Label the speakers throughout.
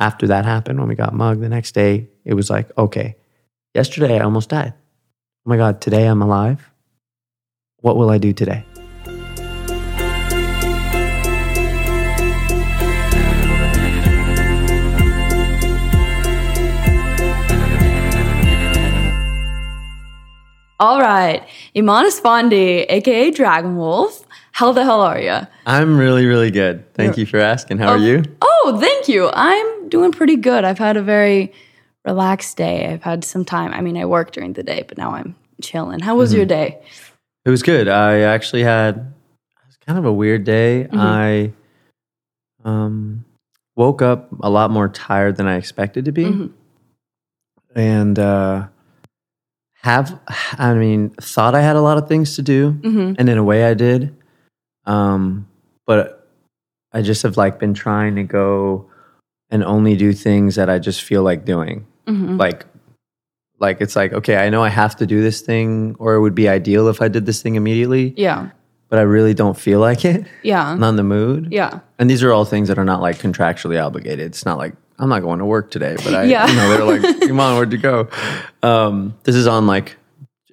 Speaker 1: after that happened, when we got mugged the next day, it was like, okay, yesterday I almost died. Oh my God, today I'm alive. What will I do today?
Speaker 2: All right. Eman Esfandi, aka DragonWulf. How the hell are you?
Speaker 1: I'm really, really good. Thank you for asking. How are oh, you?
Speaker 2: Oh, thank you. I'm doing pretty good. I've had a very relaxed day. I've had some time. I mean, I work during the day, but now I'm chilling. How was your day?
Speaker 1: It was good. I actually had it was kind of a weird day. I um woke up a lot more tired than I expected to be.
Speaker 2: Mhm.
Speaker 1: And uh have I mean, thought I had a lot of things to do
Speaker 2: Mhm.
Speaker 1: and in a way I did. Um but I just have like been trying to go and only do things that I just feel like doing
Speaker 2: Mhm.
Speaker 1: like like it's like okay i know i have to do this thing or it would be ideal if i did this thing immediately
Speaker 2: Yeah.
Speaker 1: but i really don't feel like it
Speaker 2: Yeah.
Speaker 1: i'm not in the mood
Speaker 2: Yeah.
Speaker 1: and these are all things that are not like contractually obligated it's not like i'm not going to work today but i
Speaker 2: Yeah.
Speaker 1: you know they're like come on where'd you go um, this is on like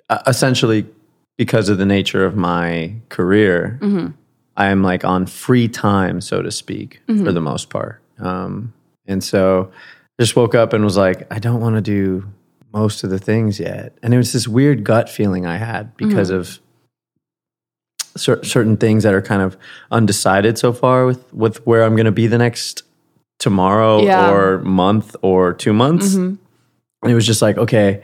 Speaker 1: uh, essentially because of the nature of my career
Speaker 2: Mhm.
Speaker 1: i am like on free time so to speak for the most part um, and so just woke up and was like i don't want to do most of the things yet and it was this weird gut feeling i had because of cer- certain things that are kind of undecided so far with with where i'm going to be the next tomorrow
Speaker 2: Yeah.
Speaker 1: or month or two months
Speaker 2: Mhm.
Speaker 1: and it was just like okay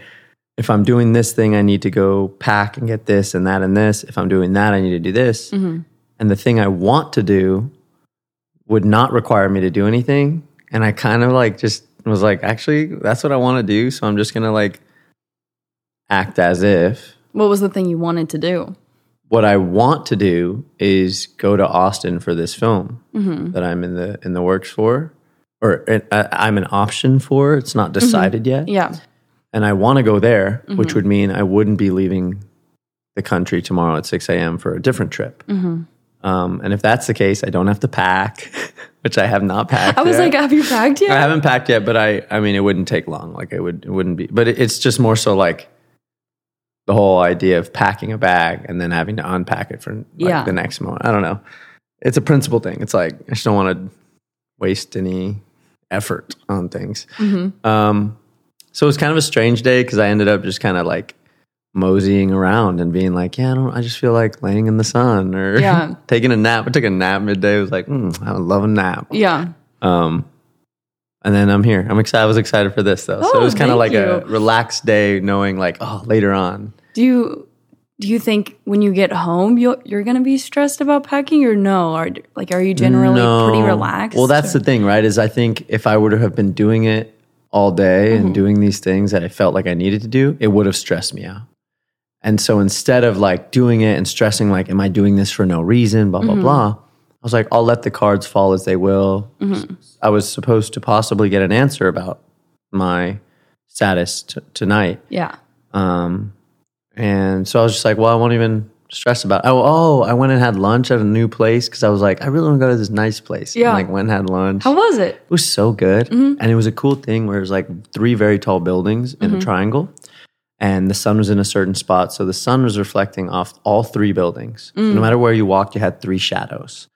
Speaker 1: if i'm doing this thing i need to go pack and get this and that and this if i'm doing that i need to do this
Speaker 2: Mhm.
Speaker 1: and the thing i want to do would not require me to do anything and i kind of like just was like actually that's what i want to do so i'm just gonna like act as if
Speaker 2: What was the thing you wanted to do?
Speaker 1: what i want to do is go to austin for this film
Speaker 2: Mhm.
Speaker 1: that i'm in the in the works for or uh, i'm an option for it's not decided yet
Speaker 2: Yeah.
Speaker 1: and I want to go there, which
Speaker 2: Mhm.
Speaker 1: would mean I wouldn't be leaving the country tomorrow at 6 a.m. for a different trip.
Speaker 2: Mhm.
Speaker 1: Um, and if that's the case, I don't have to pack, which I have not packed.
Speaker 2: I was
Speaker 1: yet.
Speaker 2: like, have you packed yet?
Speaker 1: I haven't packed yet, but I, I mean, it wouldn't take long. Like it would, it wouldn't be, but it, it's just more so like the whole idea of packing a bag and then having to unpack it for like
Speaker 2: Yeah.
Speaker 1: the next moment. I don't know. It's a principle thing. It's like, I just don't want to waste any effort on things.
Speaker 2: Mhm.
Speaker 1: Um, so it was kind of a strange day because I ended up just kind of like moseying around and being like, yeah, I don't, I just feel like laying in the sun or
Speaker 2: Yeah.
Speaker 1: taking a nap. I took a nap midday. I was like, mm, I would love a nap.
Speaker 2: Yeah.
Speaker 1: Um, and then I'm here. I'm excited. I was excited for this though. so it
Speaker 2: Oh,
Speaker 1: was kind of like a relaxed day knowing like, oh, later on.
Speaker 2: Do you do you think when you get home you you're gonna be stressed about packing or no? Or like are you generally pretty relaxed?
Speaker 1: Well, that's
Speaker 2: or-
Speaker 1: the thing, right? Is I think if I would have been doing it all day
Speaker 2: Mm-hmm.
Speaker 1: and doing these things that I felt like I needed to do, it would have stressed me out. And so instead of like doing it and stressing, like, am I doing this for no reason? Blah,
Speaker 2: Mm-hmm.
Speaker 1: blah, blah. I was like, I'll let the cards fall as they will.
Speaker 2: Mm-hmm.
Speaker 1: I was supposed to possibly get an answer about my status t- tonight.
Speaker 2: Yeah.
Speaker 1: Um, and so I was just like, well, I won't even stress about. Oh, oh, I went and had lunch at a new place because I was like, I really want to go to this nice place.
Speaker 2: Yeah.
Speaker 1: And like went and had lunch.
Speaker 2: How was it?
Speaker 1: it was so good,
Speaker 2: Mm-hmm.
Speaker 1: and it was a cool thing where it was like three very tall buildings in a triangle, and the sun was in a certain spot, so the sun was reflecting off all three buildings. So
Speaker 2: Mm.
Speaker 1: no matter where you walked, you had three shadows,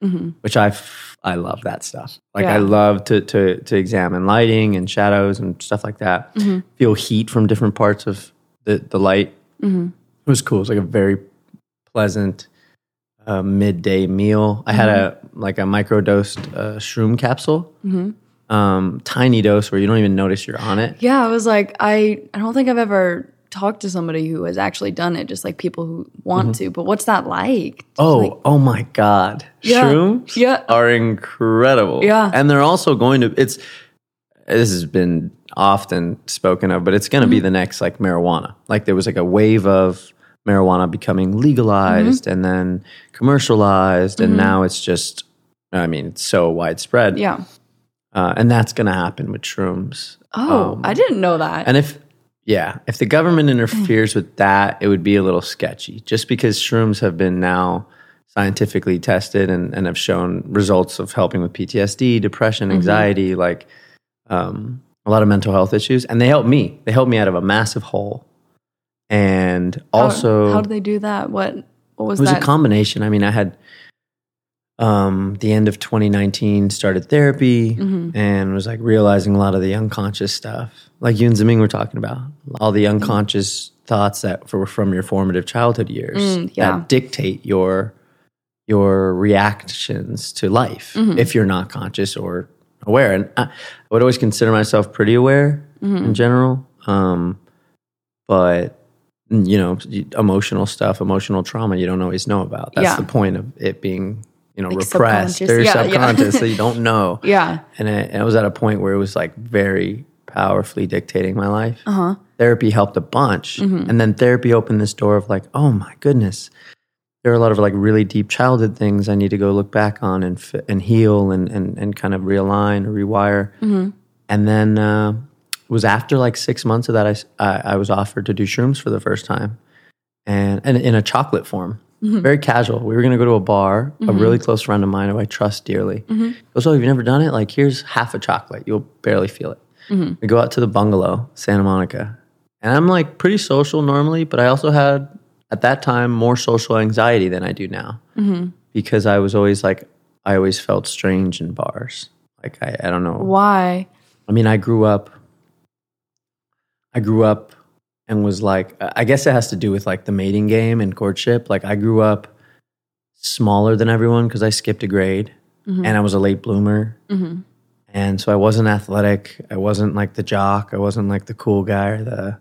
Speaker 1: which I f- I love that stuff. Like I
Speaker 2: Mm-hmm.
Speaker 1: Love to to to examine lighting and shadows and stuff like that.
Speaker 2: Mm-hmm.
Speaker 1: Feel heat from different parts of the the light.
Speaker 2: Mm-hmm.
Speaker 1: It was cool. It was like a very pleasant uh, midday meal. I had a like a microdosed uh, shroom capsule, um, tiny dose where you don't even notice you're on it.
Speaker 2: Yeah, I was like, I I don't think I've ever talked to somebody who has actually done it, just like people who want to. But what's that like?
Speaker 1: Oh, oh my God!
Speaker 2: Yeah.
Speaker 1: Shrooms
Speaker 2: Yeah.
Speaker 1: are incredible.
Speaker 2: Yeah.
Speaker 1: and they're also going to. It's this has been often spoken of, but it's going to
Speaker 2: Mm-hmm.
Speaker 1: be the next like marijuana. Like there was like a wave of marijuana becoming legalized
Speaker 2: Mm-hmm.
Speaker 1: and then commercialized, and now it's just. I mean, it's so widespread.
Speaker 2: Yeah.
Speaker 1: uh, and that's going to happen with shrooms.
Speaker 2: Oh,
Speaker 1: Um,
Speaker 2: I didn't know that.
Speaker 1: And if, yeah, if the government interferes with that, it would be a little sketchy just because shrooms have been now scientifically tested and, and have shown results of helping with PTSD, depression, anxiety. Like, um, a lot of mental health issues, and they helped me. They helped me out of a massive hole, and also
Speaker 2: how, how did they do that? What what was
Speaker 1: it was
Speaker 2: that?
Speaker 1: a combination. I mean, I had um, the end of 2019 started therapy
Speaker 2: Mm-hmm.
Speaker 1: and was like realizing a lot of the unconscious stuff, like you and Zaming were talking about, all the unconscious thoughts that were from your formative childhood years
Speaker 2: Mm, yeah.
Speaker 1: that dictate your your reactions to life
Speaker 2: Mm-hmm.
Speaker 1: if you're not conscious or aware. And I, I would always consider myself pretty aware
Speaker 2: Mm-hmm.
Speaker 1: in general, um, but you know, emotional stuff, emotional trauma, you don't always know about. That's
Speaker 2: Yeah.
Speaker 1: the point of it being, you know,
Speaker 2: Like
Speaker 1: repressed
Speaker 2: subconscious. Yeah, yeah.
Speaker 1: subconscious, so you don't know.
Speaker 2: yeah.
Speaker 1: And it, and it was at a point where it was like very powerfully dictating my life.
Speaker 2: Uh-huh.
Speaker 1: Therapy helped a bunch,
Speaker 2: Mm-hmm.
Speaker 1: and then therapy opened this door of like, oh my goodness, there are a lot of like really deep childhood things I need to go look back on and fi- and heal and and and kind of realign or rewire.
Speaker 2: Mm-hmm.
Speaker 1: And then uh, it was after like six months of that, I I was offered to do shrooms for the first time, and, and in a chocolate form,
Speaker 2: Mm-hmm.
Speaker 1: very casual. We were going to go to a bar. A really close friend of mine who I trust dearly
Speaker 2: Mm-hmm.
Speaker 1: goes, "Oh, have you never done it? Like, here's half a chocolate. You'll barely feel it."
Speaker 2: Mm-hmm.
Speaker 1: We go out to the bungalow, Santa Monica, and I'm like pretty social normally, but I also had at that time more social anxiety than I do now
Speaker 2: Mm-hmm.
Speaker 1: because I was always like, I always felt strange in bars. Like I, I don't know.
Speaker 2: Why?
Speaker 1: I mean, I grew up. I grew up and was like, I guess it has to do with like the mating game and courtship. Like I grew up smaller than everyone because I skipped a grade
Speaker 2: Mm-hmm.
Speaker 1: and I was a late bloomer. And so I wasn't athletic. I wasn't like the jock. I wasn't like the cool guy or the,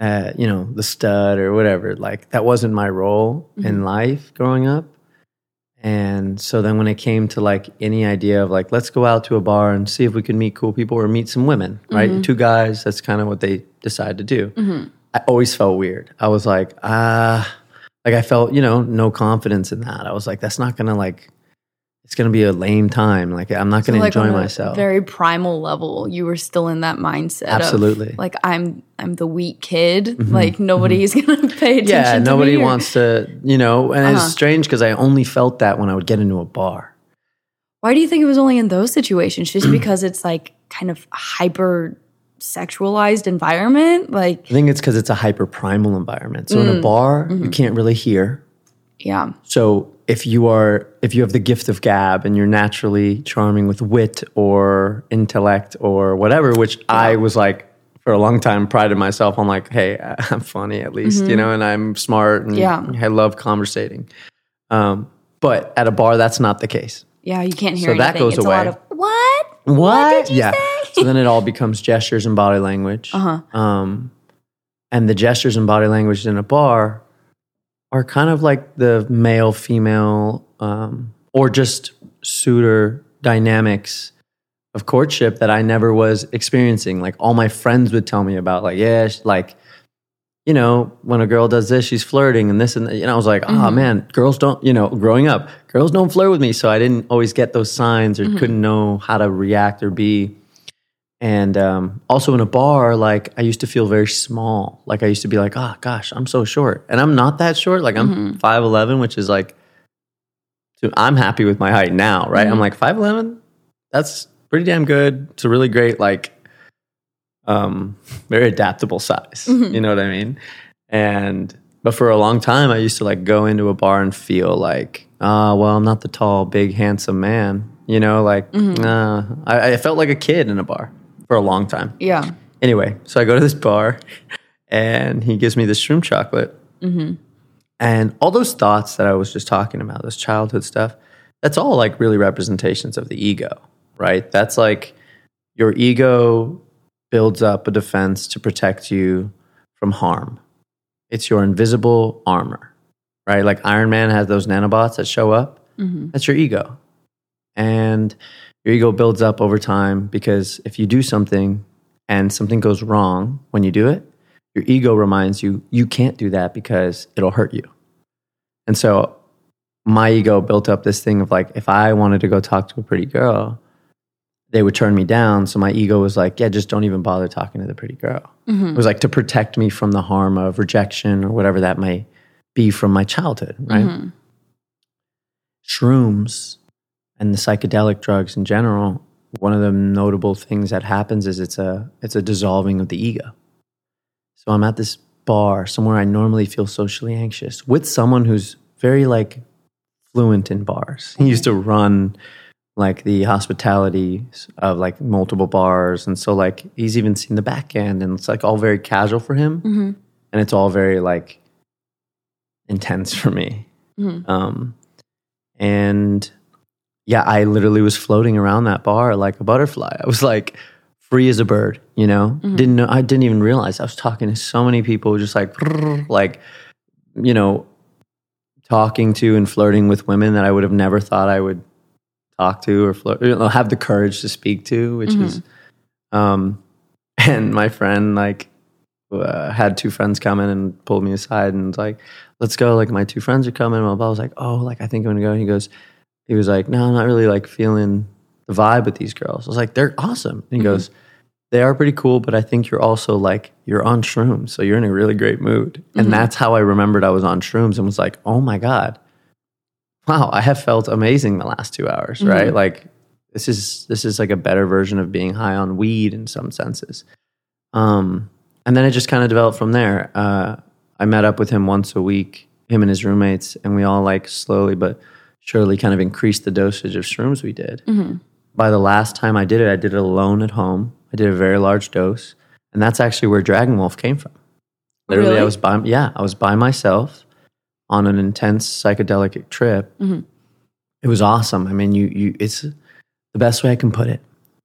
Speaker 1: uh, you know, the stud or whatever. Like that wasn't my role in life growing up. And so then when it came to like any idea of like, let's go out to a bar and see if we can meet cool people or meet some women, right? Two guys, that's kind of what they decide to do. I always felt weird. I was like, ah, like I felt, you know, no confidence in that. I was like, that's not gonna like, it's gonna be a lame time. Like I'm not gonna
Speaker 2: like
Speaker 1: enjoy myself.
Speaker 2: Very primal level. You were still in that mindset. of,
Speaker 1: Absolutely.
Speaker 2: like I'm I'm the weak kid. Like nobody's gonna pay attention.
Speaker 1: Mm-hmm. yeah, nobody wants to, you know, and
Speaker 2: Uh-huh.
Speaker 1: it's strange because I only felt that when I would get into a bar.
Speaker 2: Why do you think it was only in those situations? Just because it's like kind of hyper sexualized environment? Like
Speaker 1: I think it's because it's a hyper primal environment. So in
Speaker 2: Mm.
Speaker 1: a bar,
Speaker 2: Mm-hmm.
Speaker 1: you can't really hear.
Speaker 2: yeah.
Speaker 1: So if you are if you have the gift of gab and you're naturally charming with wit or intellect or whatever, which I was like for a long time prided myself on like, hey, I'm funny at least, you know, and I'm smart and
Speaker 2: Mm-hmm. Yeah.
Speaker 1: I love conversating. Um, but at a bar, that's not the case.
Speaker 2: Yeah, you can't hear
Speaker 1: So that
Speaker 2: anything.
Speaker 1: goes
Speaker 2: it's
Speaker 1: away.
Speaker 2: a lot of what?
Speaker 1: What?
Speaker 2: you
Speaker 1: yeah. so then it all becomes gestures and body language.
Speaker 2: Uh-huh.
Speaker 1: Um, and the gestures and body language in a bar are kind of like the male, female, um, or just suitor dynamics of courtship that I never was experiencing. Like all my friends would tell me about, like, yeah, like, you know, when a girl does this, she's flirting and this and that. And I was like, oh man, girls don't, you know, growing up, girls don't flirt with me. So I didn't always get those signs or mm-hmm. couldn't know how to react or be. And um, also in a bar, like I used to feel very small. Like I used to be like, oh gosh, I'm so short, and I'm not that short. Like I'm five eleven, which is like, I'm happy with my height now, right? I'm like five eleven. That's pretty damn good. It's a really great, like, um, very adaptable size. You know what I mean? And but for a long time, I used to like go into a bar and feel like, ah, well, I'm not the tall, big, handsome man. You know, like, nah. I, I felt like a kid in a bar for a long time.
Speaker 2: Yeah.
Speaker 1: Anyway, so I go to this bar and he gives me this shroom chocolate. Mm-hmm. And all those thoughts that I was just talking about, this childhood stuff, that's all like really representations of the ego, right? That's like your ego builds up a defense to protect you from harm. It's your invisible armor, right? Like Iron Man has those nanobots that show up. Mm-hmm. That's your ego. And your ego builds up over time because if you do something and something goes wrong when you do it, your ego reminds you you can't do that because it'll hurt you. And so my ego built up this thing of like if I wanted to go talk to a pretty girl, they would turn me down. So my ego was like, yeah, just don't even bother talking to the pretty girl. Mm-hmm. It was like to protect me from the harm of rejection or whatever that may be from my childhood, right? Mm-hmm. Shrooms and the psychedelic drugs in general one of the notable things that happens is it's a it's a dissolving of the ego. So I'm at this bar somewhere I normally feel socially anxious with someone who's very like fluent in bars. He used to run like the hospitality of like multiple bars, and so like he's even seen the back end, and it's like all very casual for him,
Speaker 2: Mm-hmm.
Speaker 1: and it's all very like intense for me.
Speaker 2: Mhm.
Speaker 1: Um, and yeah, I literally was floating around that bar like a butterfly. I was like free as a bird, you know. Didn't know. I didn't even realize I was talking to so many people, just like like you know, talking to and flirting with women that I would have never thought I would talk to or flirt, you know, have the courage to speak to, which is, um, and my friend like uh, had two friends come in and pulled me aside and was like, let's go. Like my two friends are coming. And I was like, oh, like I think I'm gonna go. And he goes, he was like, no, I'm not really like feeling the vibe with these girls. I was like, they're awesome. And he goes, they are pretty cool, but I think you're also like you're on shrooms, so you're in a really great mood. And that's how I remembered I was on shrooms and was like, oh my god, wow, I have felt amazing the last two hours, right? Like this is this is like a better version of being high on weed in some senses. Um, and then it just kind of developed from there. Uh, I met up with him once a week, him and his roommates, and we all like slowly but surely kind of increased the dosage of shrooms we did. Mm-hmm. By the last time I did it, I did it alone at home. I did a very large dose, and that's actually where DragonWulf came from. Literally, I was by yeah, I was by myself on an intense psychedelic trip. Mm-hmm. It was awesome. I mean, you you it's the best way I can put it.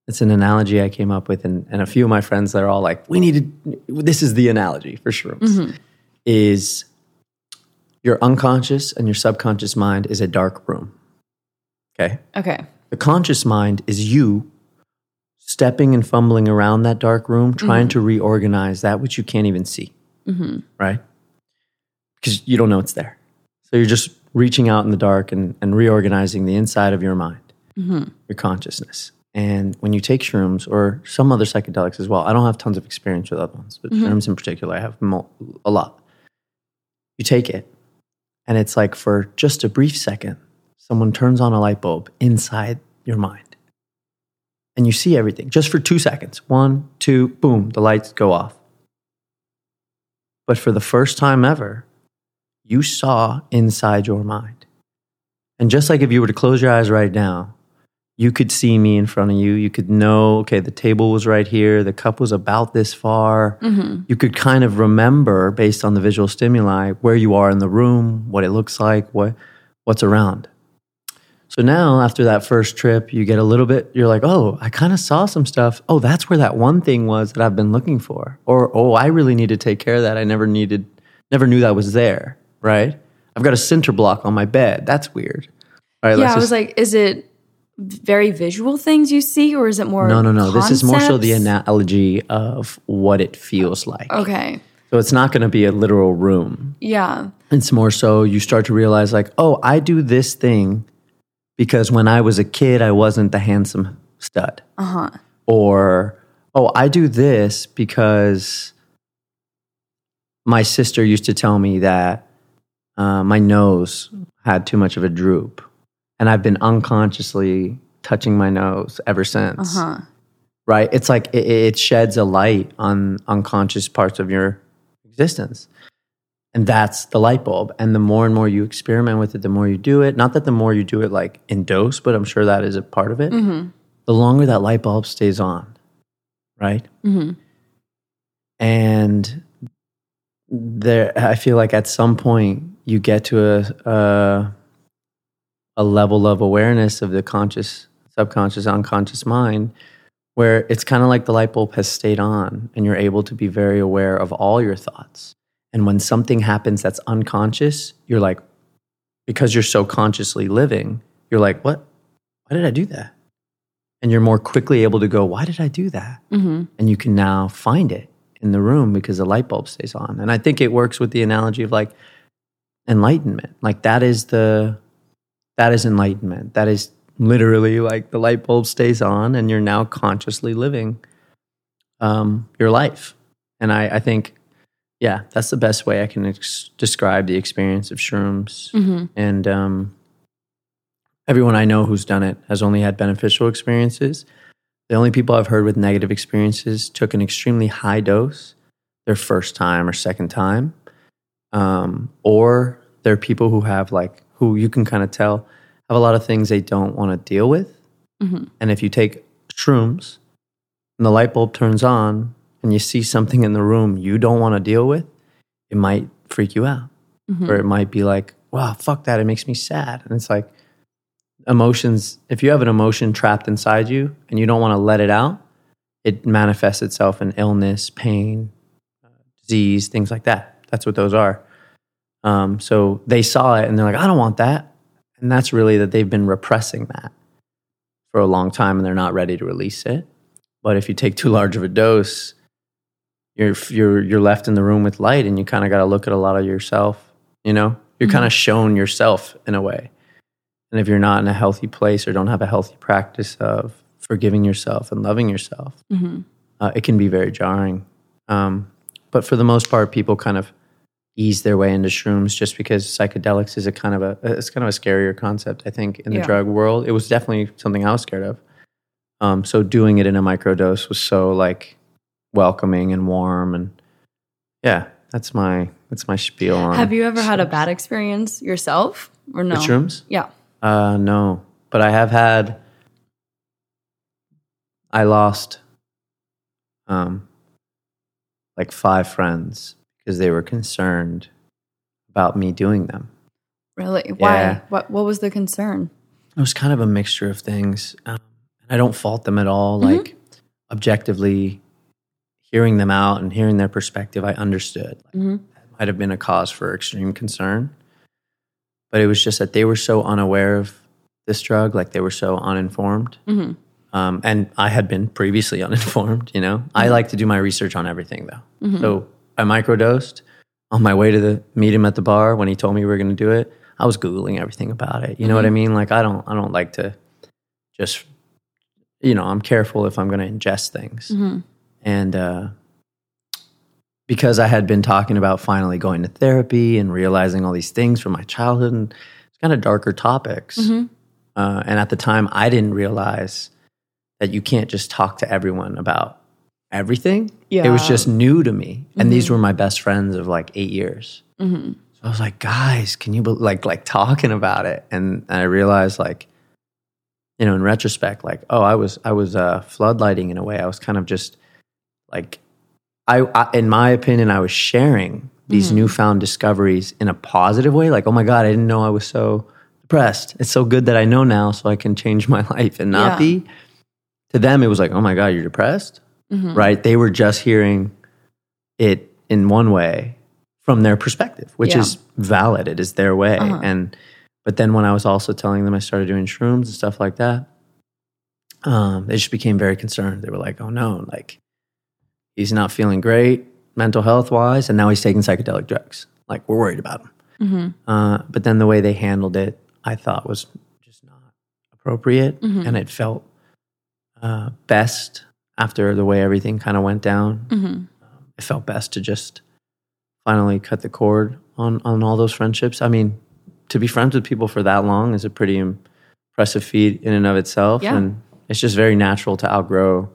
Speaker 1: It's an analogy I came up with, and, and a few of my friends they're all like, "We need to." This is the analogy for shrooms. Mm-hmm. Is your unconscious and your subconscious mind is a dark room. Okay,
Speaker 2: Okay.
Speaker 1: the conscious mind is you stepping and fumbling around that dark room, trying mm-hmm. to reorganize that which you can't even see, mm-hmm. right? Because you don't know it's there. So you're just reaching out in the dark and, and reorganizing the inside of your mind, mm-hmm. your consciousness. And when you take shrooms or some other psychedelics as well, I don't have tons of experience with other ones, but shrooms in particular, I have mo- a lot. You take it, and it's like for just a brief second, someone turns on a light bulb inside your mind. And you see everything just for two seconds. One, two, boom, the lights go off. But for the first time ever, you saw inside your mind. And just like if you were to close your eyes right now, you could see me in front of you. You could know, okay, the table was right here, the cup was about this far. Mm-hmm. You could kind of remember, based on the visual stimuli, where you are in the room, what it looks like, what, what's around. So now, after that first trip, you get a little bit, you're like, oh, I kind of saw some stuff. Oh, that's where that one thing was that I've been looking for. Or, oh, I really need to take care of that. I never needed, never knew that was there, right? I've got a center block on my bed. That's weird. All right,
Speaker 2: Yeah, I was
Speaker 1: just-
Speaker 2: like, is it very visual things you see, or is it more?
Speaker 1: no, no, no. This is more so the analogy of what it feels like.
Speaker 2: Okay.
Speaker 1: So it's not going to be a literal room.
Speaker 2: Yeah.
Speaker 1: It's more so you start to realize, like, oh, I do this thing because when I was a kid, I wasn't the handsome stud.
Speaker 2: Uh huh.
Speaker 1: Or, oh, I do this because my sister used to tell me that uh, my nose had too much of a droop. And I've been unconsciously touching my nose ever since.
Speaker 2: Uh huh.
Speaker 1: Right? It's like it, it sheds a light on unconscious parts of your existence. And that's the light bulb. And the more and more you experiment with it, the more you do it. Not that the more you do it like in dose, but I'm sure that is a part of it. The longer that light bulb stays on, right?
Speaker 2: Mhm.
Speaker 1: And there, I feel like at some point you get to a, a a level of awareness of the conscious, subconscious, unconscious mind where it's kind of like the light bulb has stayed on and you're able to be very aware of all your thoughts. And when something happens that's unconscious, you're like, because you're so consciously living, you're like, what? Why did I do that? And you're more quickly able to go, why did I do that?
Speaker 2: Mhm.
Speaker 1: And you can now find it in the room because the light bulb stays on. And I think it works with the analogy of like enlightenment. Like that is the, that is enlightenment. That is literally like the light bulb stays on and you're now consciously living um, your life. And I, I think, yeah, that's the best way I can ex- describe the experience of shrooms.
Speaker 2: Mhm.
Speaker 1: And um, everyone I know who's done it has only had beneficial experiences. The only people I've heard with negative experiences took an extremely high dose their first time or second time, um, or they're people who have like who you can kind of tell have a lot of things they don't want to deal with, mm-hmm. and if you take shrooms and the light bulb turns on and you see something in the room you don't want to deal with, it might freak you out, mm-hmm. or it might be like, wow, fuck that, it makes me sad, and it's like emotions if you have an emotion trapped inside you and you don't want to let it out it manifests itself in illness pain disease things like that. That's what those are um, so they saw it and they're like i don't want that. And that's really that they've been repressing that for a long time and they're not ready to release it. But if you take too large of a dose you're you're you're left in the room with light and you kind of got to look at a lot of yourself you know? You're kind of shown yourself in a way. And if you're not in a healthy place or don't have a healthy practice of forgiving yourself and loving yourself, uh, it can be very jarring. Um, but for the most part, people kind of ease their way into shrooms just because psychedelics is a kind of a it's kind of a scarier concept. I think in the
Speaker 2: Yeah.
Speaker 1: drug world, it was definitely something I was scared of. Um, so doing it in a microdose was so like welcoming and warm, and yeah, that's my that's my spiel on.
Speaker 2: Have you ever had a bad experience yourself or no?
Speaker 1: with shrooms?
Speaker 2: Yeah.
Speaker 1: Uh, no, but I have had. I lost, um, like five friends because they were concerned about me doing them.
Speaker 2: Really? Why?
Speaker 1: Yeah.
Speaker 2: What What was the concern?
Speaker 1: It was kind of a mixture of things. Um, I don't fault them at all. Mm-hmm. Like objectively, hearing them out and hearing their perspective, I understood. Like, mm-hmm. That might have been a cause for extreme concern, but it was just that they were so unaware of this drug, like they were so uninformed. Mm-hmm. Um, and I had been previously uninformed. You know, I like to do my research on everything, though. So I microdosed on my way to the meet him at the bar when he told me we were going to do it. I was googling everything about it. You know what I mean? Like I don't, I don't like to just, you know, I'm careful if I'm going to ingest things. And uh, because I had been talking about finally going to therapy and realizing all these things from my childhood and it's kind of darker topics. Uh, and at the time, I didn't realize that you can't just talk to everyone about everything. Yeah. It was just new to me. And mm-hmm. these were my best friends of like eight years. Mm-hmm. So I was like, guys, can you be- like like talking about it? And I realized like, you know, in retrospect, like, oh, I was I was uh, floodlighting in a way. I was kind of just like, I, I in my opinion, I was sharing these mm-hmm. newfound discoveries in a positive way. Like, oh my god, I didn't know I was so depressed. It's so good that I know now, so I can change my life and not
Speaker 2: Yeah.
Speaker 1: be. To them, it was like, oh my god, you're depressed, right? They were just hearing it in one way from their perspective, which
Speaker 2: Yeah.
Speaker 1: is valid. It is their way. And but then when I was also telling them I started doing shrooms and stuff like that, um, they just became very concerned. They were like, "Oh no, like he's not feeling great mental health wise, and now he's taking psychedelic drugs. Like we're worried about him." Mm-hmm. Uh, but then the way they handled it, I thought was just not appropriate, and it felt uh, best after the way everything kind of went down. Um, it felt best to just finally cut the cord on on all those friendships. I mean, to be friends with people for that long is a pretty impressive feat in and of itself,
Speaker 2: Yeah.
Speaker 1: and it's just very natural to outgrow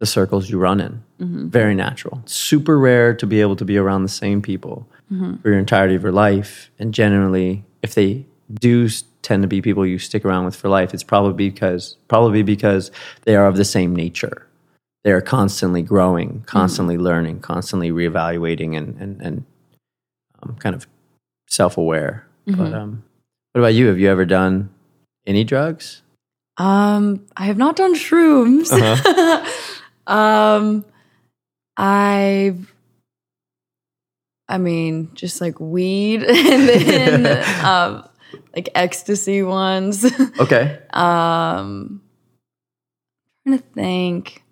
Speaker 1: the circles you run in.
Speaker 2: Mm-hmm.
Speaker 1: Very natural. Super rare to be able to be around the same people
Speaker 2: Mm-hmm.
Speaker 1: for your entirety of your life, and generally, if they do tend to be people you stick around with for life, it's probably because probably because they are of the same nature they are constantly growing, constantly learning, constantly reevaluating, and and and um, kind of self aware. But um, what about you? Have you ever done any drugs?
Speaker 2: Um, I have not done shrooms. um, I've, I mean, just like weed and then um, like ecstasy ones.
Speaker 1: Okay,
Speaker 2: um, I'm trying to think.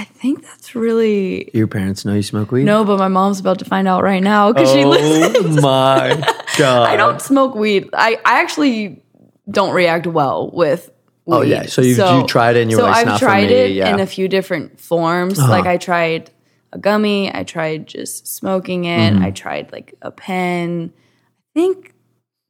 Speaker 2: I think that's really
Speaker 1: your parents know you smoke weed.
Speaker 2: no, but my mom's about to find out right now because she listens.
Speaker 1: Oh my god!
Speaker 2: I don't smoke weed. I, I actually don't react well with weed.
Speaker 1: Oh, yeah. So you've- you tried it and you were
Speaker 2: so
Speaker 1: like, "It's
Speaker 2: I've
Speaker 1: not for
Speaker 2: tried
Speaker 1: me,"
Speaker 2: it
Speaker 1: yeah. Uh-huh.
Speaker 2: in a few different forms. Like I tried a gummy. I tried just smoking it.
Speaker 1: Mm-hmm.
Speaker 2: I tried like a pen. I think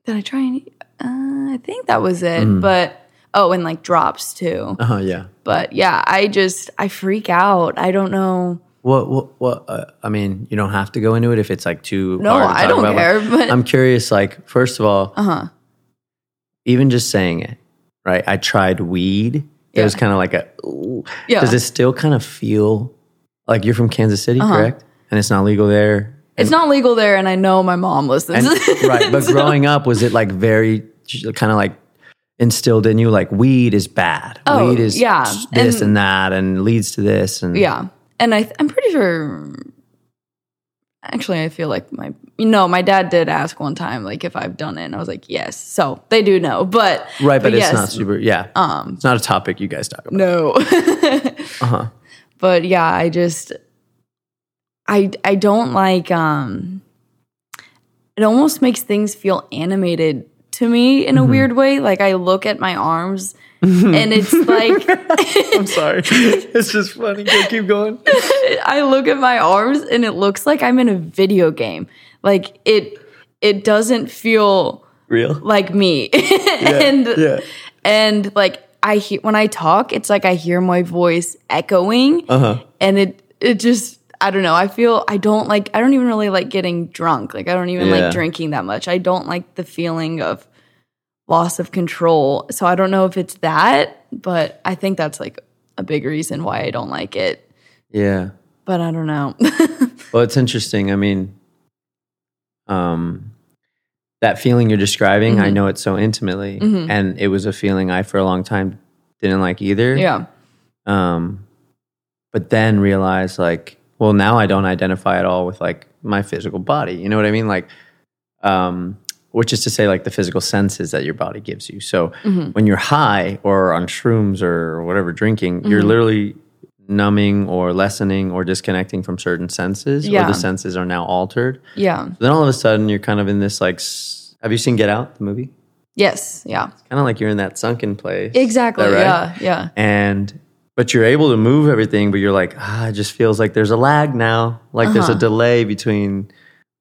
Speaker 2: did I try any? Uh, I think that was it.
Speaker 1: Mm.
Speaker 2: But Oh, and like drops too.
Speaker 1: Uh huh. Yeah.
Speaker 2: But yeah, I just I freak out. I don't know.
Speaker 1: What? What? what uh, I mean, you don't have to go into it if it's like too.
Speaker 2: No, I don't
Speaker 1: about,
Speaker 2: care, but-
Speaker 1: I'm curious. Like, first of all,
Speaker 2: Uh huh.
Speaker 1: even just saying it, right? I tried weed. It was kind of like a. ooh.
Speaker 2: Yeah.
Speaker 1: Does it still kind of feel like you're from Kansas City,
Speaker 2: Uh-huh.
Speaker 1: correct? And it's not legal there.
Speaker 2: It's not legal there, and I know my mom listens.
Speaker 1: And, right, but growing up, was it like very kind of like instilled in you, like weed is bad,
Speaker 2: Oh,
Speaker 1: weed is
Speaker 2: yeah.
Speaker 1: this
Speaker 2: And-
Speaker 1: and, that, and leads to this, and
Speaker 2: yeah, and I I'm pretty sure. Actually, I feel like my you know my dad did ask one time like if I've done it, and I was like yes. So they do know, but
Speaker 1: right, but, it's
Speaker 2: yes,
Speaker 1: not super. Yeah, um, it's not a topic you guys talk about.
Speaker 2: No.
Speaker 1: Uh-huh.
Speaker 2: But yeah, I just I I don't like um it almost makes things feel animated to me in a
Speaker 1: Mm-hmm.
Speaker 2: weird way. Like I look at my arms and it's like
Speaker 1: I'm sorry, it's just funny. Keep going.
Speaker 2: I look at my arms and it looks like I'm in a video game. Like it it doesn't feel
Speaker 1: Real.
Speaker 2: like me. and
Speaker 1: yeah.
Speaker 2: and like I hear when I talk, it's like I hear my voice echoing,
Speaker 1: Uh-huh.
Speaker 2: and it it just I don't know. I feel I don't like I don't even really like getting drunk. Like I don't even
Speaker 1: Yeah.
Speaker 2: like drinking that much. I don't like the feeling of loss of control. So I don't know if it's that, but I think that's like a big reason why I don't like it.
Speaker 1: Yeah.
Speaker 2: But I don't know.
Speaker 1: Well, it's interesting. I mean, um, that feeling you're describing,
Speaker 2: Mm-hmm.
Speaker 1: I know it so intimately, and it was a feeling I, for a long time, didn't like either.
Speaker 2: yeah.
Speaker 1: Um, but then realized, like, well, now I don't identify at all with like my physical body. You know what I mean? Like, um, which is to say, like the physical senses that your body gives you. So
Speaker 2: Mm-hmm.
Speaker 1: when you're high or on shrooms or whatever drinking, you're
Speaker 2: Mm-hmm.
Speaker 1: literally numbing or lessening or disconnecting from certain senses, or the senses are now altered.
Speaker 2: Yeah.
Speaker 1: Then all of a sudden, you're kind of in this like. s- Have you seen Get Out, the movie?
Speaker 2: Yes. Yeah.
Speaker 1: it's Kind of like you're in that sunken place.
Speaker 2: Exactly.
Speaker 1: That
Speaker 2: Yeah. Yeah.
Speaker 1: and but you're able to move everything but you're like ah, it just feels like there's a lag now like there's a
Speaker 2: Uh-huh.
Speaker 1: delay between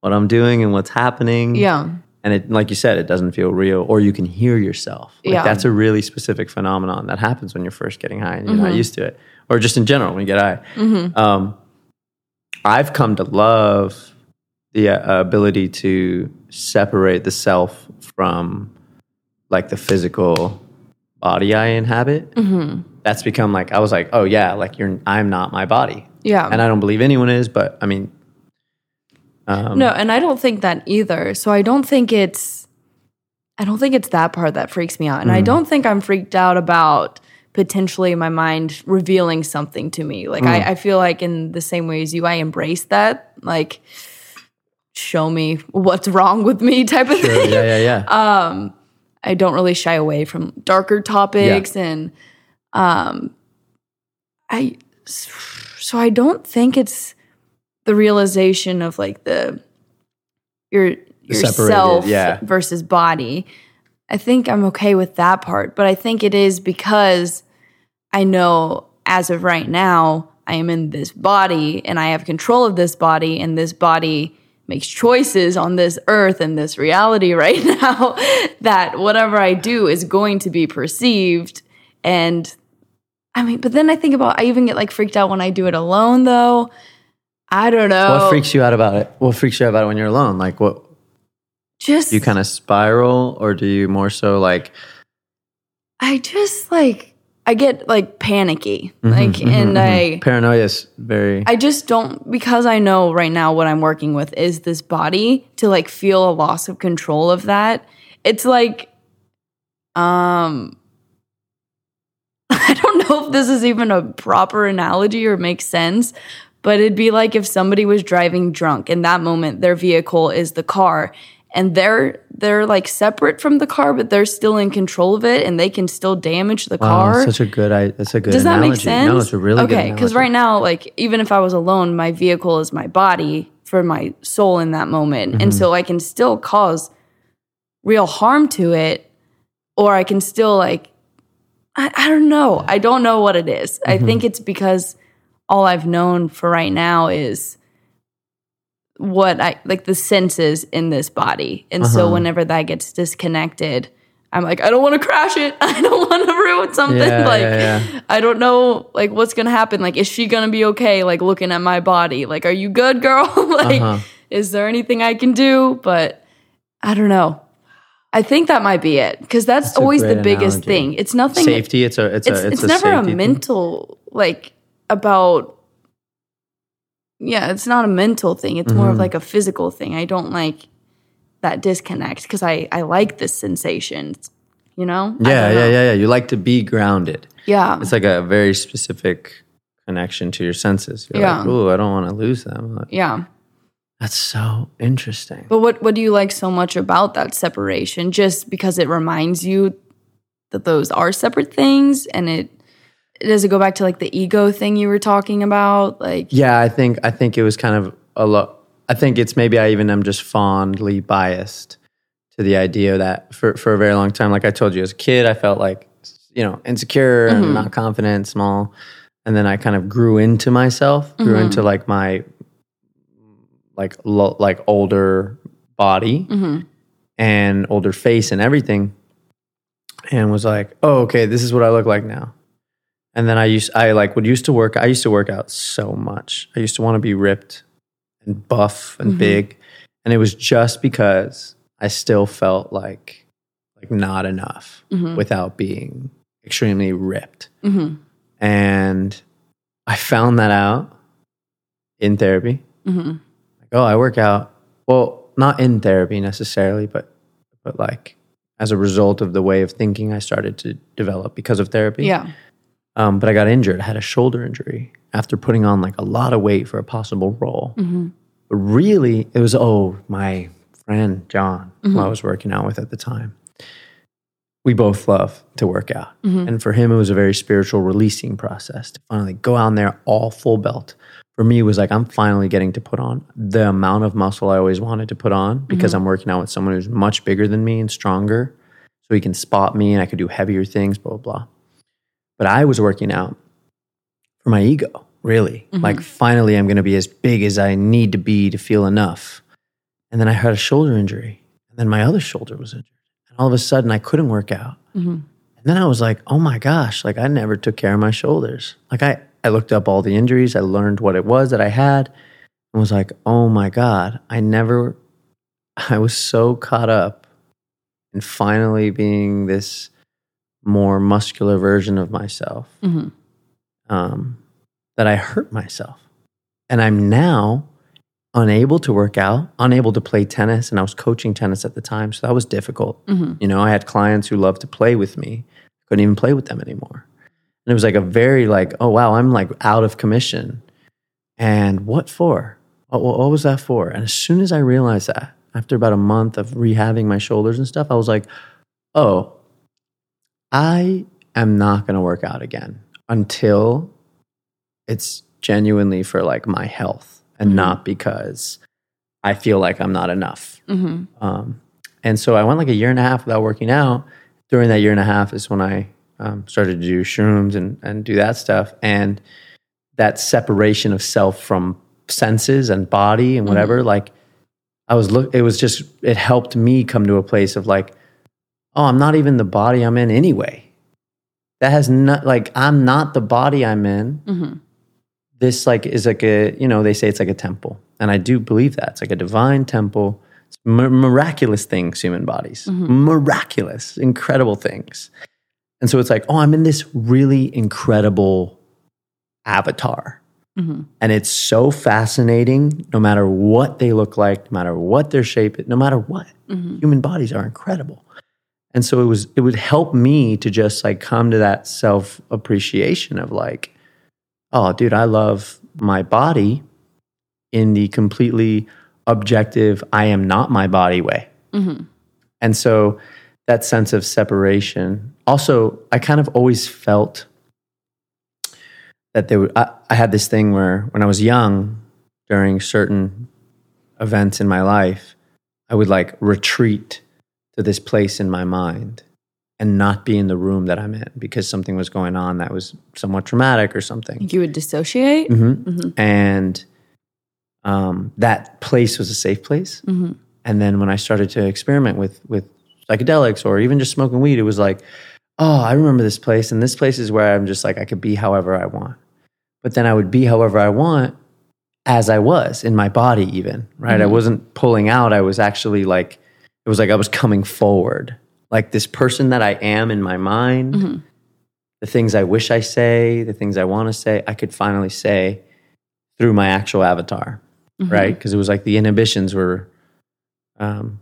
Speaker 1: what i'm doing and what's happening
Speaker 2: Yeah.
Speaker 1: and it like you said it doesn't feel real or you can hear yourself like
Speaker 2: Yeah.
Speaker 1: that's a really specific phenomenon that happens when you're first getting high and you're
Speaker 2: Mm-hmm.
Speaker 1: not used to it or just in general when you get high um, i've come to love the uh, ability to separate the self from like the physical body i inhabit
Speaker 2: Mm-hmm.
Speaker 1: That's become like I was like, oh yeah, like you're I'm not my body,
Speaker 2: Yeah.
Speaker 1: and I don't believe anyone is, but I mean, um,
Speaker 2: No, and I don't think that either. So I don't think it's I don't think it's that part that freaks me out. And I don't think I'm freaked out about potentially my mind revealing something to me. Like I, I feel like in the same way as you, I embrace that. Like show me what's wrong with me type of
Speaker 1: sure,
Speaker 2: thing.
Speaker 1: yeah, yeah, yeah,
Speaker 2: Um, I don't really shy away from darker topics and um I so I don't think it's the realization of like the your yourself
Speaker 1: yeah.
Speaker 2: versus body. I think I'm okay with that part, but I think it is because I know as of right now I am in this body and I have control of this body and this body makes choices on this earth and this reality right now that whatever I do is going to be perceived and I mean but then I think about I even get like freaked out when I do it alone though. I don't know.
Speaker 1: What freaks you out about it? What freaks you out about it when you're alone? Like, what
Speaker 2: just
Speaker 1: do you kind of spiral, or do you more so like?
Speaker 2: I just like I get like panicky.
Speaker 1: Mm-hmm,
Speaker 2: like and I
Speaker 1: Paranoia is very.
Speaker 2: I just don't because I know right now what I'm working with is this body to like feel a loss of control of that. It's like um I don't know if this is even a proper analogy or makes sense, but it'd be like if somebody was driving drunk in that moment their vehicle is the car and they're they're like separate from the car but they're still in control of it and they can still damage the
Speaker 1: wow,
Speaker 2: car.
Speaker 1: such a good. I. That's a good.
Speaker 2: Does that make sense?
Speaker 1: No, it's a really
Speaker 2: okay. Because right now, like even if I was alone, my vehicle is my body for my soul in that moment, and
Speaker 1: Mm-hmm.
Speaker 2: so I can still cause real harm to it, or I can still like I, I don't know. I don't know what it is. I
Speaker 1: Mm-hmm.
Speaker 2: think it's because all I've known for right now is what I like the senses in this body, and so
Speaker 1: Uh-huh.
Speaker 2: whenever that gets disconnected. I'm like, I don't want to crash it. I don't want to ruin something.
Speaker 1: Yeah,
Speaker 2: like,
Speaker 1: yeah, yeah.
Speaker 2: I don't know, like, what's gonna happen. Like, is she gonna be okay? Like, looking at my body, like, are you good, girl? like,
Speaker 1: Uh-huh.
Speaker 2: is there anything I can do? But I don't know. I think that might be it because that's,
Speaker 1: a
Speaker 2: always the biggest
Speaker 1: analogy.
Speaker 2: thing. It's nothing.
Speaker 1: Safety. It's a. It's,
Speaker 2: It's
Speaker 1: a.
Speaker 2: it's,
Speaker 1: It's, a
Speaker 2: never a
Speaker 1: safety thing.
Speaker 2: mental like about. Yeah, it's not a mental thing. It's more of
Speaker 1: Mhm.
Speaker 2: like a physical thing. I don't like that disconnect because I I like the sensations. You know.
Speaker 1: Yeah,
Speaker 2: don't
Speaker 1: yeah, yeah, yeah. You like to be grounded.
Speaker 2: Yeah.
Speaker 1: It's like a very specific connection to your senses. You're
Speaker 2: Yeah.
Speaker 1: like, ooh, I don't want to lose them. Like,
Speaker 2: Yeah.
Speaker 1: That's so interesting.
Speaker 2: But what what do you like so much about that separation? Just because it reminds you that those are separate things, and it does it go back to like the ego thing you were talking about? Like,
Speaker 1: Yeah, I think I think it was kind of a lot. I think it's maybe I even am just fondly biased to the idea that for for a very long time, like I told you as a kid, I felt like you know insecure
Speaker 2: Mhm.
Speaker 1: and not confident, small, and then I kind of grew into myself, grew
Speaker 2: Mhm.
Speaker 1: into like my like lo- like older body
Speaker 2: mhm,
Speaker 1: and older face and everything, and was like, oh, okay, this is what I look like now. And then I used I like would used to work. I used to work out so much. I used to want to be ripped and buff and
Speaker 2: Mhm.
Speaker 1: big, and it was just because I still felt like like not enough
Speaker 2: mhm,
Speaker 1: without being extremely ripped.
Speaker 2: mhm,
Speaker 1: And I found that out in therapy.
Speaker 2: mhm,
Speaker 1: Like, oh, I work out. Well, not in therapy necessarily, but but like as a result of the way of thinking I started to develop because of therapy.
Speaker 2: yeah,
Speaker 1: Um, but I got injured. I had a shoulder injury after putting on like a lot of weight for a possible role.
Speaker 2: mhm,
Speaker 1: But really, it was oh my friend John, who
Speaker 2: Mm-hmm.
Speaker 1: I was working out with at the time. We both love to work out,
Speaker 2: Mhm.
Speaker 1: and for him, it was a very spiritual releasing process to finally go out there all full belt. For me, was like I'm finally getting to put on the amount of muscle I always wanted to put on because
Speaker 2: Mm-hmm.
Speaker 1: I'm working out with someone who's much bigger than me and stronger, so he can spot me and I could do heavier things. Blah blah. blah. But I was working out for my ego, really.
Speaker 2: Mhm.
Speaker 1: Like, finally, I'm going to be as big as I need to be to feel enough. And then I had a shoulder injury. And then my other shoulder was injured. And all of a sudden, I couldn't work out.
Speaker 2: mhm,
Speaker 1: And then I was like, oh my gosh, like, I never took care of my shoulders. Like, I, I looked up all the injuries, I learned what it was that I had, and was like, oh my God, I never, I was so caught up in finally being this more muscular version of myself
Speaker 2: mhm,
Speaker 1: um, that I hurt myself. And I'm now unable to work out, unable to play tennis. And I was coaching tennis at the time. So that was difficult.
Speaker 2: mhm,
Speaker 1: You know, I had clients who loved to play with me, couldn't even play with them anymore. And it was like a very like, oh, wow, I'm like out of commission. And what for? What, what was that for? And as soon as I realized that, after about a month of rehabbing my shoulders and stuff, I was like, oh, I am not going to work out again until it's genuinely for like my health and
Speaker 2: Mhm.
Speaker 1: not because I feel like I'm not enough.
Speaker 2: mhm,
Speaker 1: Um, and so I went like a year and a half without working out. During that year and a half is when I um, started to do shrooms and, and do that stuff. And that separation of self from senses and body and whatever, like I was look, it was just, it helped me come to a place of like, oh, I'm not even the body I'm in anyway. That has not, like, I'm not the body I'm in.
Speaker 2: Mhm,
Speaker 1: this like is like a you know they say it's like a temple. And i do believe that. It's like a divine temple. It's mi- miraculous things human bodies.
Speaker 2: Mhm.
Speaker 1: miraculous incredible things and so it's like oh i'm in this really incredible avatar.
Speaker 2: Mhm,
Speaker 1: and it's so fascinating no matter what they look like no matter what their shape is no matter what.
Speaker 2: Mhm,
Speaker 1: human bodies are incredible. And so it was it would help me to just like come to that self appreciation of like oh dude i love my body in the completely objective i am not my body way.
Speaker 2: Mhm,
Speaker 1: and so that sense of separation also i kind of always felt that there were, I, I had this thing where when i was young during certain events in my life i would like retreat to this place in my mind and not be in the room that i'm in because something was going on that was somewhat traumatic or something
Speaker 2: you would dissociate?
Speaker 1: Mhm.
Speaker 2: Mhm.
Speaker 1: and um, that place was a safe place
Speaker 2: Mhm.
Speaker 1: and then when I started to experiment with with psychedelics or even just smoking weed, it was like, oh, I remember this place, and this place is where I'm just like I could be however I want. But then I would be however I want as I was in my body, even right. I
Speaker 2: Mhm.
Speaker 1: wasn't pulling out. I was actually like it was like I was coming forward, like this person that I am in my mind.
Speaker 2: Mhm.
Speaker 1: The things I wish I say, the things I want to say, I could finally say through my actual avatar
Speaker 2: Mhm.
Speaker 1: right? Because it was like the inhibitions were um,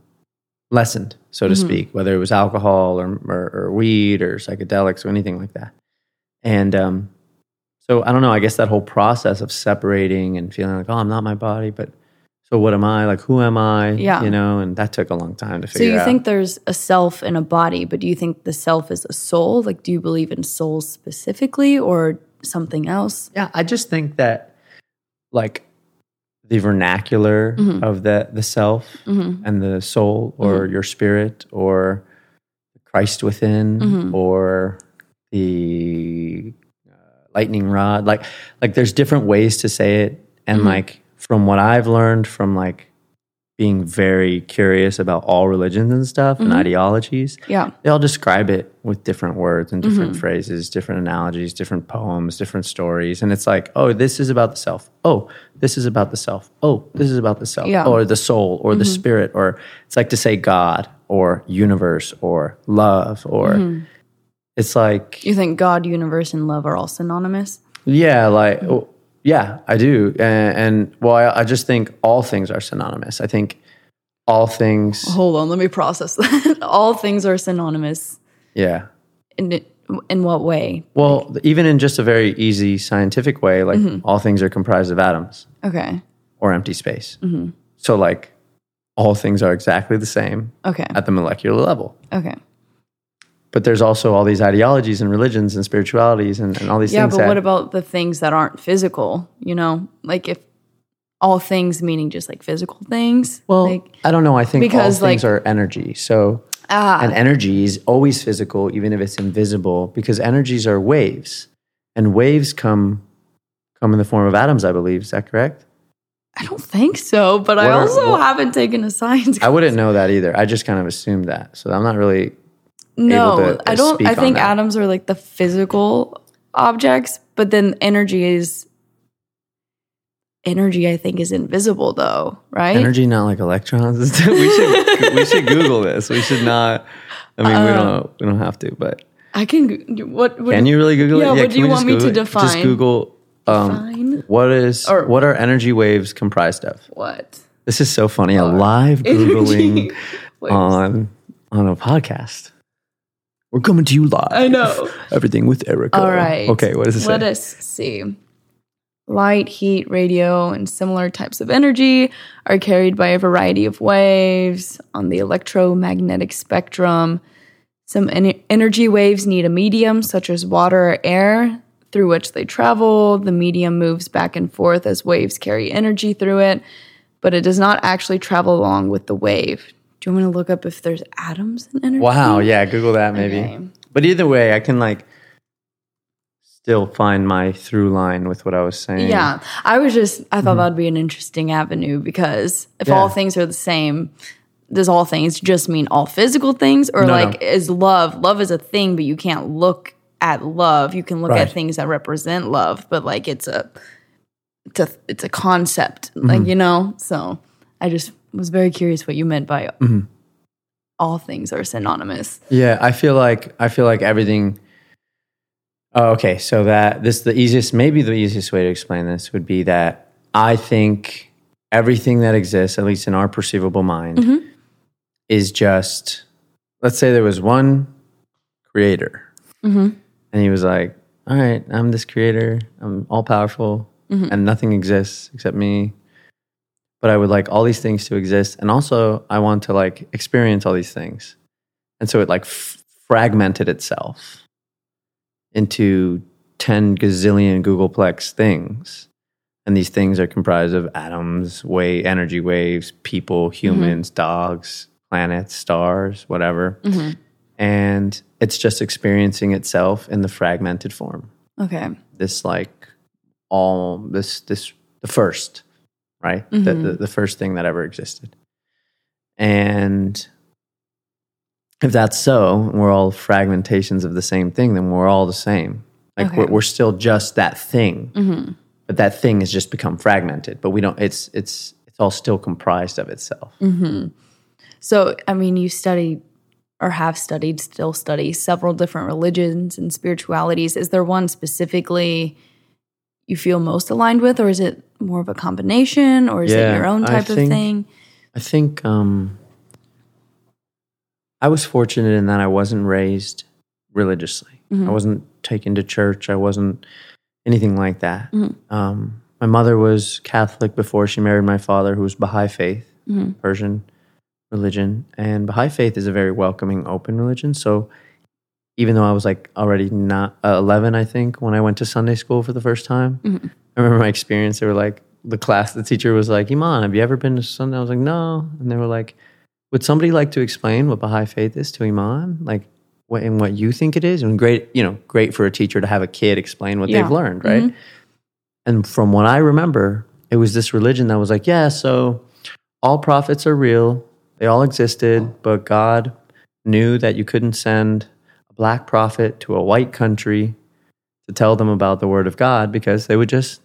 Speaker 1: lessened, so to
Speaker 2: Mhm.
Speaker 1: speak, whether it was alcohol or, or, or weed or psychedelics or anything like that. And um, so I don't know. I guess that whole process of separating and feeling like, oh, I'm not my body, but so what am I? Like, who am I?
Speaker 2: Yeah.
Speaker 1: You know, and that took a long time to figure out.
Speaker 2: So you
Speaker 1: out.
Speaker 2: think there's a self and a body, but do you think the self is a soul? Like, do you believe in souls specifically or something else?
Speaker 1: Yeah, I just think that like the vernacular
Speaker 2: Mhm.
Speaker 1: of the the self
Speaker 2: hmm
Speaker 1: and the soul or your spirit or Christ within
Speaker 2: Mhm.
Speaker 1: or the uh, lightning rod like like there's different ways to say it and
Speaker 2: Mhm.
Speaker 1: like from what I've learned from like being very curious about all religions and stuff and
Speaker 2: Mhm.
Speaker 1: ideologies
Speaker 2: Yeah.
Speaker 1: they all describe it with different words and different
Speaker 2: Mhm.
Speaker 1: phrases, different analogies, different poems, different stories. And it's like, oh, this is about the self. Oh, this is about the self. Oh, this is about the self.
Speaker 2: Yeah.
Speaker 1: Or the soul or the spirit. Or it's like to say God or universe or love or
Speaker 2: Mhm.
Speaker 1: it's like,
Speaker 2: You think God, universe, and love are all synonymous?
Speaker 1: yeah, like, yeah, I do. And, and well, I, I just think all things are synonymous. I think all things,
Speaker 2: Hold on, let me process that. all things are synonymous.
Speaker 1: yeah.
Speaker 2: In in what way?
Speaker 1: Well, even in just a very easy scientific way, like
Speaker 2: Mm-hmm.
Speaker 1: all things are comprised of atoms
Speaker 2: Okay.
Speaker 1: or empty space.
Speaker 2: Mm-hmm.
Speaker 1: So, like, all things are exactly the same
Speaker 2: Okay.
Speaker 1: at the molecular level.
Speaker 2: Okay.
Speaker 1: But there's also all these ideologies and religions and spiritualities and, and all these
Speaker 2: Yeah,
Speaker 1: things.
Speaker 2: Yeah, but
Speaker 1: that,
Speaker 2: what about the things that aren't physical? You know, like if all things meaning just like physical things.
Speaker 1: well,
Speaker 2: like
Speaker 1: I don't know. I think
Speaker 2: because,
Speaker 1: all things
Speaker 2: like-
Speaker 1: are energy. So,
Speaker 2: ah,
Speaker 1: and energy is always physical, even if it's invisible, because energies are waves, and waves come come in the form of atoms. I believe is that correct?
Speaker 2: I don't think so, but I
Speaker 1: What are-
Speaker 2: also
Speaker 1: what-
Speaker 2: haven't taken a science.
Speaker 1: I wouldn't know that either. I just kind of assumed that, so I'm not really
Speaker 2: no,
Speaker 1: to,
Speaker 2: I don't. I think atoms are like the physical objects, but then energy is energy. I think is invisible, though, right?
Speaker 1: Energy, not like electrons. we should we should Google this. We should not. I mean, we
Speaker 2: Uh,
Speaker 1: don't we don't have to, but
Speaker 2: I can. What? what
Speaker 1: can you really Google
Speaker 2: yeah,
Speaker 1: it?
Speaker 2: what do you want
Speaker 1: just
Speaker 2: me to
Speaker 1: Google it? Just
Speaker 2: define?
Speaker 1: Google um,
Speaker 2: Define?
Speaker 1: what is
Speaker 2: Or-
Speaker 1: what are energy waves comprised of?
Speaker 2: What?
Speaker 1: This is so funny. A live googling on on a podcast. We're coming to you live.
Speaker 2: I know.
Speaker 1: everything with Erica.
Speaker 2: All right.
Speaker 1: Okay. What does it say?
Speaker 2: Let us see. Light, heat, radio, and similar types of energy are carried by a variety of waves on the electromagnetic spectrum. Some en- energy waves need a medium, such as water or air, through which they travel. The medium moves back and forth as waves carry energy through it, but it does not actually travel along with the wave. Do you want me to look up if there's atoms in energy?
Speaker 1: Wow. Yeah. Google that maybe.
Speaker 2: Okay.
Speaker 1: But either way, I can like still find my through line with what I was saying.
Speaker 2: Yeah, I was just I thought that'd be an interesting avenue because if all things are the same, does all things just mean all physical things, or
Speaker 1: No,
Speaker 2: like
Speaker 1: no.
Speaker 2: is love? Love is a thing, but you can't look at love. You can look
Speaker 1: Right.
Speaker 2: at things that represent love, but like it's a it's a it's a concept,
Speaker 1: Mm-hmm.
Speaker 2: like you know. So I just was very curious what you meant by
Speaker 1: Mm-hmm.
Speaker 2: all things are synonymous.
Speaker 1: Yeah, I feel like I feel like everything. Oh, okay, so that this the easiest, maybe the easiest way to explain this would be that I think everything that exists, at least in our perceivable mind,
Speaker 2: Mm-hmm.
Speaker 1: is just. Let's say there was one creator,
Speaker 2: Mm-hmm.
Speaker 1: and he was like, "All right, I'm this creator. I'm all powerful,
Speaker 2: Mm-hmm.
Speaker 1: and nothing exists except me." But I would like all these things to exist, and also I want to like experience all these things, and so it like f- fragmented itself into ten gazillion googolplex things, and these things are comprised of atoms, wave, energy waves, people, humans, dogs, planets, stars, whatever.
Speaker 2: Mm-hmm.
Speaker 1: and it's just experiencing itself in the fragmented form.
Speaker 2: Okay.
Speaker 1: this like all this this the first right the, the, mm-hmm. the first thing that ever existed and if that's so, we're all fragmentations of the same thing, then we're all the same. Like
Speaker 2: Okay.
Speaker 1: we're, we're still just that thing, mm-hmm. but that thing has just become fragmented. But we don't. It's it's it's all still comprised of itself. Mm-hmm.
Speaker 2: So, I mean, you study or have studied, still study several different religions and spiritualities. Is there one specifically you feel most aligned with, or is it more of a combination, or is it your own type of thing?
Speaker 1: I think um, I was fortunate in that I wasn't raised religiously. I wasn't taken to church. I wasn't anything like that. Um, my mother was Catholic before she married my father, who was Baha'i faith, Persian religion. And Baha'i faith is a very welcoming, open religion. So even though I was like already not uh, 11, I think, when I went to Sunday school for the first time, I remember my experience. They were like, the class, the teacher was like, Eman, have you ever been to Sunday? I was like, no. And they were like, would somebody like to explain what Baha'i faith is to Eman? Like, what, and what you think it is? And great, you know, great for a teacher to have a kid explain what
Speaker 2: Yeah.
Speaker 1: they've learned, right? And from what I remember, it was this religion that was like, yeah, so all prophets are real. They all existed, but God knew that you couldn't send black prophet to a white country to tell them about the word of God because they would just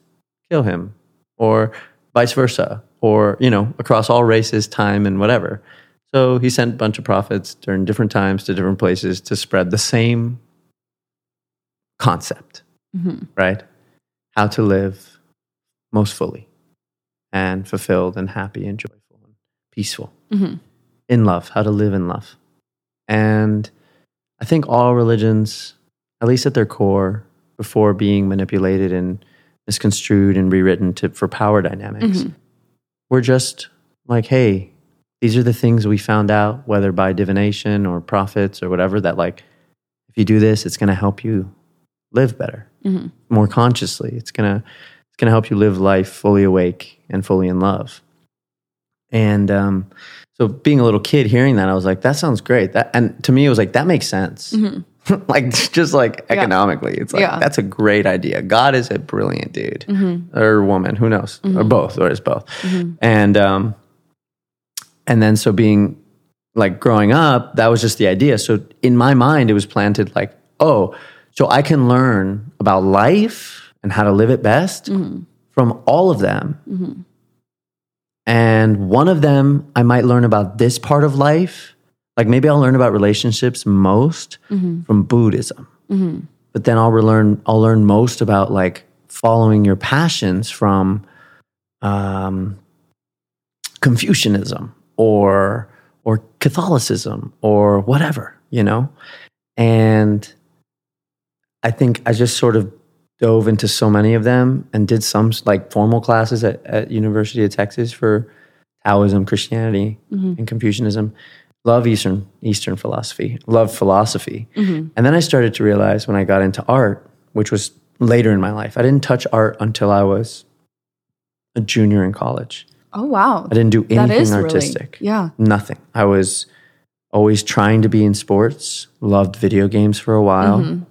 Speaker 1: kill him or vice versa or, you know, across all races, time and whatever. So he sent a bunch of prophets during different times to different places to spread the same concept, mm-hmm. right? How to live most fully and fulfilled and happy and joyful and peaceful mm-hmm. in love, how to live in love. And I think all religions, at least at their core, before being manipulated and misconstrued and rewritten to, for power dynamics, we're just like, hey, these are the things we found out, whether by divination or prophets or whatever, that like, if you do this, it's going to help you live better, more consciously. It's going to it's going to help you live life fully awake and fully in love. And um, so, being a little kid, hearing that, I was like, "That sounds great." That, and to me, it was like, "That makes sense." Mm-hmm. like just like economically, it's like
Speaker 2: Yeah.
Speaker 1: that's a great idea. God is a brilliant dude mm-hmm. or woman, who knows, mm-hmm. or both, or it's both. And um, and then so being like growing up, that was just the idea. So in my mind, it was planted like, oh, so I can learn about life and how to live it best from all of them. And one of them, I might learn about this part of life. Like maybe I'll learn about relationships most from Buddhism. But then I'll learn I'll learn most about like following your passions from um, Confucianism or or Catholicism or whatever, you know? And I think I just sort of dove into so many of them and did some like formal classes at, at University of Texas for Taoism, Christianity, mm-hmm. and Confucianism. Love Eastern Eastern philosophy. Love philosophy. Mm-hmm. And then I started to realize when I got into art, which was later in my life, I didn't touch art until I was a junior in college.
Speaker 2: Oh wow,
Speaker 1: I didn't do anything
Speaker 2: is really
Speaker 1: artistic.
Speaker 2: yeah.
Speaker 1: Nothing. I was always trying to be in sports, loved video games for a while, mm-hmm.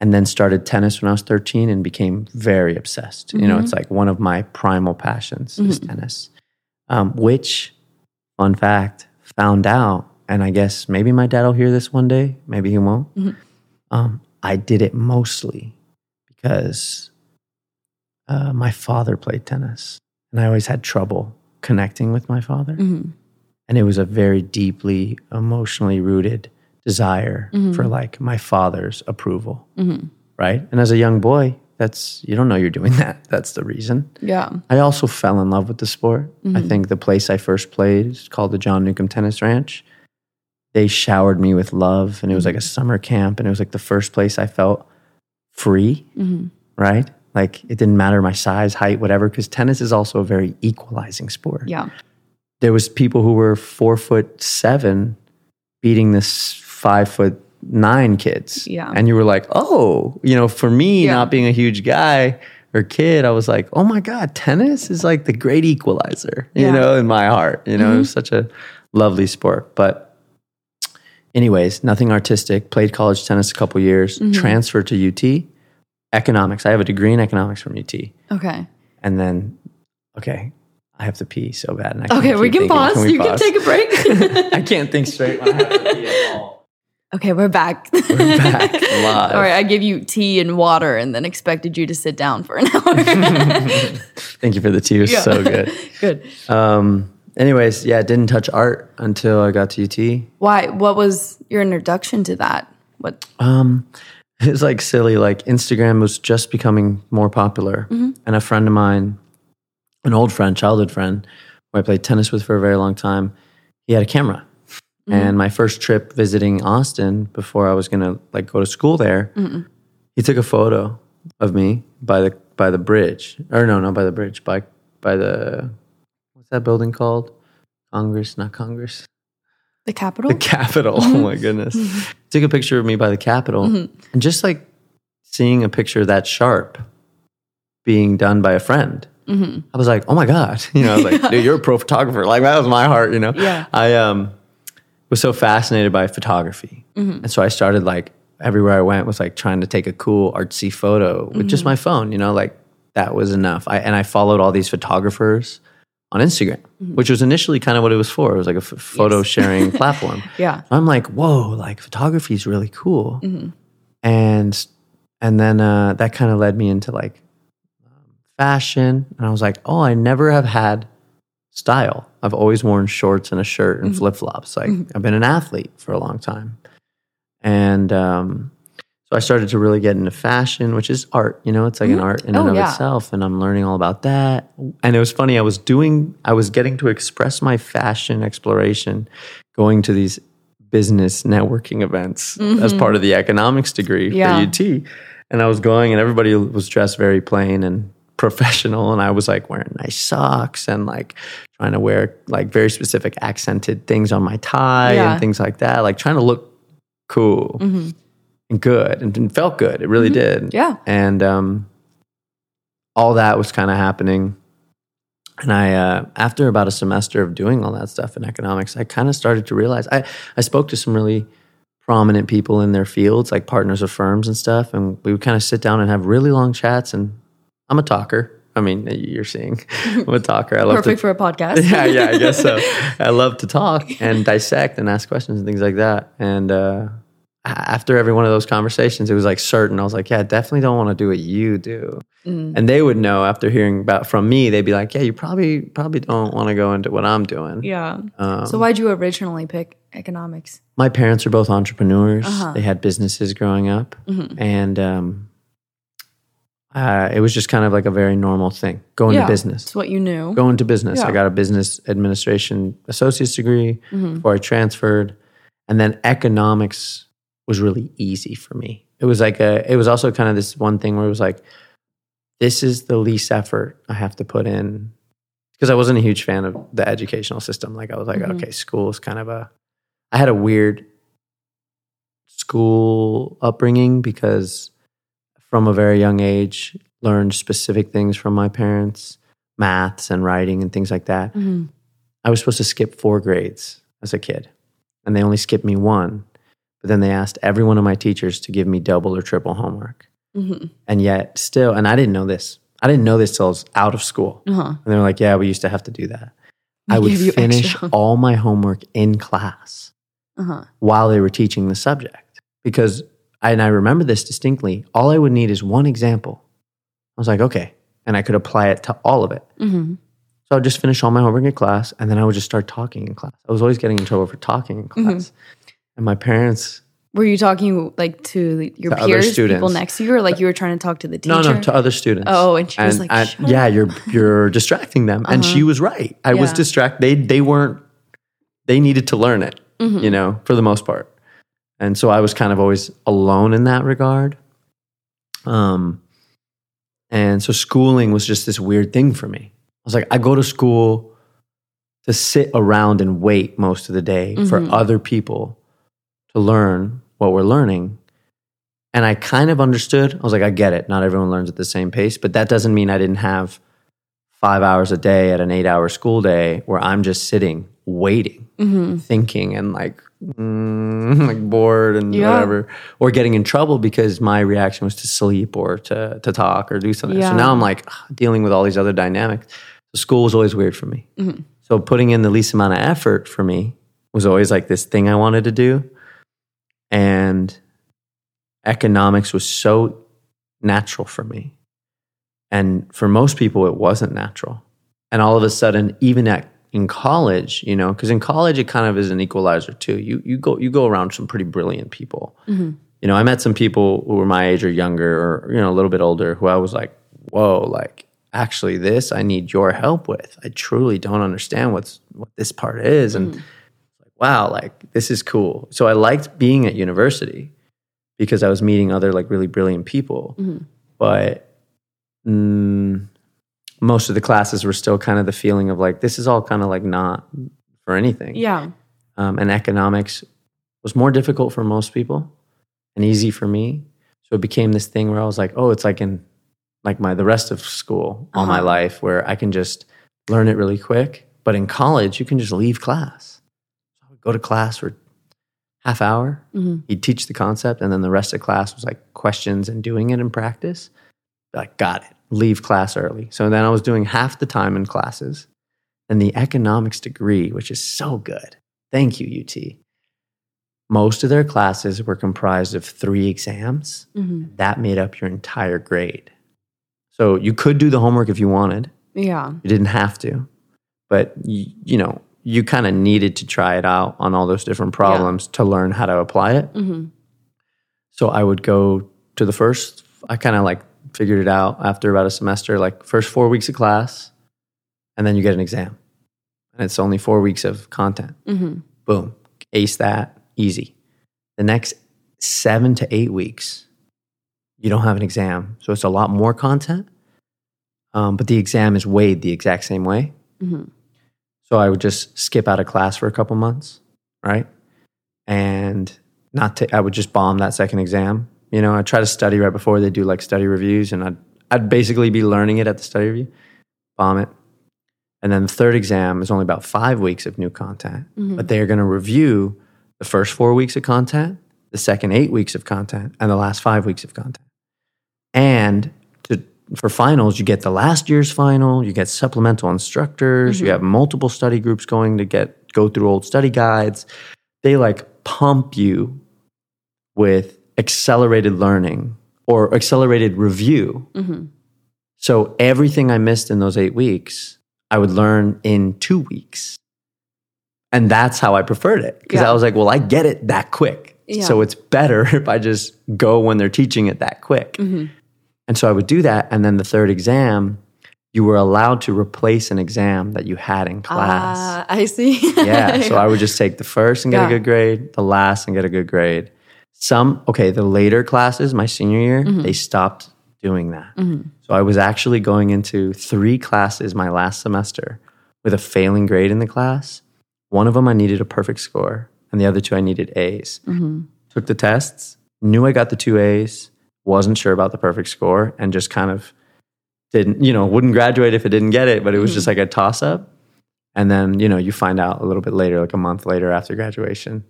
Speaker 1: And then started tennis when I was 13 and became very obsessed. You know, it's like one of my primal passions is tennis, um, which, fun fact, found out, and I guess maybe my dad will hear this one day, maybe he won't. Um, I did it mostly because uh, my father played tennis, and I always had trouble connecting with my father. And it was a very deeply emotionally rooted desire for mm-hmm. like my father's approval. Mm-hmm. Right. And as a young boy, that's, you don't know you're doing that. That's the reason.
Speaker 2: Yeah.
Speaker 1: I also fell in love with the sport. I mm-hmm. think the place I first played is called the John Newcombe Tennis Ranch. They showered me with love, and it was like a summer camp, and it was like the first place I felt free, right? Like it didn't matter my size, height, whatever, because tennis is also a very equalizing sport.
Speaker 2: Yeah.
Speaker 1: There was people who were four foot seven beating this five foot nine kids.
Speaker 2: Yeah.
Speaker 1: And you were like, oh, you know, for me,
Speaker 2: Yeah.
Speaker 1: not being a huge guy or kid, I was like, oh my God, tennis is like the great equalizer, you
Speaker 2: Yeah. Mm-hmm.
Speaker 1: know, in my heart. You know, it was such a lovely sport. But, anyways, nothing artistic. Played college tennis a couple years,
Speaker 2: Mm-hmm.
Speaker 1: transferred to UT, economics. I have a degree in economics from UT.
Speaker 2: Okay.
Speaker 1: And then, okay, I have to pee so bad. And I
Speaker 2: Okay, we can
Speaker 1: thinking.
Speaker 2: pause.
Speaker 1: we
Speaker 2: you
Speaker 1: pause?
Speaker 2: can take a break.
Speaker 1: I can't think straight
Speaker 2: Okay, we're back.
Speaker 1: We're back live.
Speaker 2: All right, I gave you tea and water and then expected you to sit down for an hour.
Speaker 1: Thank you for the tea. It was
Speaker 2: Yeah.
Speaker 1: so good.
Speaker 2: Good.
Speaker 1: Um, anyways, yeah, didn't touch art until I got to UT.
Speaker 2: Why? What was your introduction to that? What?
Speaker 1: Um, it was like silly. Like Instagram was just becoming more popular, and a friend of mine, an old friend, childhood friend, who I played tennis with for a very long time, he had a camera. And mm-hmm. my first trip visiting Austin before I was gonna like go to school there, he took a photo of me by the by the bridge, or no, not by the bridge, by by the what's that building called? Congress, not Congress.
Speaker 2: The capital?
Speaker 1: The Capitol. Oh my mm-hmm. goodness. Mm-hmm. Took a picture of me by the Capitol and just like seeing a picture that sharp being done by a friend. I was like, oh my God. You know, I was like, dude, you're a pro photographer. Like that was my heart, you know?
Speaker 2: Yeah.
Speaker 1: I um was so fascinated by photography. Mm-hmm. And so I started like everywhere I went was like trying to take a cool artsy photo with just mm-hmm. my phone, you know, like that was enough. I and I followed all these photographers on Instagram, mm-hmm. which was initially kind of what it was for. It was like a f- photo sharing platform.
Speaker 2: Yeah.
Speaker 1: I'm like, whoa, like photography is really cool. And and then uh, that kind of led me into like fashion. And I was like, oh, I never have had style. I've always worn shorts and a shirt and mm-hmm. flip flops. Like mm-hmm. I've been an athlete for a long time. And um, so I started to really get into fashion, which is art. You know, it's like an mm-hmm. art in and
Speaker 2: Oh,
Speaker 1: of
Speaker 2: yeah.
Speaker 1: itself. And I'm learning all about that. And it was funny. I was doing, I was getting to express my fashion exploration going to these business networking events as part of the economics degree
Speaker 2: Yeah.
Speaker 1: for UT. And I was going, and everybody was dressed very plain and professional. And I was like wearing nice socks and like trying to wear like very specific accented things on my tie
Speaker 2: Yeah.
Speaker 1: and things like that, like trying to look cool and good and, and felt good. It really did.
Speaker 2: Yeah.
Speaker 1: And um, all that was kind of happening. And I, uh, after about a semester of doing all that stuff in economics, I kind of started to realize I, I spoke to some really prominent people in their fields, like partners of firms and stuff. And we would kind of sit down and have really long chats. And I'm a talker. I mean, you're seeing, I'm a talker. I love
Speaker 2: Perfect
Speaker 1: to,
Speaker 2: for a podcast.
Speaker 1: yeah, yeah, I guess so. I love to talk and dissect and ask questions and things like that. And uh, after every one of those conversations, it was like certain. I was like, yeah, I definitely don't want to do what you do. And they would know after hearing about from me. They'd be like, yeah, you probably probably don't want to go into what I'm doing.
Speaker 2: Yeah.
Speaker 1: Um,
Speaker 2: so why'd you originally pick economics?
Speaker 1: My parents are both entrepreneurs.
Speaker 2: Uh-huh.
Speaker 1: They had businesses growing up,
Speaker 2: Mm-hmm.
Speaker 1: and um, uh, it was just kind of like a very normal thing. going
Speaker 2: yeah.
Speaker 1: business.
Speaker 2: It's what you knew.
Speaker 1: Going to business. I got a business administration associate's degree
Speaker 2: Mm-hmm.
Speaker 1: before I transferred. And then economics was really easy for me. It was like a, it was also kind of this one thing where it was like, this is the least effort I have to put in. Because I wasn't a huge fan of the educational system. Like I was like,
Speaker 2: Mhm.
Speaker 1: okay, school is kind of a, I had a weird school upbringing because from a very young age, learned specific things from my parents, maths and writing and things like that.
Speaker 2: Mhm.
Speaker 1: I was supposed to skip four grades as a kid, and they only skipped me one. But then they asked every one of my teachers to give me double or triple homework.
Speaker 2: Mhm.
Speaker 1: And yet, still, and I didn't know this. I didn't know this till I was out of school.
Speaker 2: Uh-huh.
Speaker 1: And they were like, yeah, we used to have to do that.
Speaker 2: They
Speaker 1: I would finish
Speaker 2: extra.
Speaker 1: all my homework in class
Speaker 2: Uh-huh.
Speaker 1: while they were teaching the subject. Because, and I remember this distinctly, all I would need is one example. I was like, okay. And I could apply it to all of it.
Speaker 2: hmm
Speaker 1: So I would just finish all my homework in class and then I would just start talking in class. I was always getting in trouble for talking in
Speaker 2: Mm-hmm.
Speaker 1: class. And my parents,
Speaker 2: Were you talking like to your
Speaker 1: To
Speaker 2: peers, people next to you, or like you were trying to talk to the teacher?
Speaker 1: no, no, to other students.
Speaker 2: Oh, and she was like,
Speaker 1: and-
Speaker 2: "Shut
Speaker 1: yeah, you're you're distracting them. And she was right. I was
Speaker 2: Yeah.
Speaker 1: distracted. They they weren't they needed to learn it,
Speaker 2: Mm-hmm.
Speaker 1: you know, for the most part. And so I was kind of always alone in that regard. Um and so schooling was just this weird thing for me. I was like, I go to school to sit around and wait most of the day for
Speaker 2: Mhm.
Speaker 1: other people to learn what we're learning. And I kind of understood. I was like, I get it. Not everyone learns at the same pace, but that doesn't mean I didn't have five hours a day at an eight hour school day where I'm just sitting, waiting,
Speaker 2: Mm-hmm.
Speaker 1: thinking, and like, mm, like bored and
Speaker 2: Yeah.
Speaker 1: whatever, or getting in trouble because my reaction was to sleep or to, to talk or do something.
Speaker 2: Yeah.
Speaker 1: So now I'm like ah, dealing with all these other dynamics. So school was always weird for me.
Speaker 2: Mm-hmm.
Speaker 1: So putting in the least amount of effort for me was always like this thing I wanted to do. and economics was so natural for me. And for most people, it wasn't natural. And all of a sudden, even at in college, you know, because in college it kind of is an equalizer too. You you go you go around some pretty brilliant people.
Speaker 2: Mm-hmm.
Speaker 1: You know, I met some people who were my age or younger, or you know, a little bit older, who I was like, "Whoa, like actually, this I need your help with. I truly don't understand what's what this part is." And
Speaker 2: Mm-hmm.
Speaker 1: like, wow, like this is cool. So I liked being at university because I was meeting other like really brilliant people.
Speaker 2: Mhm.
Speaker 1: But mm, most of the classes were still kind of the feeling of like this is all kind of like not for anything.
Speaker 2: Yeah.
Speaker 1: Um, and economics was more difficult for most people and easy for me. So it became this thing where I was like, oh, it's like in like my the rest of school all my
Speaker 2: Uh-huh.
Speaker 1: life where I can just learn it really quick. But in college, you can just leave class. So I would go to class for half hour.
Speaker 2: Mhm.
Speaker 1: He'd teach the concept, and then the rest of class was like questions and doing it in practice. Like, got it. Leave class early. So then I was doing half the time in classes. And the economics degree, which is so good. Thank you, UT. Most of their classes were comprised of three exams.
Speaker 2: Mhm.
Speaker 1: That made up your entire grade. So you could do the homework if you wanted.
Speaker 2: Yeah.
Speaker 1: You didn't have to, but you, you know, you kind of needed to try it out on all those different problems to learn how to apply it.
Speaker 2: hmm
Speaker 1: So I would go to the first, I kind of like figured it out after about a semester, like first four weeks of class, and then you get an exam. And it's only four weeks of content.
Speaker 2: hmm
Speaker 1: Boom, ace that, easy. The next seven to eight weeks, you don't have an exam. So it's a lot more content, um, but the exam is weighed the exact same way.
Speaker 2: hmm
Speaker 1: So I would just skip out of class for a couple months, right? And not ta- I would just bomb that second exam. You know, I try to study right before they do like study reviews, and I'd I'd basically be learning it at the study review, bomb it, and then the third exam is only about five weeks of new content,
Speaker 2: Mhm.
Speaker 1: but they are going to review the first four weeks of content, the second eight weeks of content, and the last five weeks of content. And to, for finals, you get the last year's final, you get supplemental instructors, you have multiple study groups going to get go through old study guides. They like pump you with accelerated learning or accelerated review.
Speaker 2: hmm
Speaker 1: So everything I missed in those eight weeks, I would learn in two weeks. And that's how I preferred it. Because
Speaker 2: Yeah.
Speaker 1: I was like, well, I get it that quick.
Speaker 2: Yeah.
Speaker 1: So it's better if I just go when they're teaching it that quick.
Speaker 2: hmm
Speaker 1: And so I would do that. And then the third exam, you were allowed to replace an exam that you had in class.
Speaker 2: Ah, I see.
Speaker 1: yeah. So I would just take the first and get
Speaker 2: Yeah.
Speaker 1: a good grade, the last and get a good grade. Some, okay, the later classes, my senior year,
Speaker 2: Mm-hmm.
Speaker 1: they stopped doing that. So I was actually going into three classes my last semester with a failing grade in the class. One of them I needed a perfect score, and the other two I needed A's.
Speaker 2: hmm
Speaker 1: Took the tests, knew I got the two A's, wasn't sure about the perfect score, and just kind of didn't, you know, wouldn't graduate if it didn't get it, but it was just like a toss up. And then, you know, you find out a little bit later, like a month later after graduation.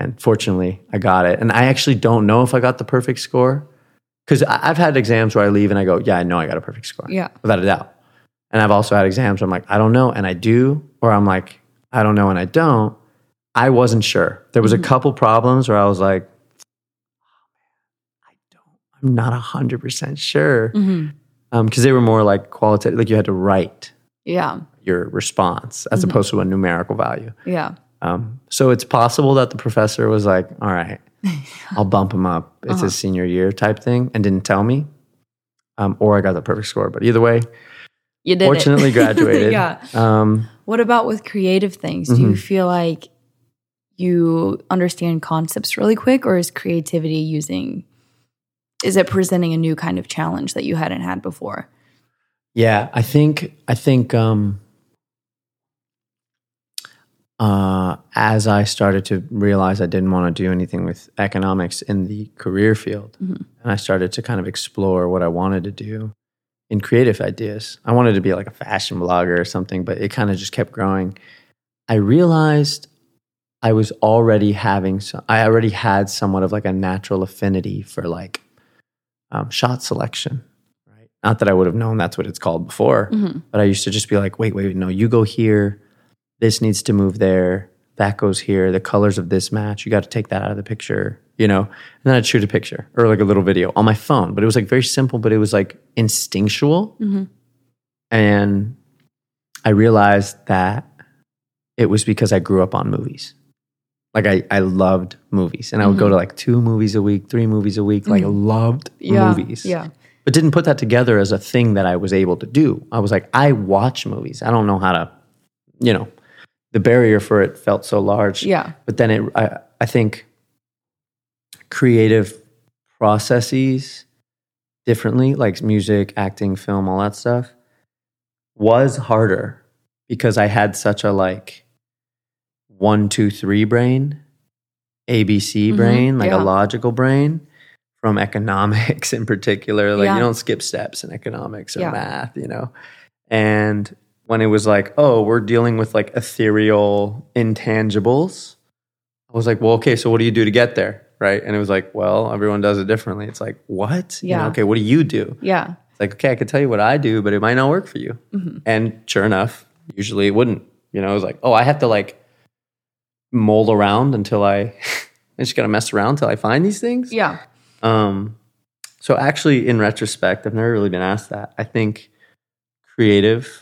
Speaker 1: And fortunately, I got it. And I actually don't know if I got the perfect score because I've had exams where I leave and I go, yeah, I know I got a perfect score
Speaker 2: Yeah.
Speaker 1: without a doubt. And I've also had exams where I'm like, I don't know, and I do, or I'm like, I don't know, and I don't. I wasn't sure. There was a mm-hmm. couple problems where I was like, oh I don't, I'm not hundred percent sure, mm-hmm. um, because
Speaker 2: hmm
Speaker 1: they were more like qualitative, like you had to write
Speaker 2: Yeah.
Speaker 1: your response as mm-hmm. opposed to a numerical value.
Speaker 2: Yeah.
Speaker 1: Um, so it's possible that the professor was like, all right, I'll bump him up. It's his senior year type thing, and didn't tell me. Um, or I got the perfect score. But either way,
Speaker 2: You did.
Speaker 1: fortunately graduated.
Speaker 2: yeah.
Speaker 1: Um,
Speaker 2: What about with creative things? Do you
Speaker 1: Mhm.
Speaker 2: feel like you understand concepts really quick, or is creativity using? Is it presenting a new kind of challenge that you hadn't had before?
Speaker 1: yeah, I think I think um, uh, as I started to realize I didn't want to do anything with economics in the career field,
Speaker 2: Mhm.
Speaker 1: and I started to kind of explore what I wanted to do in creative ideas. I wanted to be like a fashion blogger or something, but it kind of just kept growing. I realized I was already having some, I already had somewhat of like a natural affinity for like um, shot selection, right? Not that I would have known that's what it's called before,
Speaker 2: Mhm.
Speaker 1: but I used to just be like, wait, wait, no, you go here. This needs to move there. that goes here. The colors of this match. You got to take that out of the picture, you know. And then I'd shoot a picture or like a little video on my phone. But it was like very simple, but it was like instinctual. Mm-hmm. And I realized that it was because I grew up on movies. Like I, I loved movies, and I would go mm-hmm. to like two movies a week, three movies a week. Like mm-hmm. loved
Speaker 2: Yeah.
Speaker 1: movies
Speaker 2: Yeah.
Speaker 1: but didn't put that together as a thing that I was able to do. I was like, I watch movies. I don't know how to, you know, the barrier for it felt so large.
Speaker 2: Yeah.
Speaker 1: But then it, I, I think creative processes differently, like music, acting, film, all that stuff, was harder because I had such a like one, two, three brain, ABC brain, like
Speaker 2: Mm-hmm. yeah.
Speaker 1: a logical brain from economics in particular. Like
Speaker 2: Yeah.
Speaker 1: you don't skip steps in economics or
Speaker 2: Yeah.
Speaker 1: math, you know? And when it was like, oh, we're dealing with like ethereal intangibles, I was like, well, okay, so what do you do to get there? Right. And it was like, well, everyone does it differently. It's like, what? You know,
Speaker 2: Yeah.
Speaker 1: okay, what do you do?
Speaker 2: Yeah.
Speaker 1: It's like, okay, I could tell you what I do, but it might not work for you.
Speaker 2: Mm-hmm.
Speaker 1: And sure enough, usually it wouldn't. You know, it was like, oh, I have to like mold around until I, I just got to mess around until I find these things.
Speaker 2: Yeah.
Speaker 1: Um, so actually, in retrospect, I've never really been asked that. I think creative,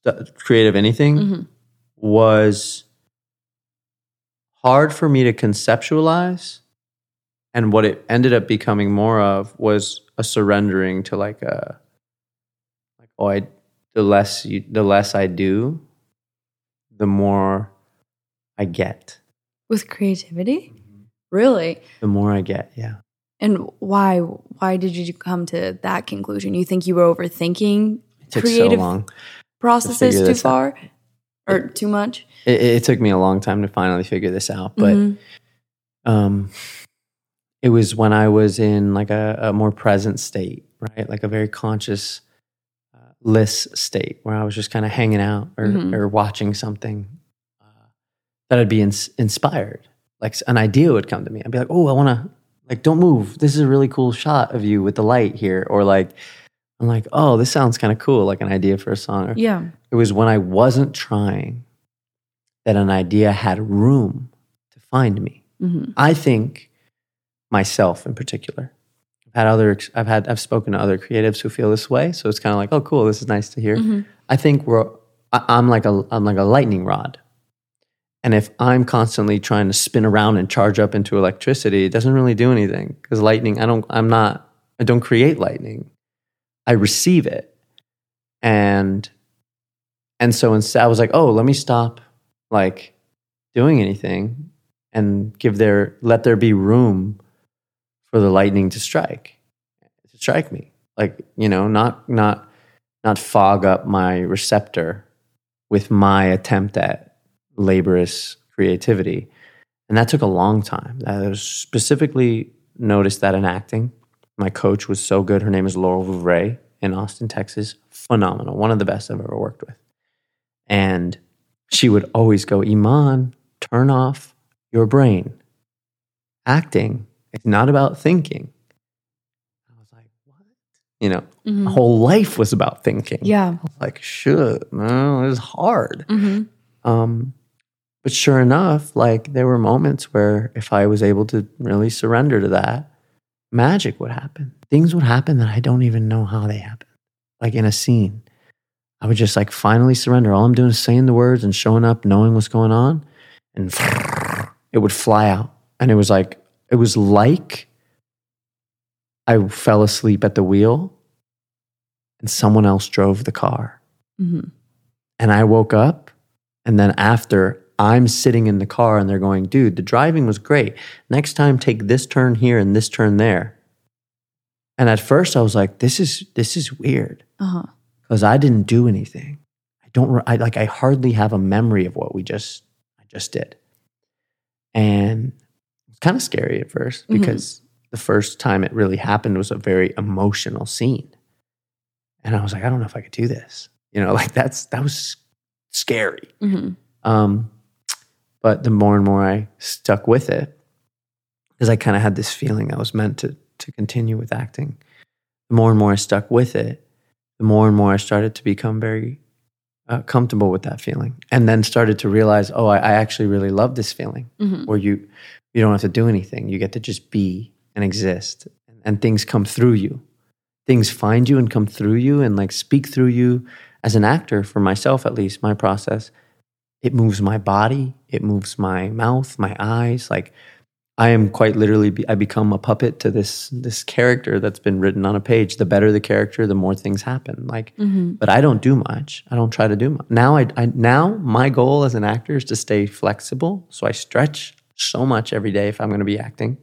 Speaker 1: stu- creative anything
Speaker 2: Mhm.
Speaker 1: was hard for me to conceptualize, and what it ended up becoming more of was a surrendering to like a, like oh, I the less you, the less I do, the more I get.
Speaker 2: With creativity? Really?
Speaker 1: The more I get, yeah.
Speaker 2: And why why did you come to that conclusion? You think you were overthinking
Speaker 1: It took
Speaker 2: creative
Speaker 1: so long.
Speaker 2: Processes too
Speaker 1: this out.
Speaker 2: far? Or too much?
Speaker 1: it, it took me a long time to finally figure this out but
Speaker 2: Mhm.
Speaker 1: um it was when i was in like a, a more present state right like a very conscious uh, less state where i was just kind of hanging out or,
Speaker 2: Mhm.
Speaker 1: or watching something uh, that i'd be ins- inspired like an idea would come to me i'd be like oh i want to like don't move this is a really cool shot of you with the light here or like i'm like oh this sounds kind of cool like an idea for a song or,
Speaker 2: Yeah.
Speaker 1: it was when I wasn't trying that an idea had room to find me.
Speaker 2: hmm
Speaker 1: I think myself in particular. I've had other I've had I've spoken to other creatives who feel this way, so it's kind of like, oh cool, this is nice to hear.
Speaker 2: Mhm.
Speaker 1: I think we're I, I'm like a I'm like a lightning rod. And if I'm constantly trying to spin around and charge up into electricity, it doesn't really do anything because lightning, I don't I'm not I don't create lightning. I receive it. And and so instead I was like, "Oh, let me stop like doing anything and give there let there be room for the lightning to strike to strike me. Like you know not not not fog up my receptor with my attempt at laborious creativity. And that took a long time. I specifically noticed that in acting my coach was so good. Her name is laurel vouvray in austin texas. Phenomenal. One of the best i've ever worked with. And she would always go Eman turn off your brain. Acting is not about thinking. I was like what? You know
Speaker 2: Mhm.
Speaker 1: my whole life was about thinking.
Speaker 2: Yeah.
Speaker 1: Like shit no was hard.
Speaker 2: Hmm
Speaker 1: um, but sure enough, like there were moments where if I was able to really surrender to that, magic would happen. Things would happen that I don't even know how they happen. Like in a scene, I would just like finally surrender. All I'm doing is saying the words and showing up, knowing what's going on, and it would fly out. And it was like, it was like I fell asleep at the wheel and someone else drove the car.
Speaker 2: hmm
Speaker 1: And I woke up, and then after, I'm sitting in the car and they're going, dude, the driving was great. Next time, take this turn here and this turn there. And at first, I was like, this is this is weird
Speaker 2: Uh-huh.
Speaker 1: because I didn't do anything. I don't I, like I hardly have a memory of what we just I just did, and it's kind of scary at first
Speaker 2: Mhm.
Speaker 1: because the first time it really happened was a very emotional scene, and I was like, I don't know if I could do this. You know, like that's that was scary.
Speaker 2: hmm
Speaker 1: Um, but the more and more I stuck with it, because I kind of had this feeling I was meant to to continue with acting. The more and more I stuck with it, the more and more I started to become very uh, comfortable with that feeling, and then started to realize, oh, I, I actually really love this feeling, where you you don't have to do anything; you get to just be and exist, and, and things come through you. Things find you and come through you, and like speak through you. As an actor, for myself at least, my process, it moves my body, it moves my mouth, my eyes, like. I am quite literally be, I become a puppet to this this character that's been written on a page. The better the character, the more things happen. Like, but I don't do much. I don't try to do much. Now I, I now my goal as an actor is to stay flexible. So I stretch so much every day if I'm going to be acting.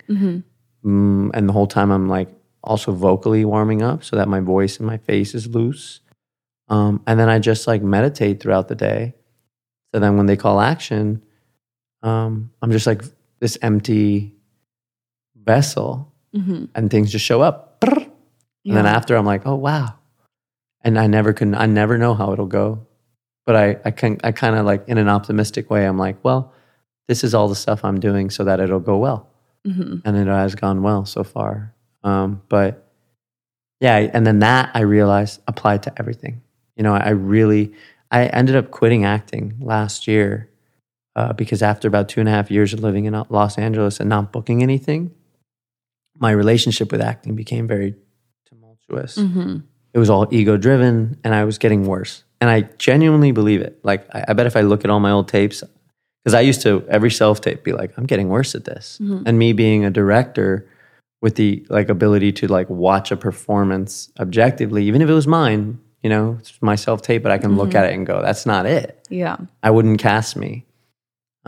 Speaker 1: Mm, and the whole time I'm like also vocally warming up so that my voice and my face is loose. Um, and then I just like meditate throughout the day. So then when they call action, um, I'm just like this empty vessel and things just show up. And then after I'm like, oh wow. And I never can I never know how it'll go. But I, I can I kind of like in an optimistic way, I'm like, well, this is all the stuff I'm doing so that it'll go well.
Speaker 2: Mhm.
Speaker 1: And it has gone well so far. Um, but yeah, and then that I realized applied to everything. You know, I really I ended up quitting acting last year uh, because after about two and a half years of living in Los Angeles and not booking anything, my relationship with acting became very tumultuous.
Speaker 2: Mhm.
Speaker 1: It was all ego driven, and I was getting worse. And I genuinely believe it. Like, I, I bet if I look at all my old tapes, because I used to every self tape be like, I'm getting worse at this. And me being a director with the like ability to like watch a performance objectively, even if it was mine, you know, it's my self tape, but I can look at it and go, that's not it.
Speaker 2: Yeah.
Speaker 1: I wouldn't cast me.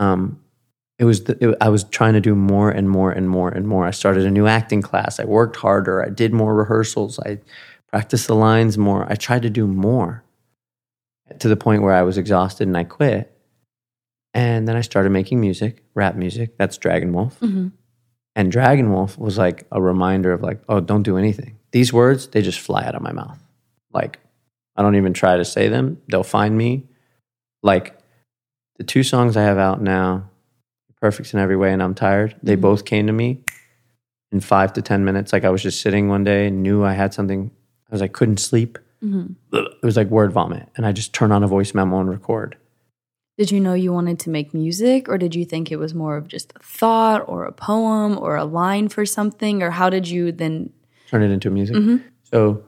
Speaker 1: Um, it was the, it, I was trying to do more and more and more and more. I started a new acting class. I worked harder. I did more rehearsals. I practiced the lines more. I tried to do more to the point where I was exhausted and I quit. And then I started making music, rap music. That's DragonWulf. And DragonWulf was like a reminder of like, oh, don't do anything. These words, they just fly out of my mouth. Like, I don't even try to say them. They'll find me. Like, the two songs I have out now, Perfect in Every Way and I'm Tired, they mm-hmm. both came to me in five to 10 minutes. Like, I was just sitting one day, and knew I had something. I was like, couldn't sleep. Mm-hmm. It was like word vomit. And I just turn on a voice memo and record.
Speaker 2: Did you know you wanted to make music, or did you think it was more of just a thought, or a poem, or a line for something, or how did you then?
Speaker 1: turn it into music. Mm-hmm. So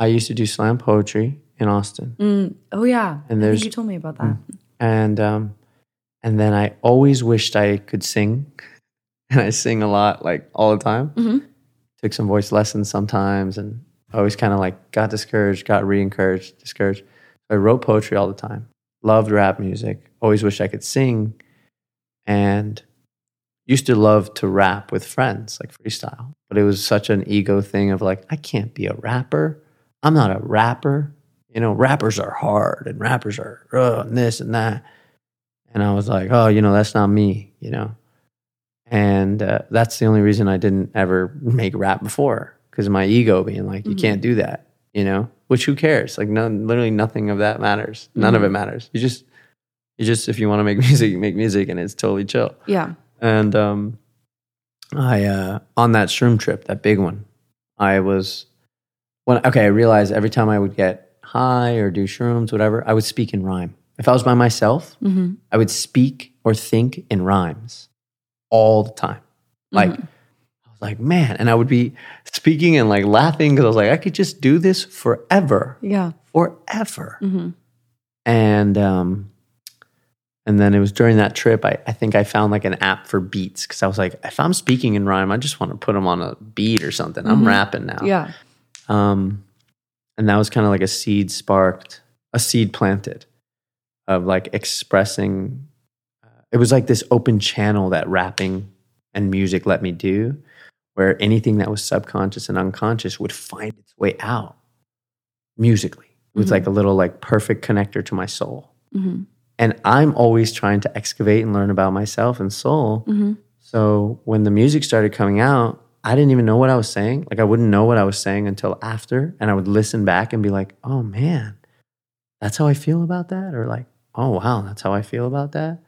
Speaker 1: I used to do slam poetry in Austin.
Speaker 2: Mm, oh yeah,
Speaker 1: And there's-
Speaker 2: you told me about mm. that.
Speaker 1: And um, and then I always wished I could sing, and I sing a lot, like all the time.
Speaker 2: Mhm.
Speaker 1: Took some voice lessons sometimes, and I always kind of like got discouraged, got re-encouraged, discouraged. I wrote poetry all the time. Loved rap music. Always wished I could sing, and used to love to rap with friends, like freestyle. But it was such an ego thing of like, I can't be a rapper. I'm not a rapper. You know, rappers are hard, and rappers are uh, and this and that. And I was like, oh, you know, that's not me, you know. And uh, that's the only reason I didn't ever make rap before because my ego being like, you can't do that, you know. Which who cares? Like, none, literally nothing of that matters. None of it matters. You just, you just, if you want to make music, you make music, and it's totally chill.
Speaker 2: Yeah.
Speaker 1: And um, I uh, on that shroom trip, that big one, I was when okay, I realized every time I would get high or do shrooms, whatever, I would speak in rhyme. If I was by myself,
Speaker 2: Mm-hmm.
Speaker 1: I would speak or think in rhymes all the time. Like I was like, man, and I would be speaking and like laughing because I was like, I could just do this forever,
Speaker 2: Yeah.
Speaker 1: forever.
Speaker 2: Mm-hmm.
Speaker 1: And um, and then it was during that trip, I, I think I found like an app for beats because I was like, if I'm speaking in rhyme, I just want to put them on a beat or something. I'm rapping now.
Speaker 2: Yeah.
Speaker 1: Um, and that was kind of like a seed sparked, a seed planted of like expressing. Uh, it was like this open channel that rapping and music let me do, where anything that was subconscious and unconscious would find its way out musically. It was like a little like perfect connector to my soul.
Speaker 2: Mm-hmm.
Speaker 1: And I'm always trying to excavate and learn about myself and soul.
Speaker 2: Mm-hmm.
Speaker 1: So when the music started coming out, I didn't even know what I was saying. Like I wouldn't know what I was saying until after, and I would listen back and be like, "Oh man, that's how I feel about that," or like, "Oh wow, that's how I feel about that,"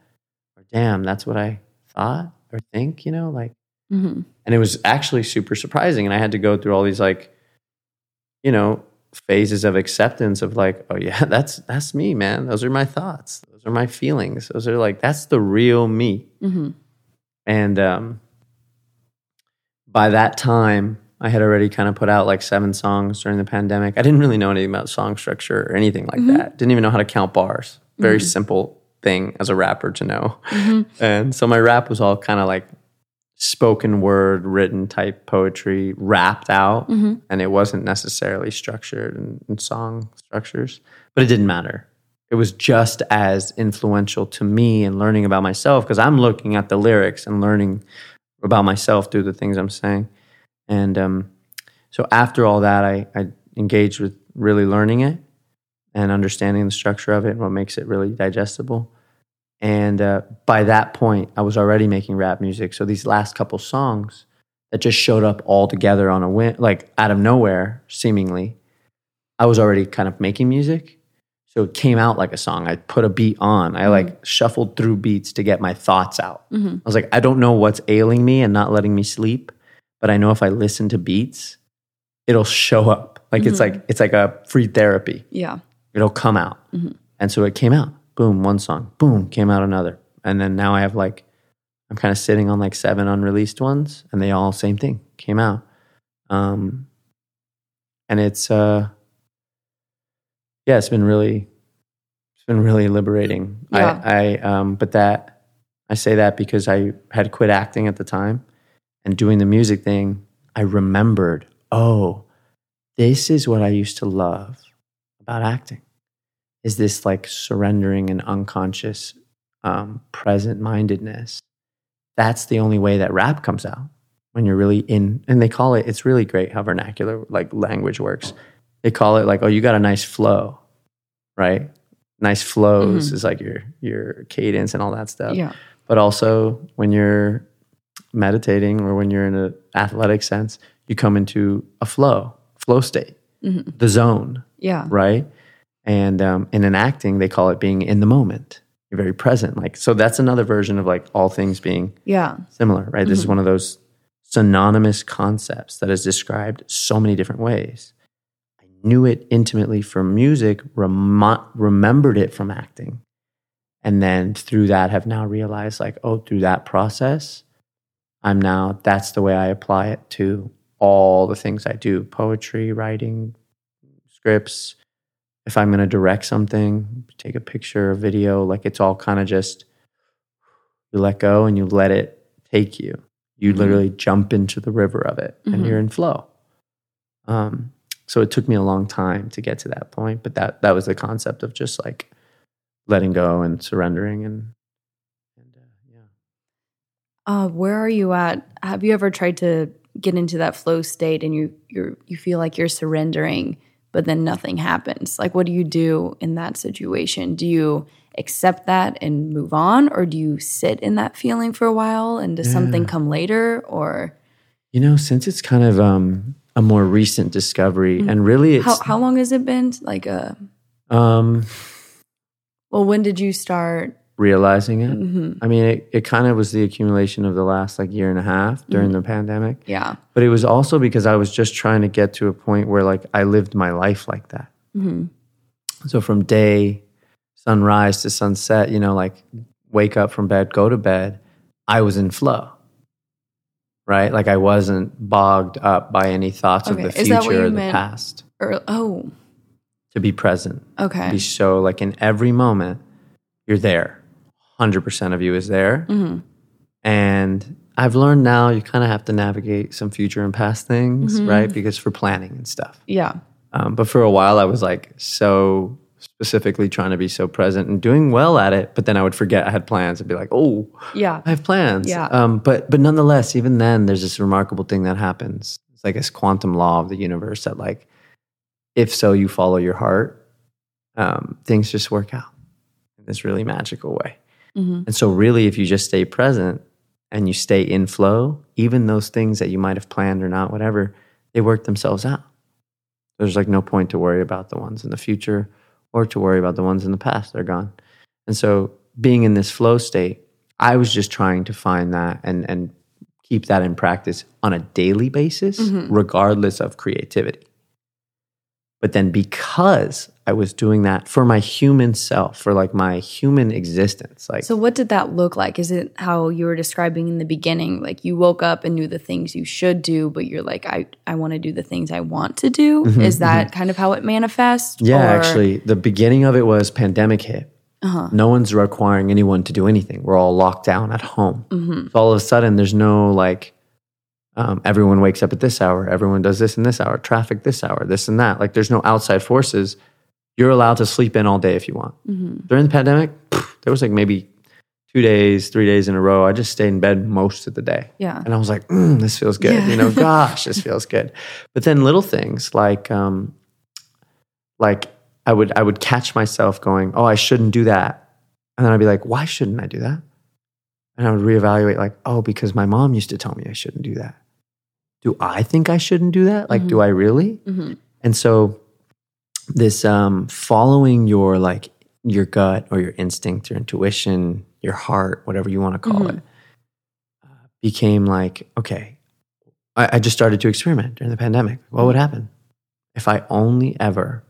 Speaker 1: or "Damn, that's what I thought or think," you know, like.
Speaker 2: Mm-hmm.
Speaker 1: And it was actually super surprising, and I had to go through all these like, you know, phases of acceptance of like, oh yeah, that's that's me, man. Those are my thoughts. Those are my feelings. Those are like that's the real me. And um, by that time, I had already kind of put out like seven songs during the pandemic. I didn't really know anything about song structure or anything like mm-hmm. that. Didn't even know how to count bars. Very mm-hmm. simple thing as a rapper to know. Mm-hmm. And so my rap was all kind of like spoken word, written type poetry, rapped out, and it wasn't necessarily structured in, in song structures, but it didn't matter. It was just as influential to me in learning about myself because I'm looking at the lyrics and learning about myself through the things I'm saying. And um, so after all that, I, I engaged with really learning it and understanding the structure of it and what makes it really digestible. And uh, by that point, I was already making rap music. So these last couple songs that just showed up all together on a win, like out of nowhere, seemingly, I was already kind of making music. So it came out like a song. I put a beat on. I like shuffled through beats to get my thoughts out. I was like, I don't know what's ailing me and not letting me sleep, but I know if I listen to beats, it'll show up. Like it's like it's like a free therapy
Speaker 2: Yeah.
Speaker 1: it'll come out. And so it came out. Boom, one song. Boom, came out another. And then now I have like, I'm kind of sitting on like seven unreleased ones, and they all same thing came out. Um, and it's uh, yeah, it's been really, it's been really liberating.
Speaker 2: Yeah.
Speaker 1: I, I um, but that I say that because I had quit acting at the time, and doing the music thing, I remembered, oh, this is what I used to love about acting is this like surrendering and unconscious um, present mindedness that's the only way that rap comes out when you're really in and they call it it's really great how vernacular like language works they call it like oh you got a nice flow right nice flows mm-hmm. is like your your cadence and all that stuff
Speaker 2: Yeah.
Speaker 1: but also when you're meditating or when you're in an athletic sense you come into a flow flow state mm-hmm. the zone
Speaker 2: Yeah.
Speaker 1: right? And um, in acting, they call it being in the moment. You're very present. Like so, that's another version of like all things being
Speaker 2: Yeah.
Speaker 1: similar, right? This is mm-hmm. one of those synonymous concepts that is described so many different ways. Knew it intimately from music, remo- remembered it from acting, and then through that have now realized like, oh, through that process, I'm now that's the way I apply it to all the things I do: poetry, writing, scripts. If I'm going to direct something, take a picture, a video, like it's all kind of just you let go and you let it take you. You literally jump into the river of it and you're in flow. Um, so it took me a long time to get to that point, but that that was the concept of just like letting go and surrendering and and uh, yeah.
Speaker 2: Uh, where are you at? Have you ever tried to get into that flow state and you you you feel like you're surrendering, but then nothing happens? Like, what do you do in that situation? Do you accept that and move on, or do you sit in that feeling for a while and does something come later? Or
Speaker 1: You know, since it's kind of um, a more recent discovery, and really it's
Speaker 2: how how long has it been? Like, uh,
Speaker 1: um,
Speaker 2: well, when did you start?
Speaker 1: realizing it. I mean, it, it kind of was the accumulation of the last like year and a half during the pandemic.
Speaker 2: Yeah,
Speaker 1: But it was also because I was just trying to get to a point where like I lived my life like that. So from day sunrise to sunset, you know, like wake up from bed, go to bed, I was in flow. Right? Like I wasn't bogged up by any thoughts
Speaker 2: Okay,
Speaker 1: of the
Speaker 2: is
Speaker 1: future or the past.
Speaker 2: or oh,
Speaker 1: To be present.
Speaker 2: okay,
Speaker 1: Be so like in every moment, you're there. 100% of you is there.
Speaker 2: Mm-hmm.
Speaker 1: And I've learned now you kind of have to navigate some future and past things,
Speaker 2: Mm-hmm.
Speaker 1: right? Because for planning and stuff.
Speaker 2: yeah,
Speaker 1: Um, but for a while, I was like so specifically trying to be so present and doing well at it. But then I would forget I had plans and be like, oh,
Speaker 2: yeah,
Speaker 1: I have plans.
Speaker 2: Yeah.
Speaker 1: Um, but but nonetheless, even then, there's this remarkable thing that happens. It's like this quantum law of the universe that, like, if so, you follow your heart, um, things just work out in this really magical way.
Speaker 2: Mhm.
Speaker 1: And so, really, if you just stay present and you stay in flow, even those things that you might have planned or not, whatever, they work themselves out. There's like no point to worry about the ones in the future or to worry about the ones in the past. They're gone. And so, being in this flow state, I was just trying to find that and and keep that in practice on a daily basis, mm-hmm. regardless of creativity. But then because I was doing that for my human self, for like my human existence, like
Speaker 2: So, what did that look like? Is it how you were describing in the beginning? Like you woke up and knew the things you should do, but you're like, I, I want to do the things I want to do. Mm-hmm, Is that mm-hmm. kind of how it manifests?
Speaker 1: Mm-hmm, Yeah,
Speaker 2: Or-
Speaker 1: actually, the beginning of it was pandemic hit. Uh-huh. No one's requiring anyone to do anything. We're all locked down at home. Mm-hmm. So all of a sudden, there's no like, um, everyone wakes up at this hour, everyone does this and this hour, traffic this hour, this and that. Like, there's no outside forces. You're allowed to sleep in all day if you want. During the pandemic, pff, there was like maybe two days, three days in a row. I just stayed in bed most of the day.
Speaker 2: Yeah.
Speaker 1: And I was like, mm, this feels good.
Speaker 2: Yeah.
Speaker 1: You know, gosh, this feels good. But then little things like, um, like I would, I would catch myself going, oh, I shouldn't do that. And then I'd be like, why shouldn't I do that? And I would reevaluate like, oh, because my mom used to tell me I shouldn't do that. Do I think I shouldn't do that? Like, do I really?
Speaker 2: Mhm.
Speaker 1: And so this um, following your like your gut or your instinct, your intuition, your heart, whatever you want to call
Speaker 2: Mhm.
Speaker 1: it, uh, became like okay. I, I just started to experiment during the pandemic. What would happen if I only ever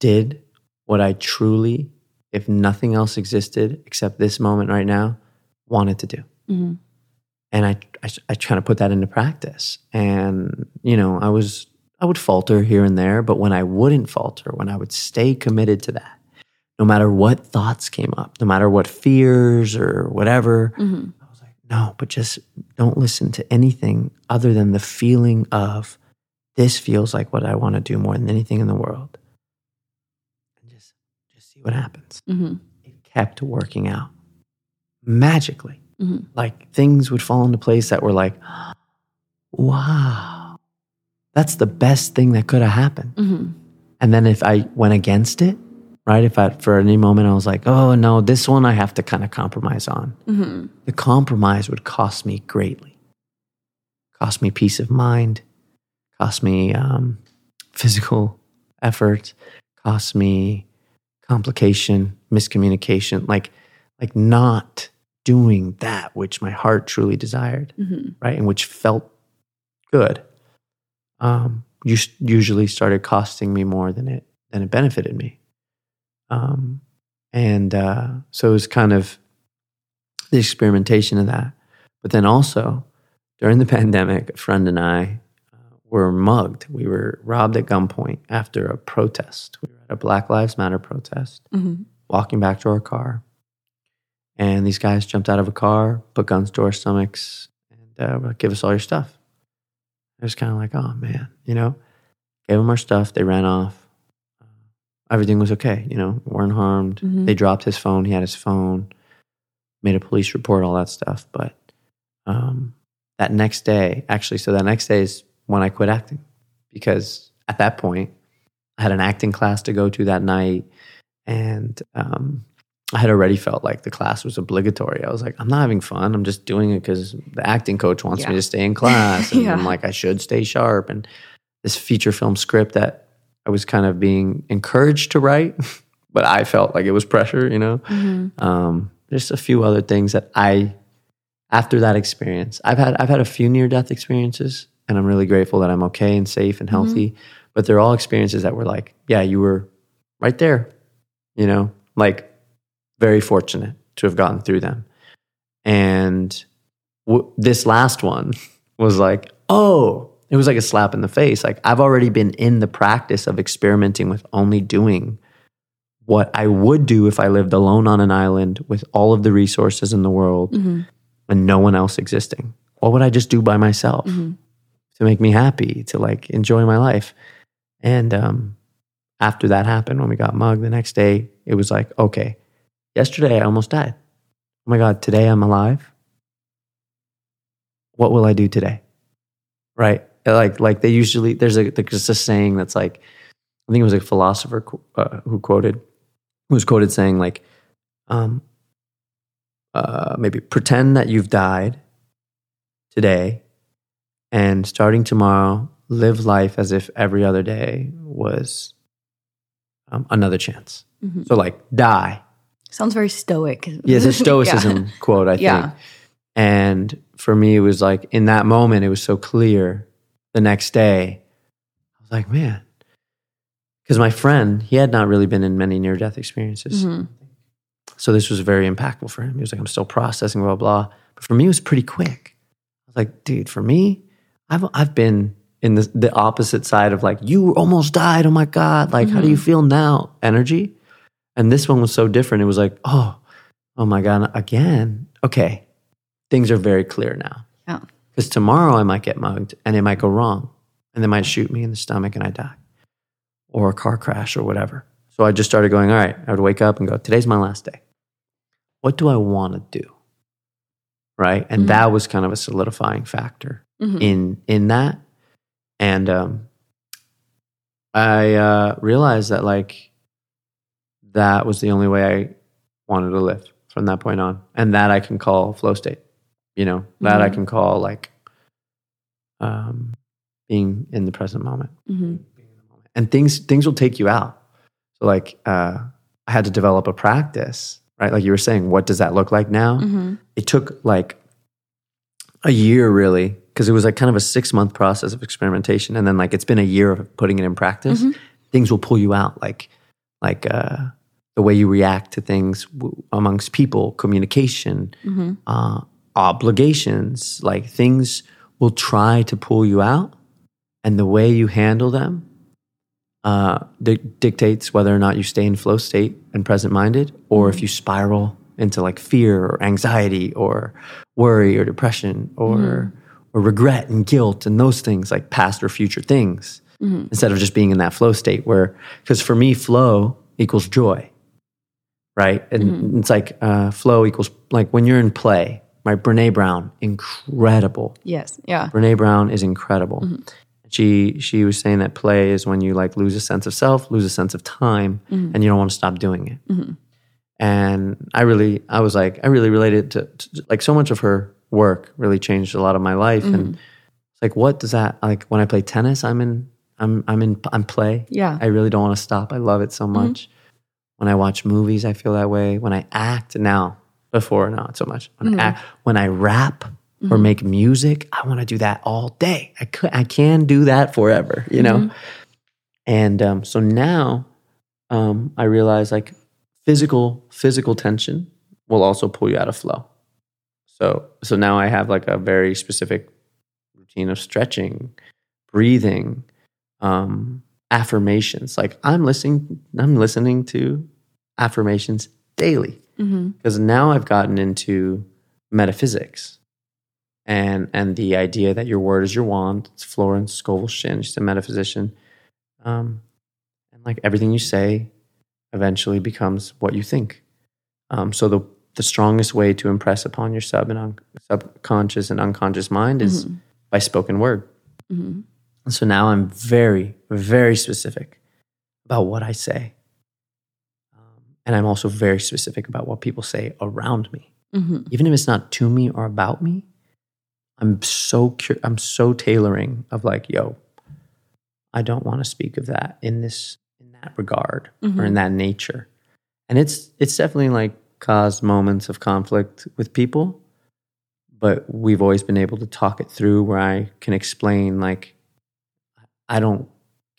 Speaker 1: did what I truly, if nothing else existed except this moment right now, wanted to do? And I, I I try to put that into practice. And you know, I was I would falter here and there, but when I wouldn't falter, when I would stay committed to that, no matter what thoughts came up, no matter what fears or whatever,
Speaker 2: Mhm.
Speaker 1: I was like, no, but just don't listen to anything other than the feeling of this feels like what I want to do more than anything in the world. And just just see what happens.
Speaker 2: Mhm.
Speaker 1: It kept working out magically
Speaker 2: Mhm.
Speaker 1: like things would fall into place that were like, wow, that's the best thing that could have happened.
Speaker 2: Mhm.
Speaker 1: And then if I went against it, right? If I, for any moment I was like, oh no, this one I have to kind of compromise on,
Speaker 2: Mhm.
Speaker 1: the compromise would cost me greatly. Cost me peace of mind, cost me um, physical effort, cost me complication, miscommunication, like, like not doing that which my heart truly desired,
Speaker 2: Mhm.
Speaker 1: right? And which felt good. Um, us- usually started costing me more than it than it benefited me. Um, and uh, so it was kind of the experimentation of that. But then also during the pandemic, a friend and I uh, were mugged. We were robbed at gunpoint after a protest. We were at a Black Lives Matter protest,
Speaker 2: Mhm.
Speaker 1: walking back to our car. And these guys jumped out of a car, put guns to our stomachs, and uh, were like, give us all your stuff. It was kind of like, oh man, you know, gave them our stuff. They ran off. Uh, everything was okay, you know, weren't harmed.
Speaker 2: Mhm.
Speaker 1: They dropped his phone. He had his phone, made a police report, all that stuff. But um, that next day, actually, so that next day is when I quit acting because at that point, I had an acting class to go to that night. And um, I had already felt like the class was obligatory. I was like, I'm not having fun. I'm just doing it because the acting coach wants me to stay in class. And
Speaker 2: Yeah.
Speaker 1: I'm like, I should stay sharp. And this feature film script that I was kind of being encouraged to write, but I felt like it was pressure, you know?
Speaker 2: Mhm.
Speaker 1: Um, just a few other things that I, after that experience, I've had I've had a few near death experiences, and I'm really grateful that I'm okay and safe and healthy. But they're all experiences that were like, yeah, you were right there, you know, like very fortunate to have gotten through them. And w- this last one was like, oh, it was like a slap in the face. Like I've already been in the practice of experimenting with only doing what I would do if I lived alone on an island with all of the resources in the world
Speaker 2: Mhm.
Speaker 1: and no one else existing. What would I just do by myself
Speaker 2: Mhm.
Speaker 1: to make me happy, to like enjoy my life? And um, after that happened, when we got mugged the next day, it was like, okay, yesterday I almost died. Oh my God, today I'm alive. What will I do today? Right? Like, like they usually, there's a, there's a saying that's like, I think it was a philosopher uh, who quoted, who was quoted saying like, um, uh, maybe pretend that you've died today and starting tomorrow, live life as if every other day was um, another chance.
Speaker 2: Mhm.
Speaker 1: So like die.
Speaker 2: Sounds very stoic.
Speaker 1: Yeah, it's a stoicism quote, I think.
Speaker 2: Yeah.
Speaker 1: And for me, it was like in that moment, it was so clear. The next day, I was like, man, because my friend, he had not really been in many near death experiences. Mm-hmm. So this was very impactful for him. He was like, I'm still processing, blah, blah. But for me, it was pretty quick. I was like, dude, for me, I've, I've been in the, the opposite side of like, you almost died. Oh my God. Like, how do mm-hmm. you feel now? Energy. And this one was so different. It was like, oh, oh my God, again. Okay. Things are very clear now.
Speaker 2: Yeah.
Speaker 1: Because tomorrow I might get mugged and it might go wrong and they might shoot me in the stomach and I die or a car crash or whatever. So I just started going, all right, I would wake up and go, today's my last day. What do I want to do? Right. And
Speaker 2: Mhm.
Speaker 1: that was kind of a solidifying factor
Speaker 2: Mhm.
Speaker 1: in in that. And um, I uh, realized that like that was the only way I wanted to live from that point on, and that I can call flow state. You know, that I
Speaker 2: Mhm.
Speaker 1: can call like um, being in the present moment
Speaker 2: Mhm.
Speaker 1: and things things will take you out. So like uh, I had to develop a practice, right? Like you were saying, what does that look like now?
Speaker 2: Mhm.
Speaker 1: It took like a year really, because it was like kind of a six month process of experimentation, and then like it's been a year of putting it in practice.
Speaker 2: Mhm.
Speaker 1: Things will pull you out, like like uh, the way you react to things w- amongst people, communication,
Speaker 2: Mhm.
Speaker 1: uh, obligations, like things will try to pull you out, and the way you handle them uh, di- dictates whether or not you stay in flow state and present minded, or if you spiral into like fear or anxiety or worry or depression or or regret and guilt and those things like past or future things instead of just being in that flow state where because for me flow equals joy right and mm-hmm. it's like uh, flow equals like when you're in play right brene brown incredible
Speaker 2: Yes. Yeah.
Speaker 1: Brene Brown is incredible. Mm-hmm. She she was saying that play is when you like lose a sense of self, lose a sense of time, mm-hmm. and you don't want to stop doing it. And I really, I was like, I really related to, to like so much of her work really changed a lot of my life. And it's like, what does that like when I play tennis? I'm in, I'm I'm in, I'm play.
Speaker 2: Yeah.
Speaker 1: I really don't want to stop. I love it so much. When I watch movies, I feel that way. When I act now, before not so much. When I act, when I rap or make music, I want to do that all day. I could, I can do that forever, you know. And um, so now, um, I realize like physical physical tension will also pull you out of flow. So so now I have like a very specific routine of stretching, breathing, um, affirmations. Like I'm listening, I'm listening to affirmations daily
Speaker 2: Mm-hmm.
Speaker 1: because now I've gotten into metaphysics and and the idea that your word is your wand. It's Florence Scovel Shinn. She's a metaphysician, um, and like everything you say, eventually becomes what you think. Um, so the the strongest way to impress upon your sub and un- subconscious and unconscious mind is by spoken word.
Speaker 2: Mm-hmm.
Speaker 1: And so now I'm very, very specific about what I say. Um, and I'm also very specific about what people say around me.
Speaker 2: Mm-hmm.
Speaker 1: Even if it's not to me or about me, I'm so cur- I'm so tailoring of like, yo, I don't want to speak of that in this in that regard or in that nature. And it's it's definitely like caused moments of conflict with people, but we've always been able to talk it through where I can explain like I don't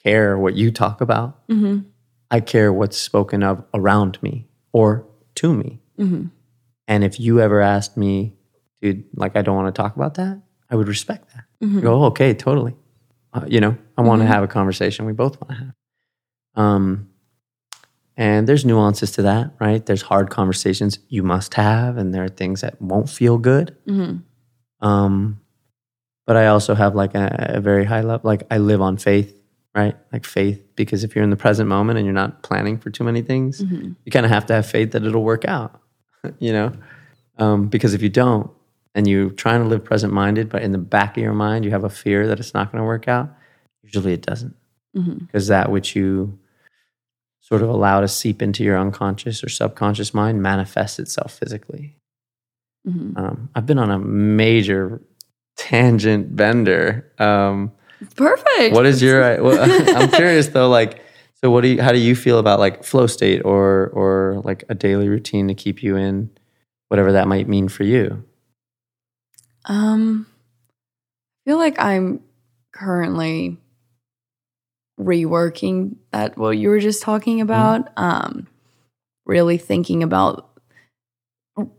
Speaker 1: care what you talk about.
Speaker 2: Mm-hmm.
Speaker 1: I care what's spoken of around me or to me.
Speaker 2: Mm-hmm.
Speaker 1: And if you ever asked me, dude, like I don't want to talk about that, I would respect that.
Speaker 2: Mm-hmm.
Speaker 1: Go, oh, okay, totally. Uh, you know, I want to have a conversation we both want to have. Um, and there's nuances to that, right? There's hard conversations you must have, and there are things that won't feel good.
Speaker 2: Mm-hmm.
Speaker 1: Um, but I also have like a, a very high level, like I live on faith, right? Like faith, because if you're in the present moment and you're not planning for too many things,
Speaker 2: Mm-hmm.
Speaker 1: you kind of have to have faith that it'll work out, you know? Um, because if you don't, and you're trying to live present minded, but in the back of your mind, you have a fear that it's not going to work out, usually it doesn't.
Speaker 2: Mm-hmm.
Speaker 1: Because that which you sort of allow to seep into your unconscious or subconscious mind manifests itself physically.
Speaker 2: Mm-hmm.
Speaker 1: Um, I've been on a major tangent bender. Um,
Speaker 2: Perfect.
Speaker 1: what is your? Well, I'm curious though. Like, so what do you? How do you feel about like flow state or or like a daily routine to keep you in whatever that might mean for you?
Speaker 2: Um, I feel like I'm currently reworking that what you were just talking about. Um, really thinking about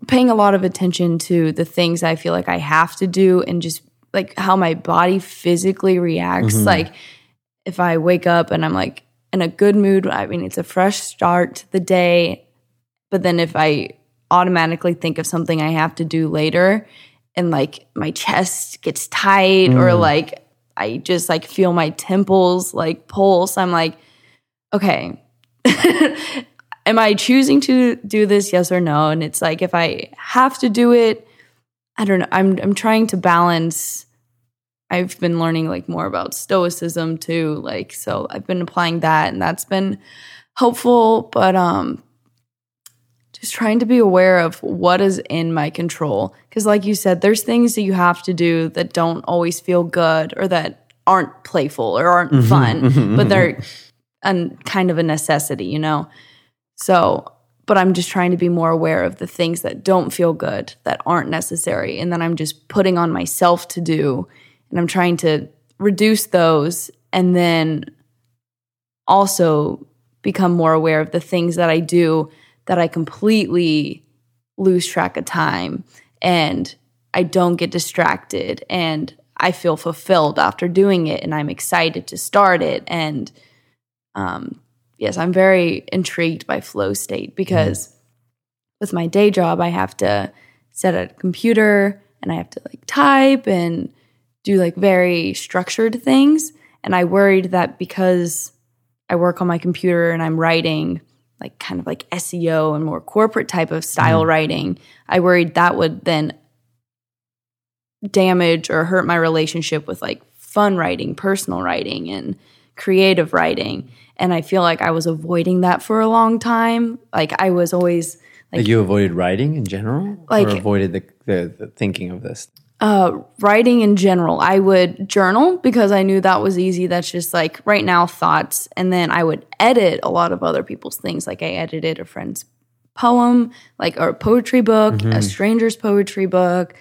Speaker 2: paying a lot of attention to the things I feel like I have to do and just like how my body physically reacts.
Speaker 1: Mhm.
Speaker 2: Like if I wake up and I'm like in a good mood, I mean, it's a fresh start to the day. But then if I automatically think of something I have to do later and like my chest gets tight or
Speaker 1: Mm.
Speaker 2: like I just like feel my temples like pulse, I'm like, okay. Am I choosing to do this? Yes or no? And it's like if I have to do it, I don't know. I'm I'm trying to balance. I've been learning like more about stoicism too. Like so I've been applying that and that's been helpful, but um just trying to be aware of what is in my control because like you said there's things that you have to do that don't always feel good or that aren't playful or aren't
Speaker 1: Mm-hmm.
Speaker 2: fun, but they're an, kind of a necessity, you know. So, but I'm just trying to be more aware of the things that don't feel good, that aren't necessary, and then I'm just putting on myself to do, and I'm trying to reduce those, and then also become more aware of the things that I do that I completely lose track of time and I don't get distracted and I feel fulfilled after doing it and I'm excited to start it and um yes I'm very intrigued by flow state because with my day job I have to set a computer and I have to like type and do like very structured things and I worried that because I work on my computer and I'm writing like kind of like SEO and more corporate type of style mm-hmm. writing, I worried that would then damage or hurt my relationship with like fun writing, personal writing, and creative writing. And I feel like I was avoiding that for a long time. Like I was always
Speaker 1: Like you avoided writing in general,
Speaker 2: Like-
Speaker 1: or avoided the, the, the thinking of this.
Speaker 2: uh, writing in general. I would journal because I knew that was easy. That's just like right now thoughts. And then I would edit a lot of other people's things. Like I edited a friend's poem, like or a poetry book, a stranger's poetry book,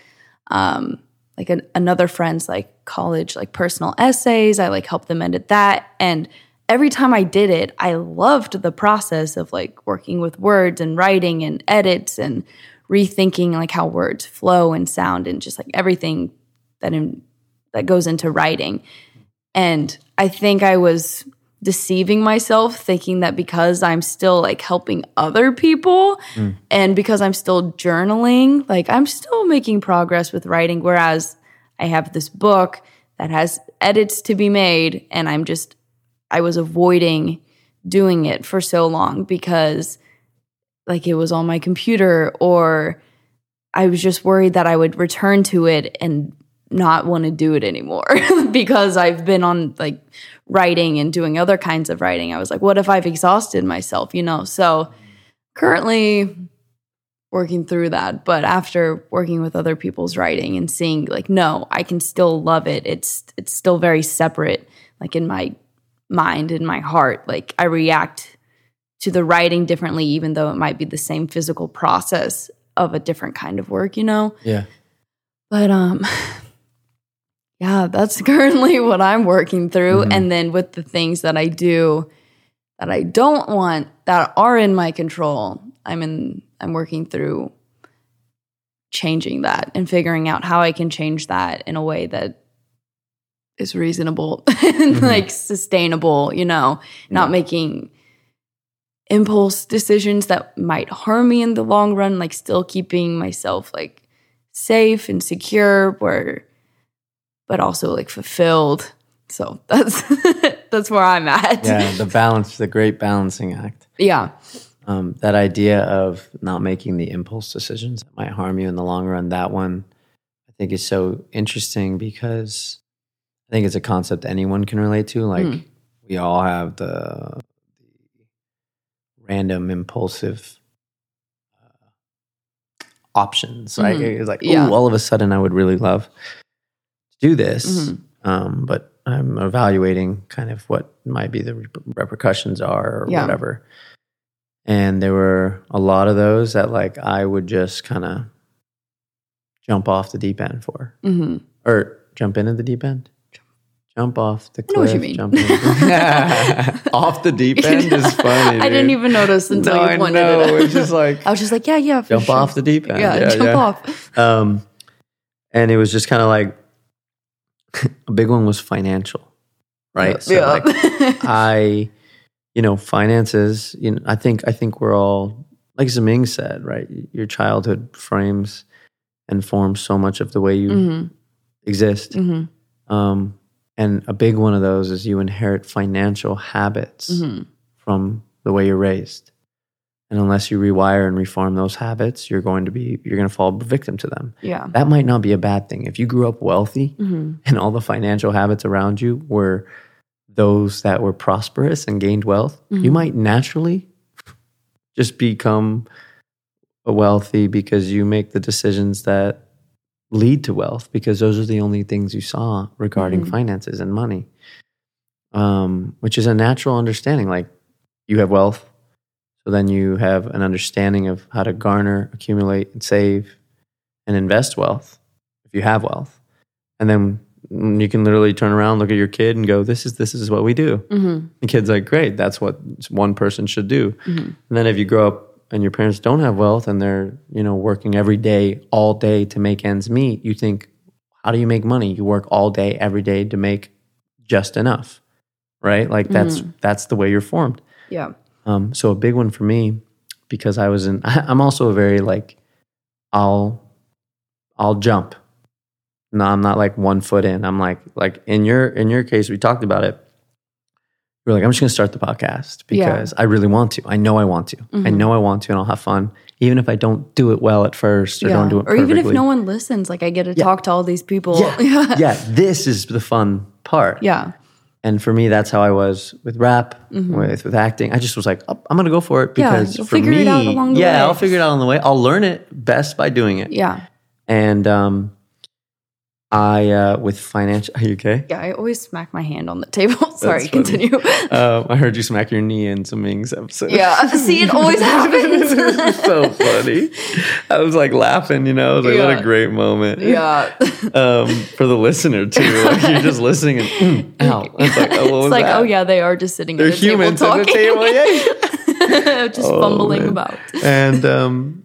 Speaker 2: um, like an, another friend's like college like personal essays. I like helped them edit that. And every time I did it, I loved the process of like working with words and writing and edits and rethinking like how words flow and sound and just like everything that in, that goes into writing. And I think I was deceiving myself thinking that because I'm still like helping other people mm. and because I'm still journaling, like I'm still making progress with writing whereas I have this book that has edits to be made and I'm just I was avoiding doing it for so long because like it was on my computer or I was just worried that I would return to it and not want to do it anymore because I've been on like writing and doing other kinds of writing. I was like, what if I've exhausted myself, you know? So currently working through that, but after working with other people's writing and seeing like no, I can still love it. It's it's still very separate like in my mind and my heart. Like I react to the writing differently even though it might be the same physical process of a different kind of work, you know?
Speaker 1: Yeah.
Speaker 2: But um yeah, that's currently what I'm working through
Speaker 1: Mhm.
Speaker 2: and then with the things that I do that I don't want that are in my control, I'm in I'm working through changing that and figuring out how I can change that in a way that is reasonable and
Speaker 1: Mhm.
Speaker 2: like sustainable, you know, not
Speaker 1: Yeah.
Speaker 2: making impulse decisions that might harm me in the long run, like still keeping myself like safe and secure where but also like fulfilled. So that's that's where I'm at.
Speaker 1: Yeah. The balance, the great balancing act.
Speaker 2: Yeah.
Speaker 1: Um, that idea of not making the impulse decisions that might harm you in the long run, that one I think is so interesting because I think it's a concept anyone can relate to. Like
Speaker 2: Mm.
Speaker 1: we all have the, the random impulsive uh, options. Right?
Speaker 2: Mhm.
Speaker 1: It's like,
Speaker 2: Yeah.
Speaker 1: oh, all of a sudden I would really love to do this.
Speaker 2: Mhm.
Speaker 1: Um, but I'm evaluating kind of what might be the repercussions are or
Speaker 2: Yeah.
Speaker 1: whatever. And there were a lot of those that like I would just kind of jump off the deep end for
Speaker 2: hmm
Speaker 1: or jump into the deep end. Jump off the
Speaker 2: know what
Speaker 1: cliff.
Speaker 2: you mean.
Speaker 1: Jump off the deep end is funny.
Speaker 2: I didn't even notice until
Speaker 1: No,
Speaker 2: you
Speaker 1: I
Speaker 2: pointed
Speaker 1: know.
Speaker 2: it out.
Speaker 1: It's just like
Speaker 2: I was just like, yeah, yeah, for
Speaker 1: jump
Speaker 2: sure.
Speaker 1: off the deep end.
Speaker 2: Yeah, jump off.
Speaker 1: Um, and it was just kind of like a big one was financial, right? So
Speaker 2: yeah.
Speaker 1: like I, you know, finances. You know, I think I think we're all like Zaming said, right? Your childhood frames and forms so much of the way you
Speaker 2: hmm
Speaker 1: exist.
Speaker 2: hmm
Speaker 1: Um, and a big one of those is you inherit financial habits
Speaker 2: hmm
Speaker 1: from the way you're raised. And unless you rewire and reform those habits, you're going to be you're going to fall victim to them.
Speaker 2: Yeah.
Speaker 1: That might not be a bad thing. If you grew up wealthy
Speaker 2: hmm
Speaker 1: and all the financial habits around you were those that were prosperous and gained wealth, you
Speaker 2: Mhm.
Speaker 1: might naturally just become wealthy because you make the decisions that lead to wealth because those are the only things you saw regarding
Speaker 2: Mhm.
Speaker 1: finances and money. Um, which is a natural understanding. Like you have wealth, so then you have an understanding of how to garner, accumulate, and save and invest wealth if you have wealth. And then mm, you can literally turn around, look at your kid, and go, "This is this is what we do."
Speaker 2: hmm
Speaker 1: The kid's like, "Great, that's what one person should do."
Speaker 2: Mhm.
Speaker 1: And then if you grow up and your parents don't have wealth and they're you know working every day, all day to make ends meet, you think, "How do you make money? You work all day, every day to make just enough." Right? Like that's that's the way you're formed.
Speaker 2: Yeah.
Speaker 1: Um, so a big one for me, because I was in, I'm also a very like, I'll, I'll jump. No, I'm not like one foot in. I'm like, like in your in your case, we talked about it. You're like, I'm just gonna start the podcast
Speaker 2: Yeah.
Speaker 1: because I really want to. I know I want to. I
Speaker 2: Mhm.
Speaker 1: know I want to, and I'll have fun, even if I don't do it well at first or
Speaker 2: yeah.
Speaker 1: don't do it
Speaker 2: or even if no one listens, like I get to
Speaker 1: Yeah.
Speaker 2: talk to all these people.
Speaker 1: Yeah.
Speaker 2: yeah.
Speaker 1: yeah, this is the fun part.
Speaker 2: Yeah.
Speaker 1: And for me, that's how I was with rap,
Speaker 2: Mhm.
Speaker 1: with with acting. I just was like, oh, I'm gonna go for it because for
Speaker 2: figure
Speaker 1: me,
Speaker 2: it out along the
Speaker 1: yeah,
Speaker 2: way.
Speaker 1: I'll figure it out on the way. I'll learn it best by doing it.
Speaker 2: Yeah.
Speaker 1: And um, I uh, with financial. Are you okay?
Speaker 2: Yeah. I always smack my hand on the table. Sorry, continue.
Speaker 1: Um, I heard you smack your knee in some Ming's episode.
Speaker 2: yeah. See, it always happens.
Speaker 1: so funny. I was like laughing, you know. I was like, what a great moment.
Speaker 2: yeah.
Speaker 1: Um, for the listener too, like you're just listening and mm, ow. It's like, oh,
Speaker 2: it's like, oh yeah, they are just sitting
Speaker 1: they're
Speaker 2: at the table
Speaker 1: humans at the table. Yeah.
Speaker 2: just
Speaker 1: Oh,
Speaker 2: fumbling
Speaker 1: man.
Speaker 2: about.
Speaker 1: and um,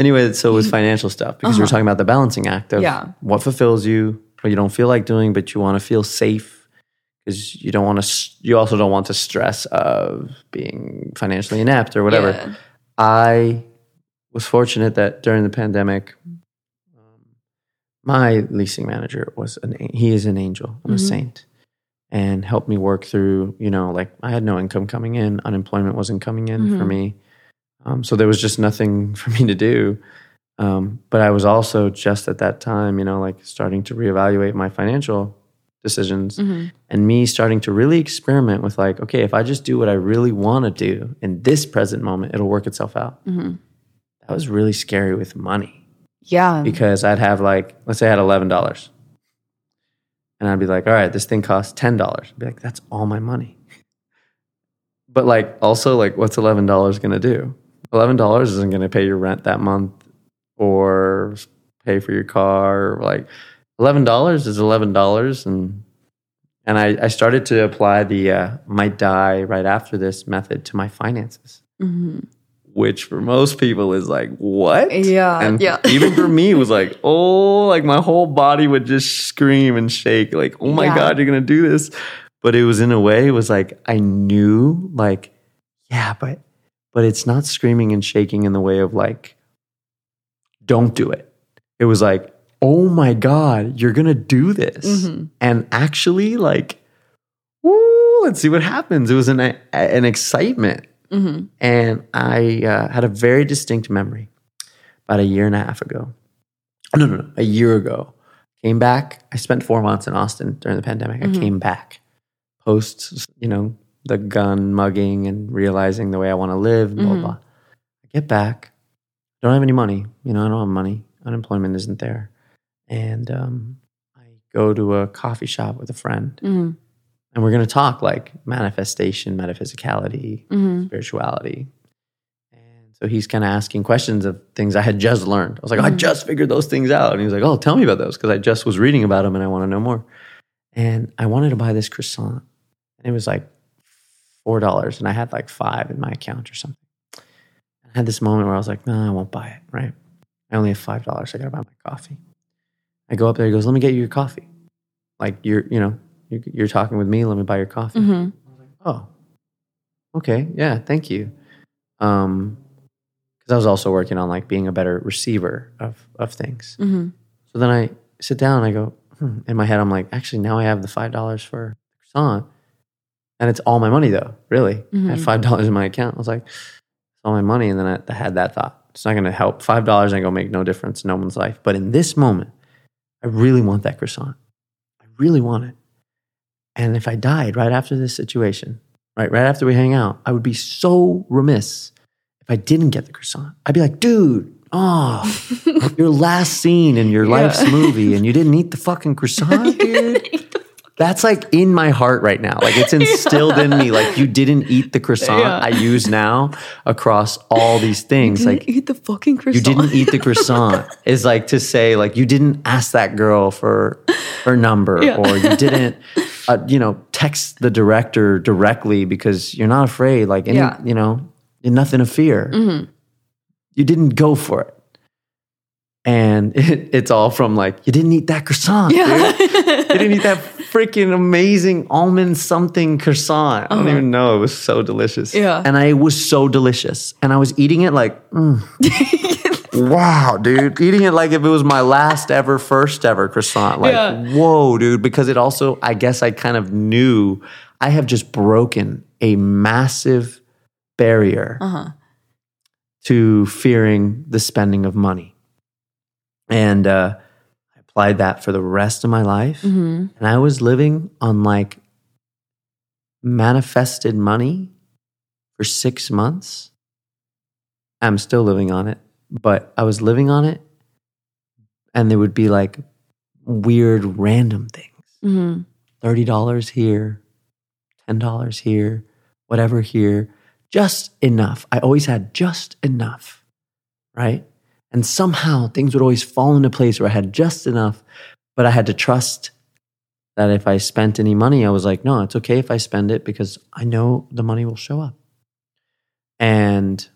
Speaker 1: anyway, so it was financial stuff because we are talking about the balancing act of
Speaker 2: Uh-huh. Yeah.
Speaker 1: what fulfills you, what you don't feel like doing, but you want to feel safe because you don't want to. You also don't want the stress of being financially inept or whatever.
Speaker 2: Yeah.
Speaker 1: I was fortunate that during the pandemic, um, my leasing manager was an a- he is an angel, I'm a
Speaker 2: Mhm.
Speaker 1: saint, and helped me work through. You know, like I had no income coming in, unemployment wasn't coming in for
Speaker 2: Mhm.
Speaker 1: me, um, so there was just nothing for me to do. Um, but I was also just at that time, you know, like starting to reevaluate my financial decisions
Speaker 2: Mhm.
Speaker 1: and me starting to really experiment with like, okay, if I just do what I really want to do in this present moment, it'll work itself out.
Speaker 2: Mhm.
Speaker 1: That was really scary with money
Speaker 2: Yeah.
Speaker 1: because I'd have like, let's say I had eleven dollars, and I'd be like, all right, this thing costs ten dollars. I'd be like, that's all my money. But like, also like, what's eleven dollars going to do? Eleven dollars isn't going to pay your rent that month or pay for your car. Like, eleven dollars is eleven dollars, and and I, I started to apply the uh, might die right after this method to my finances,
Speaker 2: Mhm.
Speaker 1: which for most people is like, what?
Speaker 2: Yeah.
Speaker 1: And
Speaker 2: yeah.
Speaker 1: even for me, it was like, oh, like my whole body would just scream and shake, like, oh my
Speaker 2: Yeah.
Speaker 1: God, you're gonna do this. But it was in a way, it was like I knew, like, yeah, but but it's not screaming and shaking in the way of like, don't do it. It was like, oh my God, you're gonna do this.
Speaker 2: Mhm.
Speaker 1: And actually, like, woo, let's see what happens. It was an an excitement.
Speaker 2: Mhm.
Speaker 1: And I uh, had a very distinct memory about a year and a half ago. No, no, no, a year ago. Came back. I spent four months in Austin during the pandemic.
Speaker 2: Mhm.
Speaker 1: I came back post, you know, the gun mugging and realizing the way I want to live, blah,
Speaker 2: Mhm.
Speaker 1: blah. I get back. Don't have any money. You know, I don't have money. Unemployment isn't there. And um, I go to a coffee shop with a friend
Speaker 2: Mhm.
Speaker 1: and we're going to talk like manifestation, metaphysicality,
Speaker 2: Mhm.
Speaker 1: spirituality. And so he's kind of asking questions of things I had just learned. I was like, I
Speaker 2: Mhm.
Speaker 1: just figured those things out. And he was like, Oh, tell me about those because I just was reading about them and I want to know more. and I wanted to buy this croissant. And it was like $4 and I had like five in my account or something. I had this moment where I was like, no, I won't buy it, right? I only have $5. I got to buy my coffee. I go up there, he goes, let me get you your coffee. Like you're, you know, you're, you're talking with me, let me buy your coffee.
Speaker 2: hmm I was like,
Speaker 1: Oh, okay. Yeah, thank you. Um, because I was also working on like being a better receiver of of things.
Speaker 2: hmm
Speaker 1: So then I sit down and I go, hmm. in my head, I'm like, actually, now I have the five dollars for the croissant, and it's all my money though. Really, I had
Speaker 2: Mhm.
Speaker 1: five dollars in my account. I was like, it's all my money, and then I, I had that thought. It's not going to help. Five dollars ain't going to make no difference in no one's life. But in this moment, I really want that croissant. I really want it. And if I died right after this situation, right, right after we hang out, I would be so remiss if I didn't get the croissant. I'd be like, dude, oh, your last scene in your life's movie and you didn't eat the fucking croissant, dude. That's like in my heart right now. Like it's instilled in me. Like you didn't eat the croissant
Speaker 2: Yeah.
Speaker 1: I use now across all these things.
Speaker 2: Didn't
Speaker 1: Like
Speaker 2: eat the fucking croissant.
Speaker 1: you didn't eat the croissant is like to say like you didn't ask that girl for her number
Speaker 2: Yeah.
Speaker 1: or you didn't uh, you know text the director directly because you're not afraid like any
Speaker 2: Yeah.
Speaker 1: you know nothing to fear
Speaker 2: Mhm.
Speaker 1: you didn't go for it and it, it's all from like you didn't eat that croissant
Speaker 2: Yeah.
Speaker 1: dude. you didn't eat that freaking amazing almond something croissant i don't
Speaker 2: Uh-huh.
Speaker 1: even know it was so delicious
Speaker 2: Yeah.
Speaker 1: and i was so delicious and i was eating it like mm. Wow, dude. Eating it like if it was my last ever, first ever croissant. Like,
Speaker 2: Yeah.
Speaker 1: whoa, dude. Because it also, I guess I kind of knew I have just broken a massive barrier
Speaker 2: Uh-huh.
Speaker 1: to fearing the spending of money. And uh, applied that for the rest of my life.
Speaker 2: hmm
Speaker 1: And I was living on like manifested money for six months. I'm still living on it, but I was living on it. And there would be like weird random things
Speaker 2: hmm
Speaker 1: $30 here, $10 here, whatever here, just enough. I always had just enough, right? And somehow things would always fall into place where I had just enough, but I had to trust that if I spent any money, I was like, no, it's okay if I spend it because I know the money will show up. And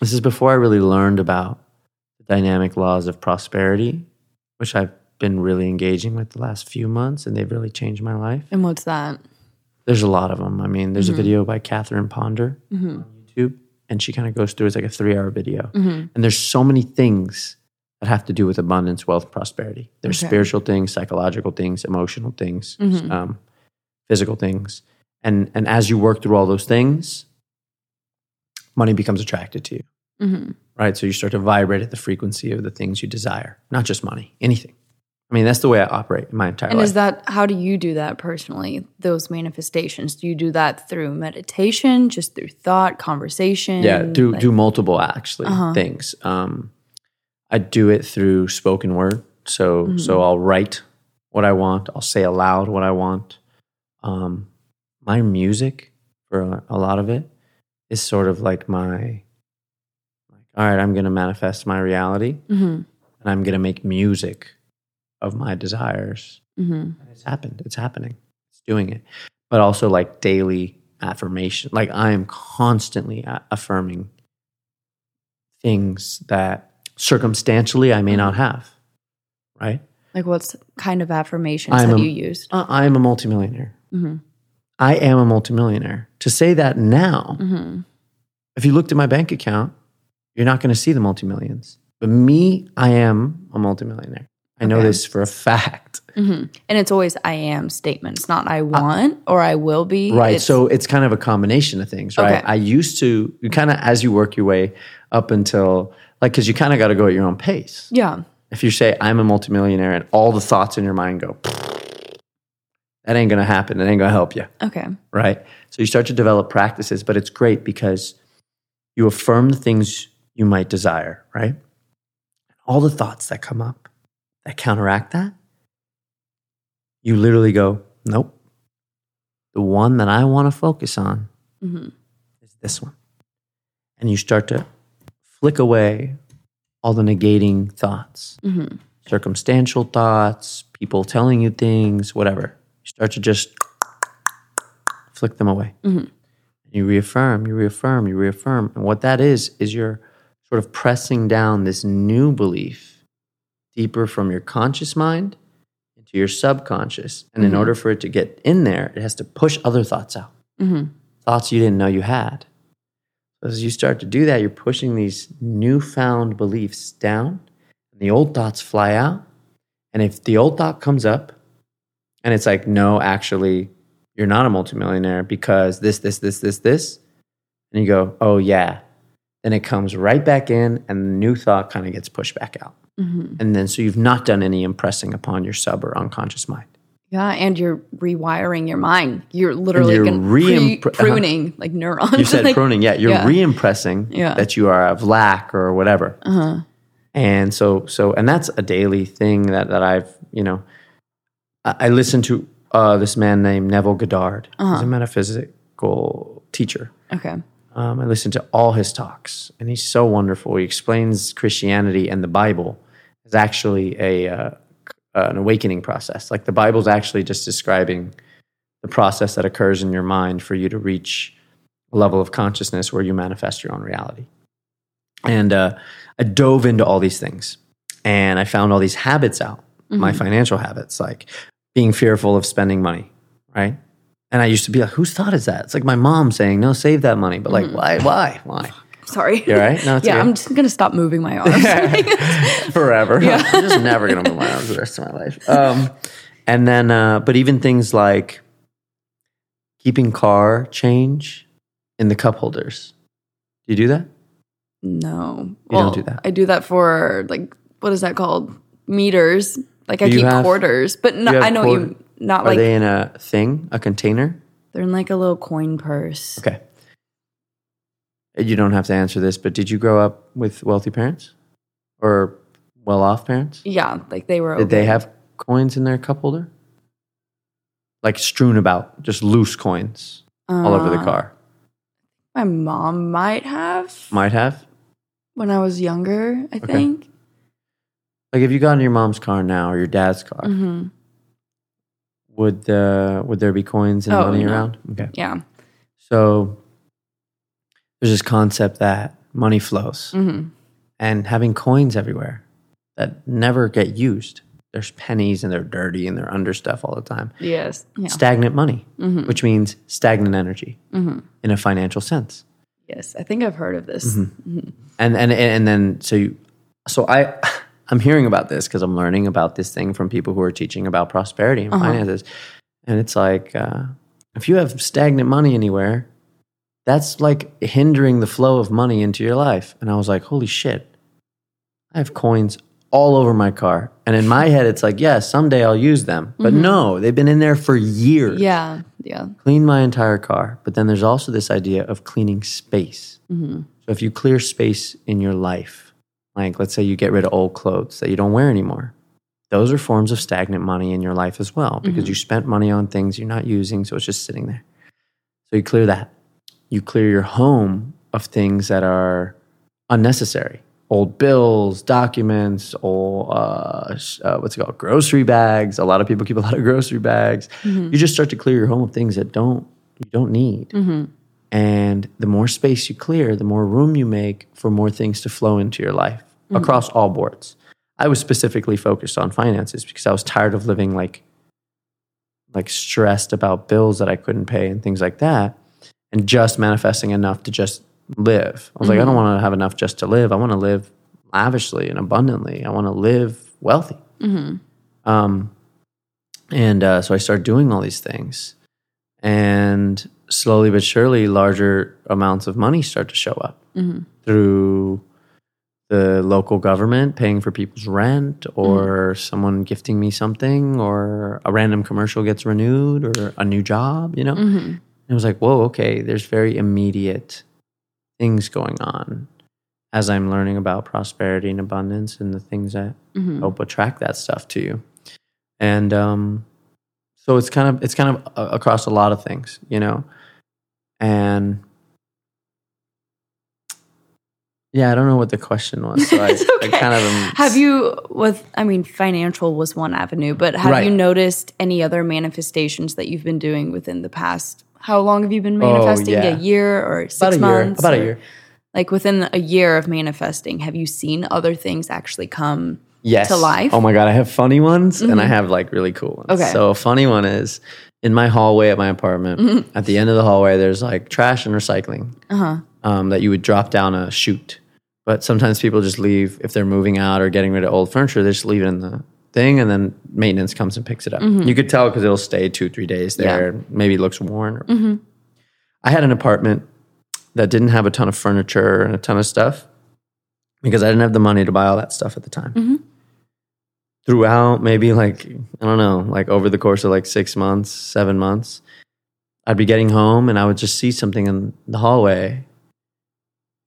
Speaker 1: this is before I really learned about the dynamic laws of prosperity, which I've been really engaging with the last few months, and they've really changed my life.
Speaker 2: And what's that?
Speaker 1: There's a lot of them. I mean, there's
Speaker 2: Mhm.
Speaker 1: a video by Catherine Ponder
Speaker 2: hmm
Speaker 1: on YouTube, and she kind of goes through it's like a three hour video.
Speaker 2: hmm
Speaker 1: And there's so many things that have to do with abundance, wealth, prosperity. There's
Speaker 2: Okay.
Speaker 1: spiritual things, psychological things, emotional things,
Speaker 2: Mhm.
Speaker 1: um, physical things. And, and as you work through all those things, money becomes attracted to you,
Speaker 2: hmm
Speaker 1: right? So you start to vibrate at the frequency of the things you desire, not just money, anything. I mean, that's the way I operate in my entire
Speaker 2: And
Speaker 1: life.
Speaker 2: is that how do you do that personally? Those manifestations? Do you do that through meditation, just through thought, conversation?
Speaker 1: Yeah, do
Speaker 2: Like-
Speaker 1: do multiple actually
Speaker 2: Uh-huh.
Speaker 1: things. Um, I do it through spoken word. So so I'll write what I want. I'll say aloud what I want. Um, my music for a, a lot of it is sort of like my like. All right, I'm going to manifest my reality,
Speaker 2: Mhm,
Speaker 1: and I'm going to make music of my desires.
Speaker 2: mhm.
Speaker 1: It's happened. It's happening. It's doing it. But also like daily affirmation. Like I am constantly affirming things that circumstantially I may not have. Right?
Speaker 2: Like what kind of affirmations
Speaker 1: I'm
Speaker 2: have
Speaker 1: a-
Speaker 2: you used?
Speaker 1: Uh, I am a multimillionaire.
Speaker 2: hmm
Speaker 1: I am a multimillionaire. To say that now,
Speaker 2: hmm
Speaker 1: if you looked at my bank account, you're not going to see the multimillions. But me, I am a multimillionaire. I know
Speaker 2: Okay.
Speaker 1: this for a fact.
Speaker 2: hmm And it's always I am statements, not I want or I will be.
Speaker 1: Right.
Speaker 2: It's-
Speaker 1: so it's kind of a combination of things, right?
Speaker 2: Okay.
Speaker 1: I used to, you kind of, as you work your way up until, like, because you kind of got to go at your own pace.
Speaker 2: yeah.
Speaker 1: If you say, I'm a multimillionaire, and all the thoughts in your mind go, that ain't going to happen. That ain't going to help you,
Speaker 2: Okay.
Speaker 1: right? So you start to develop practices, but it's great because you affirm the things you might desire, right? All the thoughts that come up counteract that, you literally go, nope. The one that I want to focus on
Speaker 2: hmm
Speaker 1: is this one. And you start to flick away all the negating thoughts,
Speaker 2: hmm
Speaker 1: circumstantial thoughts, people telling you things, whatever. You start to just flick them away. You reaffirm, you reaffirm, you reaffirm. And what that is, is you're sort of pressing down this new belief deeper from your conscious mind into your subconscious. And in mm-hmm. order for it to get in there, it has to push other thoughts out, mm-hmm. thoughts you didn't know you had. As you start to do that, you're pushing these newfound beliefs down, and the old thoughts fly out. And if the old thought comes up, and it's like, no, actually, you're not a multimillionaire because this, this, this, this, this, and you go, oh, yeah, then it comes right back in, and the new thought kind of gets pushed back out. And then, so you've not done any impressing upon your sub or unconscious mind.
Speaker 2: Yeah, and you're rewiring your mind. You're literally
Speaker 1: you're
Speaker 2: gonna
Speaker 1: reimpr-
Speaker 2: pre- pruning like neurons.
Speaker 1: You said
Speaker 2: Like,
Speaker 1: pruning, yeah. You're
Speaker 2: yeah.
Speaker 1: re-impressing
Speaker 2: Yeah.
Speaker 1: that you are of lack or whatever.
Speaker 2: Uh-huh.
Speaker 1: And so, so, and that's a daily thing that that I've, you know, I, I listened to uh, this man named Neville Goddard.
Speaker 2: Uh-huh.
Speaker 1: He's a metaphysical teacher.
Speaker 2: Okay.
Speaker 1: Um, I listened to all his talks, and he's so wonderful. He explains Christianity and the Bible as actually a uh, an awakening process. Like the Bible's actually just describing the process that occurs in your mind for you to reach a level of consciousness where you manifest your own reality. And uh, I dove into all these things, and I found all these habits out, my financial habits, like being fearful of spending money, right? And I used to be like, whose thought is that? It's like my mom saying, no, save that money. But like, why, why, why?
Speaker 2: Sorry.
Speaker 1: You all right? No, it's
Speaker 2: yeah,
Speaker 1: okay.
Speaker 2: I'm just gonna stop moving my arms.
Speaker 1: Forever. I'm just never going to move my arms the rest of my life. Um, and then, uh, but even things like keeping car change in the cup holders. Do you do that?
Speaker 2: no,
Speaker 1: You don't do that.
Speaker 2: I do that for like what is that called? Meters. Like I
Speaker 1: Do you
Speaker 2: keep
Speaker 1: have-
Speaker 2: quarters, but no, I know
Speaker 1: quarter-
Speaker 2: you not
Speaker 1: Are
Speaker 2: like
Speaker 1: they in a thing, a container?
Speaker 2: they're in like a little coin purse.
Speaker 1: Okay. You don't have to answer this, but did you grow up with wealthy parents or well off parents?
Speaker 2: Yeah, like they were.
Speaker 1: Did they have coins in their cup holder? Like strewn about, just loose coins all over the
Speaker 2: Uh,
Speaker 1: car.
Speaker 2: My mom might have
Speaker 1: Might have.
Speaker 2: when I was younger. I think.
Speaker 1: Like if you got in your mom's car now or your dad's car,
Speaker 2: hmm
Speaker 1: would the would there be coins and
Speaker 2: Oh,
Speaker 1: money
Speaker 2: no.
Speaker 1: around? Okay.
Speaker 2: Yeah.
Speaker 1: So there's this concept that money flows
Speaker 2: hmm
Speaker 1: and having coins everywhere that never get used. There's pennies and they're dirty and they're under stuff all the time.
Speaker 2: Yes. Yeah.
Speaker 1: Stagnant money,
Speaker 2: Mhm.
Speaker 1: which means stagnant energy
Speaker 2: hmm
Speaker 1: in a financial sense.
Speaker 2: Yes, I think I've heard of this.
Speaker 1: Mm-hmm. and and and then so you so i i'm hearing about this because i'm learning about this thing from people who are teaching about prosperity and finances and it's like uh, if you have stagnant money anywhere that's like hindering the flow of money into your life and i was like holy shit i have coins all over my car and in my head it's like yeah someday i'll use them but no they've been in there for years
Speaker 2: Yeah. Yeah.
Speaker 1: clean my entire car. But then there's also this idea of cleaning space.
Speaker 2: Mm-hmm.
Speaker 1: So if you clear space in your life, like let's say you get rid of old clothes that you don't wear anymore, those are forms of stagnant money in your life as well because you spent money on things you're not using, so it's just sitting there. So you clear that. You clear your home of things that are unnecessary. Old bills, documents, old uh, uh, what's it called? Grocery bags. A lot of people keep a lot of grocery bags. You just start to clear your home of things that don't you don't need. And the more space you clear, the more room you make for more things to flow into your life across all boards. I was specifically focused on finances because I was tired of living like like stressed about bills that I couldn't pay and things like that and just manifesting enough to just live. I was like I don't want to have enough just to live. I want to live lavishly and abundantly. I want to live wealthy. Um and uh, so I started doing all these things and slowly but surely larger amounts of money start to show up mm-hmm. through the local government paying for people's rent or mm-hmm. someone gifting me something or a random commercial gets renewed or a new job you know? And it was like whoa okay there's very immediate things going on as i'm learning about prosperity and abundance and the things that help attract that stuff to you. And um, so it's kind of it's kind of across a lot of things you know and Yeah, I don't know what the question was. So I, I kind of am,
Speaker 2: Have you with I mean financial was one avenue, but have
Speaker 1: Right.
Speaker 2: you noticed any other manifestations that you've been doing within the past how long have you been manifesting?
Speaker 1: Oh, yeah.
Speaker 2: A year or six
Speaker 1: about a year.
Speaker 2: months?
Speaker 1: About a year.
Speaker 2: Like within a year of manifesting, have you seen other things actually come
Speaker 1: yes.
Speaker 2: to life? Mm-hmm.
Speaker 1: Oh my god, I have funny ones and I have like really cool ones.
Speaker 2: Okay.
Speaker 1: So a funny one is in my hallway at my apartment.
Speaker 2: Mm-hmm.
Speaker 1: At the end of the hallway, there's like trash and recycling
Speaker 2: Uh-huh.
Speaker 1: um, that you would drop down a chute. But sometimes people just leave if they're moving out or getting rid of old furniture. They just leave it in the thing, and then maintenance comes and picks it up. You could tell because it'll stay two, three days there. Maybe it looks worn. Or, I had an apartment that didn't have a ton of furniture and a ton of stuff because I didn't have the money to buy all that stuff at the time. Throughout maybe like, I don't know, like over the course of like six months, seven months, I'd be getting home and I would just see something in the hallway.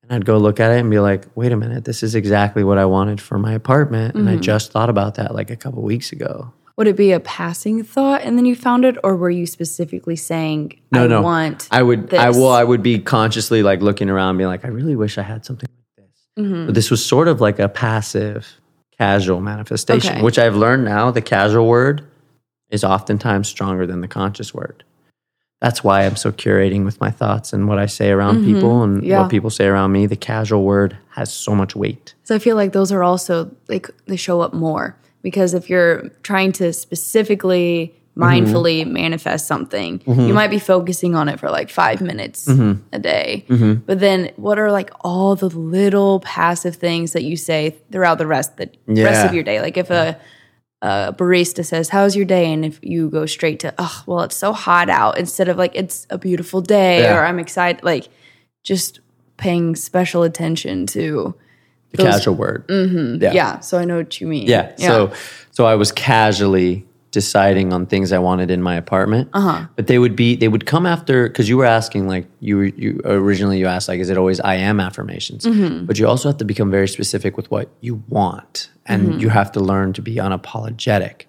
Speaker 1: And I'd go look at it and be like, wait a minute, this is exactly what I wanted for my apartment. And I just thought about that like a couple weeks ago.
Speaker 2: Would it be a passing thought and then you found it, or were you specifically saying,
Speaker 1: No,
Speaker 2: I
Speaker 1: no.
Speaker 2: want
Speaker 1: I would, I
Speaker 2: this.
Speaker 1: well, I would be consciously like looking around, being like, I really wish I had something like this.
Speaker 2: Mm-hmm.
Speaker 1: But this was sort of like a passive, casual manifestation,
Speaker 2: Okay.
Speaker 1: which I've learned now. The casual word is oftentimes stronger than the conscious word. That's why I'm so curating with my thoughts and what I say around people and
Speaker 2: Mm-hmm. Yeah.
Speaker 1: what people say around me. The casual word has so much weight.
Speaker 2: So I feel like those are also like they show up more because if you're trying to specifically Mm-hmm. mindfully manifest something, you mm-hmm. might be focusing on it for like five minutes mm-hmm. a day. But then what are like all the little passive things that you say throughout the rest the rest of your day? Like if a a barista says, "How's your day?" and if you go straight to, "Oh, well, it's so hot out," instead of like, "It's a beautiful day,"
Speaker 1: Yeah.
Speaker 2: or "I'm excited," like just paying special attention to
Speaker 1: The
Speaker 2: Those-
Speaker 1: casual word.
Speaker 2: yeah. so I know what you mean.
Speaker 1: Yeah. So so I was casually deciding on things I wanted in my apartment. Uh-huh. But they would be they would come after because you were asking like you were you originally you asked like is it always I am affirmations? But you also have to become very specific with what you want and you have to learn to be unapologetic.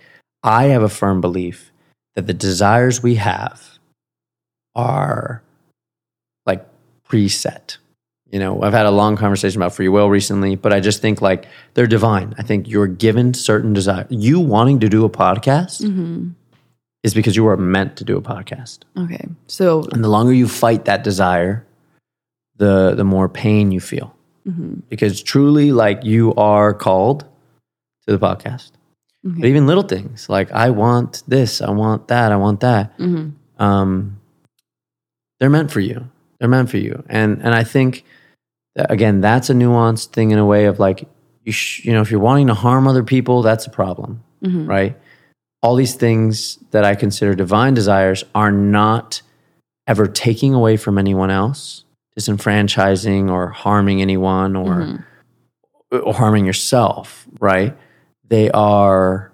Speaker 1: I have a firm belief that the desires we have are like preset. You know, I've had a long conversation about free will recently, but I just think like they're divine. I think you're given certain desire. You wanting to do a podcast mm-hmm. is because you were meant to do a podcast.
Speaker 2: Okay. So
Speaker 1: And the longer you fight that desire, the the more pain you feel. Mm-hmm. Because truly like you are called to the podcast. But even little things like I want this, I want that, I want that. Mm-hmm. Um, they're meant for you. They're meant for you. And and I think again, that's a nuanced thing in a way of like you sh- you know if you're wanting to harm other people, that's a problem, mm-hmm. right? All these things that I consider divine desires are not ever taking away from anyone else, disenfranchising or harming anyone or mm-hmm. or harming yourself, right? They are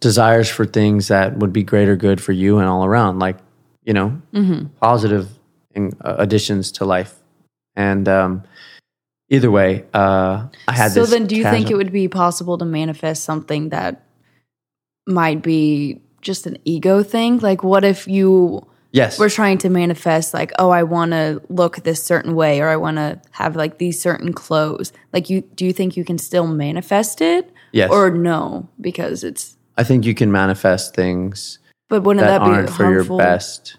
Speaker 1: desires for things that would be greater good for you and all around, like you know, mm-hmm. positive in, uh, additions to life. And um, either way, uh, I had this.
Speaker 2: so then do you think it would be possible to manifest something that might be just an ego thing? Like what if you
Speaker 1: Yes.
Speaker 2: were trying to manifest like, oh, I want to look this certain way or I want to have like these certain clothes. Like you do you think you can still manifest it?
Speaker 1: Yes.
Speaker 2: Or no, because it's
Speaker 1: I think you can manifest things
Speaker 2: but wouldn't
Speaker 1: that
Speaker 2: that, be
Speaker 1: aren't for your best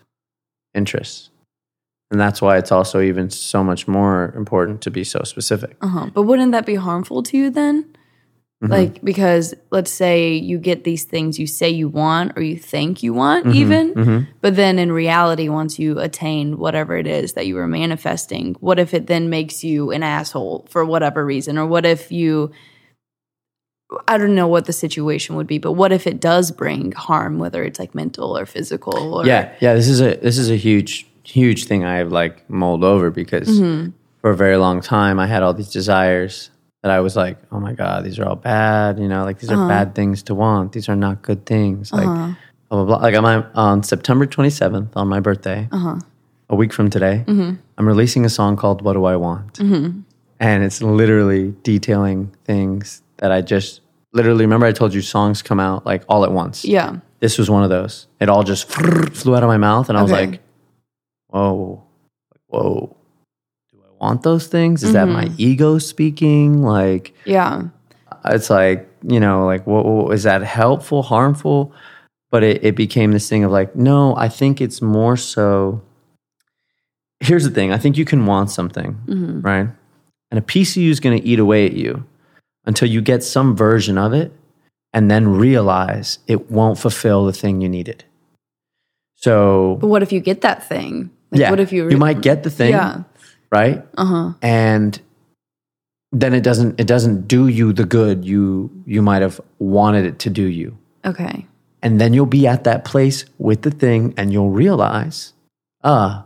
Speaker 1: interests. And that's why it's also even so much more important to be so specific.
Speaker 2: Uh-huh. But wouldn't that be harmful to you then?
Speaker 1: Mm-hmm.
Speaker 2: Like because let's say you get these things you say you want or you think you want
Speaker 1: Mm-hmm.
Speaker 2: even, but then in reality once you attain whatever it is that you were manifesting, what if it then makes you an asshole for whatever reason or what if you I don't know what the situation would be, but what if it does bring harm whether it's like mental or physical or
Speaker 1: Yeah, yeah. This is a this is a huge huge thing I've like mulled over because
Speaker 2: Mm-hmm.
Speaker 1: for a very long time I had all these desires that I was like, oh my god, these are all bad. You know, like these
Speaker 2: Uh-huh.
Speaker 1: are bad things to want. These are not good things. Like blah blah blah. Like on my on September twenty seventh on my birthday,
Speaker 2: Uh-huh.
Speaker 1: a week from today,
Speaker 2: Mm-hmm.
Speaker 1: I'm releasing a song called "What Do I Want," and it's literally detailing things that I just literally remember. I told you songs come out like all at once
Speaker 2: Yeah.
Speaker 1: this was one of those. It all just flew out of my mouth, and I was
Speaker 2: Okay.
Speaker 1: like, Oh, "Whoa, whoa, do I want those things? Is that my mm-hmm. ego speaking? Like,
Speaker 2: Yeah.
Speaker 1: it's like you know like what, what is that helpful harmful but it, it became this thing of like no i think it's more so here's the thing i think you can want something mm-hmm. right and a piece of you is going to eat away at you until you get some version of it and then realize it won't fulfill the thing you needed so
Speaker 2: But what if you get that thing? Like,
Speaker 1: yeah
Speaker 2: What if you
Speaker 1: you might get the thing
Speaker 2: Yeah.
Speaker 1: right
Speaker 2: Uh huh.
Speaker 1: and then it doesn't it doesn't do you the good you you might have wanted it to do you
Speaker 2: Okay.
Speaker 1: and then you'll be at that place with the thing and you'll realize ah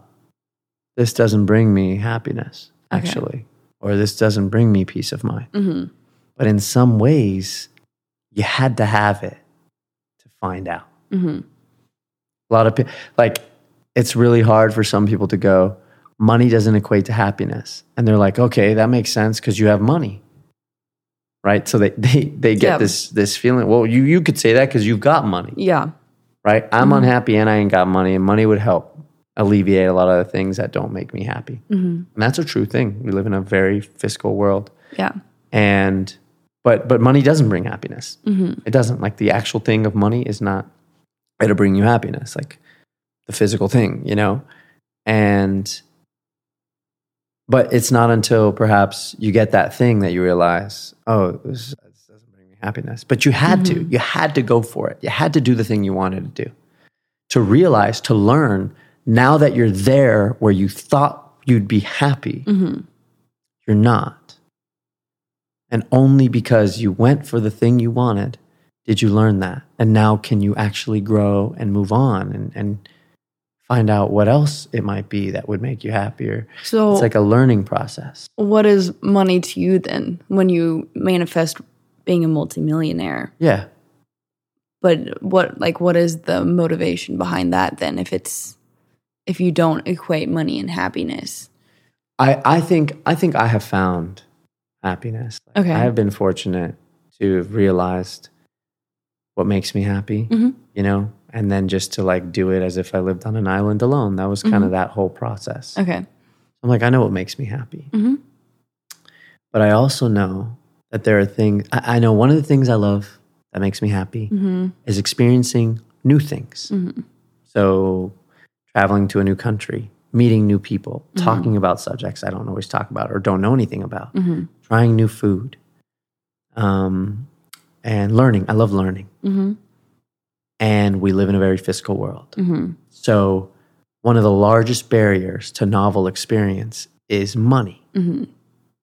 Speaker 1: this doesn't bring me happiness
Speaker 2: Okay.
Speaker 1: actually or this doesn't bring me peace of mind
Speaker 2: hmm
Speaker 1: but in some ways you had to have it to find out
Speaker 2: hmm
Speaker 1: a lot of people like it's really hard for some people to go money doesn't equate to happiness. And they're like okay that makes sense because you have money. Right? So they they, they get
Speaker 2: Yeah.
Speaker 1: this this feeling well you you could say that because you've got money.
Speaker 2: Yeah.
Speaker 1: right? I'm unhappy and i ain't got money and money would help alleviate a lot of the things that don't make me happy.
Speaker 2: Hmm
Speaker 1: and that's a true thing. We live in a very fiscal world.
Speaker 2: Yeah.
Speaker 1: and but but money doesn't bring happiness.
Speaker 2: Hmm
Speaker 1: it doesn't. Like the actual thing of money is not it'll bring you happiness. Like the physical thing you know? And but it's not until perhaps you get that thing that you realize oh this, this doesn't bring me happiness. But you had to you had to go for it. You had to do the thing you wanted to do to realize to learn now that you're there where you thought you'd be happy
Speaker 2: hmm
Speaker 1: you're not. And only because you went for the thing you wanted did you learn that. And now can you actually grow and move on and, and find out what else it might be that would make you happier.
Speaker 2: So,
Speaker 1: It's like a learning process.
Speaker 2: what is money to you then when you manifest being a multimillionaire?
Speaker 1: Yeah.
Speaker 2: But what, like, what is the motivation behind that then? If it's if you don't equate money and happiness,
Speaker 1: I, I think I think I have found happiness. Like,
Speaker 2: Okay.
Speaker 1: I have been fortunate to have realized what makes me happy,
Speaker 2: Mhm.
Speaker 1: you know, and then just to like do it as if I lived on an island alone. That was kind of that whole process.
Speaker 2: okay,
Speaker 1: I'm like, I know what makes me happy.
Speaker 2: Mhm.
Speaker 1: But I also know that there are things, I, I know one of the things I love that makes me happy
Speaker 2: hmm
Speaker 1: is experiencing new things.
Speaker 2: hmm
Speaker 1: So, traveling to a new country, meeting new people, talking about subjects I don't always talk about or don't know anything about,
Speaker 2: hmm
Speaker 1: trying new food, um, and learning. I love learning. And we live in a very fiscal world.
Speaker 2: hmm
Speaker 1: So, one of the largest barriers to novel experience is money.
Speaker 2: hmm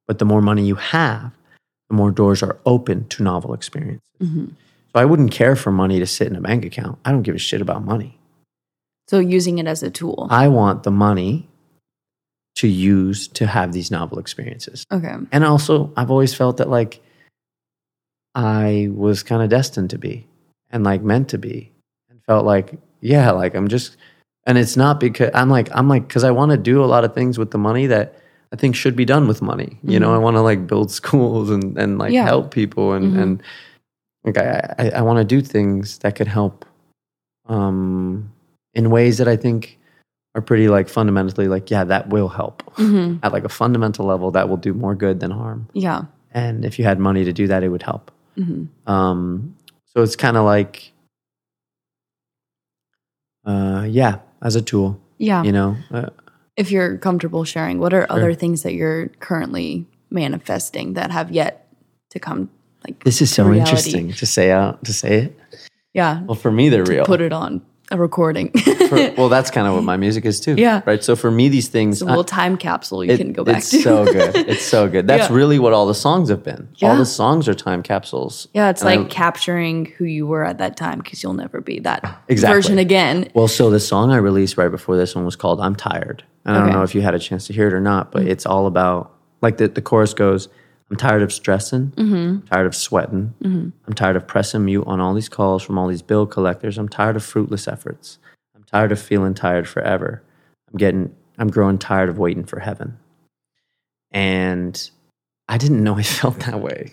Speaker 1: But the more money you have, the more doors are open to novel experiences.
Speaker 2: hmm
Speaker 1: So I wouldn't care for money to sit in a bank account. I don't give a shit about money.
Speaker 2: So using it as a tool.
Speaker 1: I want the money to use to have these novel experiences.
Speaker 2: Okay.
Speaker 1: And also, I've always felt that like I was kind of destined to be and like meant to be and felt like, yeah, like I'm just, and it's not because I'm like, I'm like, because I want to do a lot of things with the money that I think should be done with money. You know, I want to like build schools and, and like
Speaker 2: Yeah.
Speaker 1: help people and,
Speaker 2: Mhm.
Speaker 1: and like I, I, I want to do things that could help um, in ways that I think are pretty like fundamentally like, yeah, that will help
Speaker 2: hmm
Speaker 1: at like a fundamental level that will do more good than harm.
Speaker 2: Yeah.
Speaker 1: And if you had money to do that, it would help.
Speaker 2: hmm
Speaker 1: Um, so it's kind of like, uh, yeah, as a tool,
Speaker 2: Yeah.
Speaker 1: you know. Uh,
Speaker 2: if you're comfortable sharing, what are
Speaker 1: Sure.
Speaker 2: other things that you're currently manifesting that have yet to come? Like
Speaker 1: this is so
Speaker 2: reality?
Speaker 1: interesting to say out to say it.
Speaker 2: Yeah,
Speaker 1: Well, for me, they're real.
Speaker 2: put it on a recording.
Speaker 1: For- well, that's kind of what my music is too.
Speaker 2: Yeah.
Speaker 1: Right. So for me, these things.
Speaker 2: it's a
Speaker 1: I-
Speaker 2: little time capsule you
Speaker 1: it-
Speaker 2: can go back
Speaker 1: it's
Speaker 2: to.
Speaker 1: so good. It's so good. That's
Speaker 2: Yeah.
Speaker 1: really what all the songs have been.
Speaker 2: Yeah.
Speaker 1: All the songs are time capsules.
Speaker 2: yeah, it's
Speaker 1: And I-
Speaker 2: like capturing who you were at that time because you'll never be that
Speaker 1: Exactly.
Speaker 2: version again.
Speaker 1: Well, so the song I released right before this one was called I'm Tired. And I don't know if you had a chance to hear it or not, but mm. it's all about, like the, the chorus goes, I'm tired of stressing,
Speaker 2: Mm-hmm.
Speaker 1: tired of sweating, I'm tired of pressing mute on all these calls from all these bill collectors. I'm tired of fruitless efforts. I'm tired of feeling tired forever. I'm getting, I'm growing tired of waiting for heaven. And I didn't know I felt that way.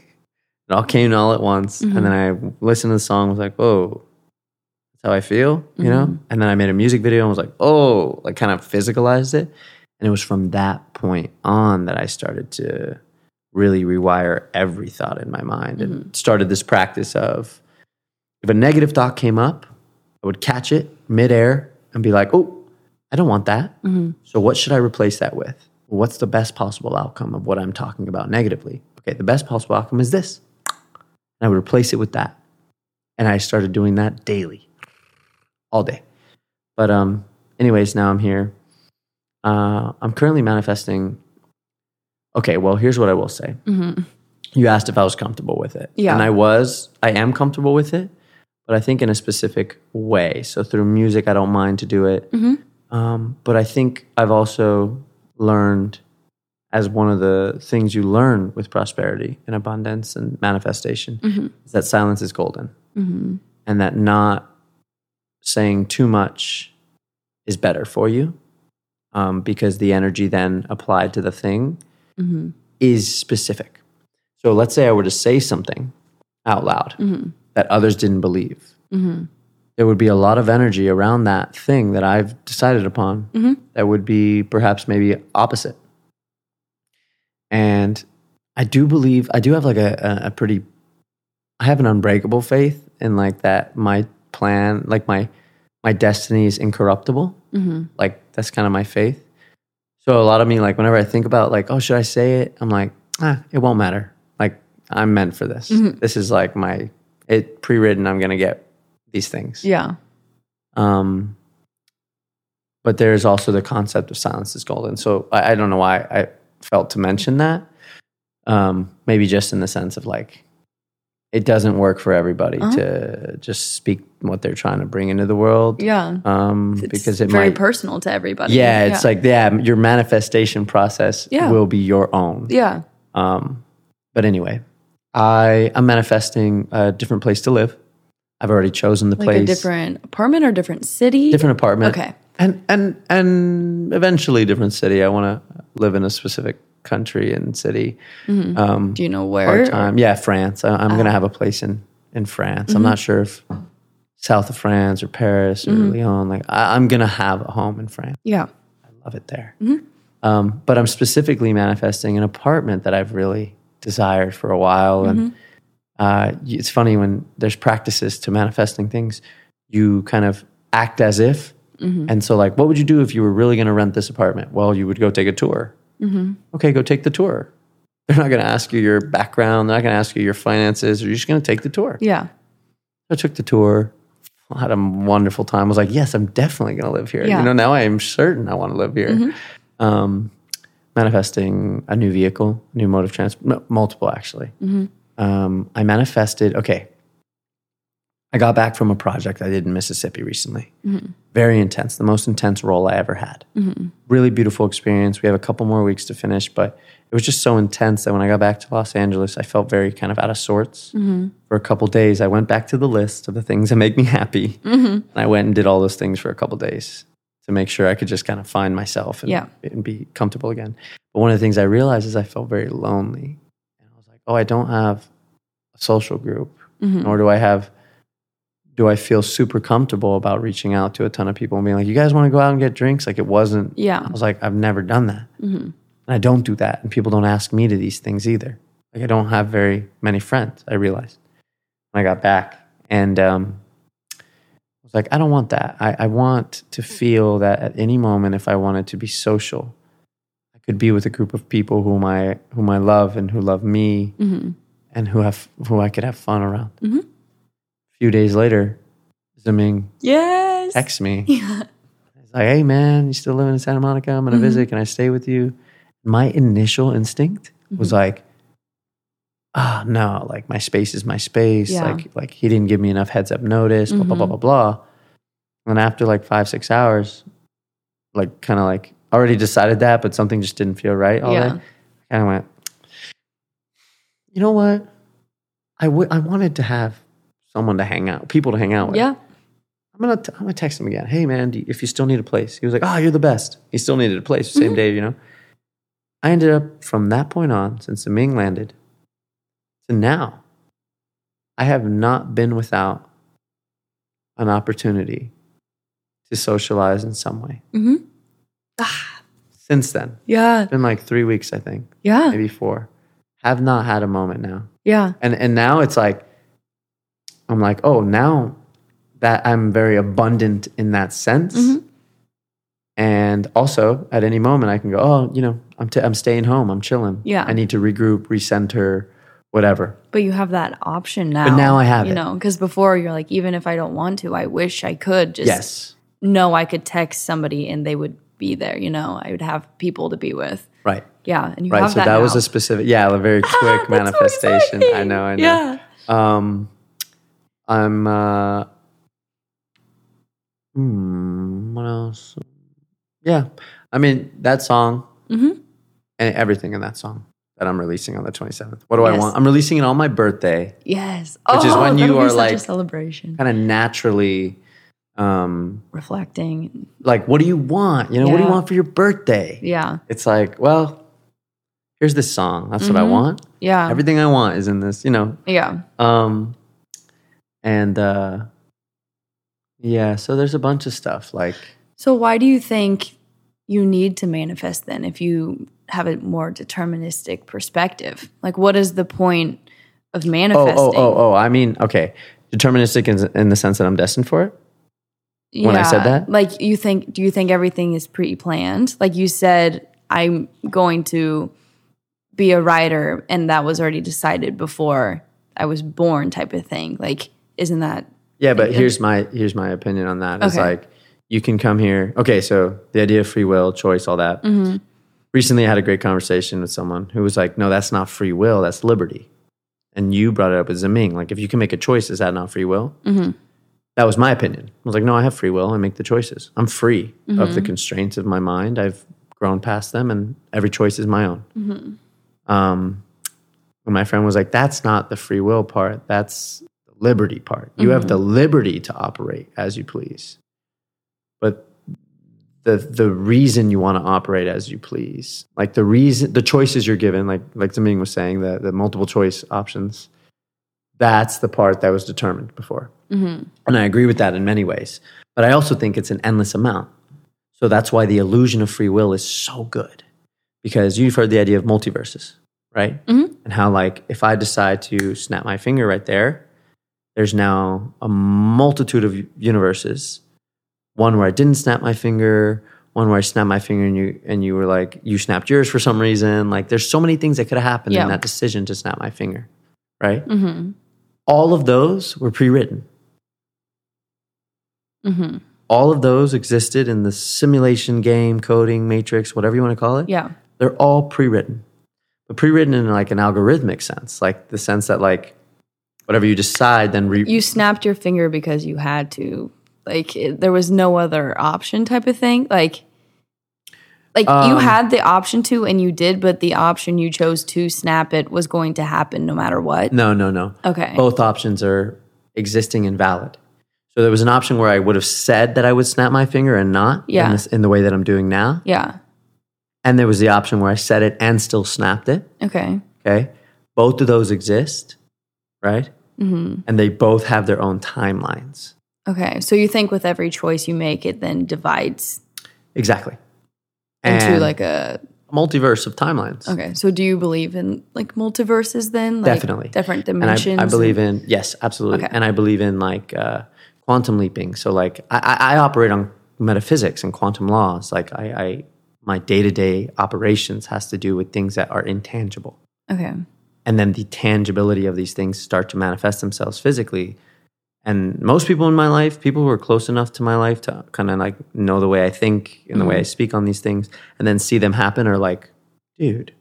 Speaker 1: It all came all at once.
Speaker 2: Mm-hmm.
Speaker 1: And then I listened to the song, was like, whoa, that's how I feel, you know?
Speaker 2: Mm-hmm.
Speaker 1: And then I made a music video and was like, oh, like kind of physicalized it. And it was from that point on that I started to really rewire every thought in my mind and started this practice of if a negative thought came up, I would catch it midair and be like, oh, I don't want that. So what should I replace that with? Well, what's the best possible outcome of what I'm talking about negatively? Okay, the best possible outcome is this. And I would replace it with that. And I started doing that daily, all day. But um, anyways, now I'm here. Uh, I'm currently manifesting. Okay, well, here's what I will say. You asked if I was comfortable with it.
Speaker 2: Yeah.
Speaker 1: And I was, I am comfortable with it, but I think in a specific way. So through music, I don't mind to do it. Um, but I think I've also learned as one of the things you learn with prosperity and abundance and manifestation is that silence is golden and that not saying too much is better for you um, because the energy then applied to the thing Mm-hmm. is specific. So let's say I were to say something out loud mm-hmm. that others didn't believe. Mm-hmm. There would be a lot of energy around that thing that I've decided upon that would be perhaps maybe opposite. And I do believe, I do have like a, a, a pretty, I have an unbreakable faith in like that my plan, like my, my destiny is incorruptible. Like that's kind of my faith. So a lot of me, like whenever I think about like, oh, should I say it? I'm like, ah, it won't matter. Like I'm meant for this. This is like my it pre-written. I'm gonna get these things.
Speaker 2: Yeah.
Speaker 1: Um, but there's also the concept of silence is golden. So I, I don't know why I felt to mention that. Um, maybe just in the sense of like, it doesn't work for everybody
Speaker 2: Uh-huh.
Speaker 1: to just speak what they're trying to bring into the world.
Speaker 2: Yeah.
Speaker 1: Um,
Speaker 2: It's
Speaker 1: because it
Speaker 2: very
Speaker 1: might,
Speaker 2: personal to everybody.
Speaker 1: yeah, it's like yeah, your manifestation process
Speaker 2: Yeah.
Speaker 1: will be your own.
Speaker 2: yeah.
Speaker 1: Um, but anyway, I am manifesting a different place to live. I've already chosen the
Speaker 2: Like
Speaker 1: place,
Speaker 2: a different apartment or different city.
Speaker 1: different apartment.
Speaker 2: Okay.
Speaker 1: and and and eventually different city. I want to live in a specific country and city. Um,
Speaker 2: Do you know where?
Speaker 1: part time, yeah, France. I, I'm going to have a place in in France. I'm not sure if south of France or Paris or Lyon. Like I, I'm going to have a home in France.
Speaker 2: Yeah.
Speaker 1: I love it there. Um, but I'm specifically manifesting an apartment that I've really desired for a while. And uh, it's funny when there's practices to manifesting things, you kind of act as if. And so, like, what would you do if you were really going to rent this apartment? Well, you would go take a tour. Okay, go take the tour. They're not going to ask you your background. They're not going to ask you your finances. You're just going to take the tour.
Speaker 2: Yeah.
Speaker 1: I took the tour. I had a wonderful time. I was like, yes, I'm definitely going to live here.
Speaker 2: Yeah.
Speaker 1: You know, now I am certain I want to live here. Um, manifesting a new vehicle, new mode of transport, multiple actually. Um, I manifested, okay, I got back from a project I did in Mississippi recently. Mm-hmm. Very intense, the most intense role I ever had. Mm-hmm. Really beautiful experience. We have a couple more weeks to finish, but it was just so intense that when I got back to Los Angeles, I felt very kind of out of sorts. Mm-hmm. For a couple days, I went back to the list of the things that make me happy. And I went and did all those things for a couple days to make sure I could just kind of find myself and,
Speaker 2: Yeah.
Speaker 1: and be comfortable again. But one of the things I realized is I felt very lonely. And I was like, oh, I don't have a social group, nor do I have, do I feel super comfortable about reaching out to a ton of people and being like, you guys want to go out and get drinks? Like it wasn't,
Speaker 2: Yeah.
Speaker 1: I was like, I've never done that. Mm-hmm. And I don't do that. And people don't ask me to these things either. Like I don't have very many friends, I realized when I got back. And um, I was like, I don't want that. I, I want to feel that at any moment, if I wanted to be social, I could be with a group of people whom I whom I love and who love me mm-hmm. and who have who I could have fun around. A few days later, Ziming
Speaker 2: Yes.
Speaker 1: texts me. He's like, hey man, you still living in Santa Monica? I'm gonna mm-hmm. visit. Can I stay with you? My initial instinct mm-hmm. was like, ah, no, like my space is my space.
Speaker 2: Yeah.
Speaker 1: Like, like he didn't give me enough heads up notice, blah, blah, blah, mm-hmm. blah, blah. And after like five, six hours, like kind of like already decided that, but something just didn't feel right all
Speaker 2: Yeah.
Speaker 1: day. I kind of went, you know what? I would I wanted to have someone to hang out, people to hang out with.
Speaker 2: Yeah.
Speaker 1: I'm gonna t- I'm gonna text him again. Hey man, do you- if you still need a place, he was like, "Oh, you're the best." He still needed a place same mm-hmm. day, you know. I ended up from that point on, since the Ming landed, to now, I have not been without an opportunity to socialize in some way.
Speaker 2: Mm-hmm. Ah.
Speaker 1: since then.
Speaker 2: Yeah.
Speaker 1: It's been like three weeks, I think,
Speaker 2: Yeah.
Speaker 1: maybe four. Have not had a moment now.
Speaker 2: Yeah.
Speaker 1: And and now it's like I'm like, oh, now that I'm very abundant in that sense.
Speaker 2: Mhm.
Speaker 1: And also, at any moment, I can go, oh, you know, I'm, t- I'm staying home. I'm chilling.
Speaker 2: Yeah.
Speaker 1: I need to regroup, recenter, whatever.
Speaker 2: But you have that option now.
Speaker 1: But now I have
Speaker 2: you
Speaker 1: it.
Speaker 2: know, because before you're like, even if I don't want to, I wish I could just
Speaker 1: yes.
Speaker 2: know I could text somebody and they would be there. You know, I would have people to be with.
Speaker 1: Right.
Speaker 2: Yeah, and you
Speaker 1: Right.
Speaker 2: have
Speaker 1: So
Speaker 2: that. Right.
Speaker 1: So that, was a specific, yeah, a very quick manifestation. I know. I know.
Speaker 2: Yeah.
Speaker 1: Um, I'm. Uh, hmm, what else? Yeah, I mean that song
Speaker 2: Mhm.
Speaker 1: and everything in that song that I'm releasing on the 27th. What do I want? I'm releasing it on my birthday,
Speaker 2: Yes.
Speaker 1: Which is when you are
Speaker 2: such a
Speaker 1: like-
Speaker 2: celebration,
Speaker 1: kind of naturally. Um,
Speaker 2: reflecting.
Speaker 1: like, what do you want? You know, what do you want for your birthday?
Speaker 2: Yeah.
Speaker 1: It's like, well, here's this song. That's what I
Speaker 2: Mhm.
Speaker 1: want.
Speaker 2: Yeah.
Speaker 1: Everything I want is in this. You know,
Speaker 2: yeah.
Speaker 1: Um, and uh, yeah, so there's a bunch of stuff like
Speaker 2: So why do you think you need to manifest then if you have a more deterministic perspective? Like what is the point of
Speaker 1: oh
Speaker 2: manifesting?
Speaker 1: oh oh oh. I mean, okay, deterministic in, in the sense that I'm destined for it. when I said that?
Speaker 2: Like you think do you think everything is pre-planned? Like you said I'm going to be a writer and that was already decided before I was born type of thing. Like isn't that
Speaker 1: Yeah, but here's my here's my opinion on that. It's
Speaker 2: Okay.
Speaker 1: like you can come here. Okay, so the idea of free will, choice, all that.
Speaker 2: Mm-hmm.
Speaker 1: Recently, I had a great conversation with someone who was like, "No, that's not free will. That's liberty." And you brought it up with Zaming. Like, if you can make a choice, is that not free will?
Speaker 2: Mm-hmm.
Speaker 1: That was my opinion. I was like, no, I have free will. I make the choices. I'm free of
Speaker 2: Mm-hmm.
Speaker 1: the constraints of my mind. I've grown past them, and every choice is my own.
Speaker 2: Mm-hmm.
Speaker 1: Um, and my friend was like, that's not the free will part. That's liberty part. You have the
Speaker 2: Mm-hmm.
Speaker 1: liberty to operate as you please, but the the reason you want to operate as you please, like the reason, the choices you're given, like like Zaming was saying, the the multiple choice options. That's the part that was determined before.
Speaker 2: Mm-hmm.
Speaker 1: And I agree with that in many ways. But I also think it's an endless amount. So that's why the illusion of free will is so good. Because you've heard the idea of multiverses, right?
Speaker 2: Mhm.
Speaker 1: And how, like, if I decide to snap my finger right there, there's now a multitude of universes. One where I didn't snap my finger, one where I snapped my finger and you and you were like, you snapped yours for some reason. Like there's so many things that could have happened
Speaker 2: Yeah.
Speaker 1: in that decision to snap my finger. Right?
Speaker 2: Mm-hmm.
Speaker 1: All of those were pre-written.
Speaker 2: Mm-hmm.
Speaker 1: all of those existed in the simulation game, coding, matrix, whatever you want to call it.
Speaker 2: Yeah.
Speaker 1: They're all pre-written, but pre-written in like an algorithmic sense, like the sense that like whatever you decide, then re-
Speaker 2: You snapped your finger because you had to. Like it, there was no other option type of thing. Like like you
Speaker 1: Um,
Speaker 2: had the option to and you did, but the option you chose to snap it was going to happen no matter what.
Speaker 1: no, no, no.
Speaker 2: Okay.
Speaker 1: Both options are existing and valid. So there was an option where I would have said that I would snap my finger and not
Speaker 2: Yeah.
Speaker 1: in, this, in the way that I'm doing now,
Speaker 2: Yeah.
Speaker 1: and there was the option where I said it and still snapped it.
Speaker 2: Okay.
Speaker 1: Okay, both of those exist, right?
Speaker 2: Hmm
Speaker 1: And they both have their own timelines.
Speaker 2: Okay. So you think with every choice you make, it then divides
Speaker 1: Exactly.
Speaker 2: into
Speaker 1: And
Speaker 2: like a
Speaker 1: multiverse of timelines.
Speaker 2: okay. So do you believe in like multiverses then? Like
Speaker 1: Definitely.
Speaker 2: different dimensions.
Speaker 1: I, I believe in yes, absolutely.
Speaker 2: Okay.
Speaker 1: And I believe in like uh, quantum leaping. So like I, I I operate on metaphysics and quantum laws. Like I, I my day to day operations has to do with things that are intangible,
Speaker 2: Okay.
Speaker 1: And then the tangibility of these things start to manifest themselves physically. And most people in my life, people who are close enough to my life to kind of like know the way I think and the way I speak on these things, and then see them happen, are like, dude,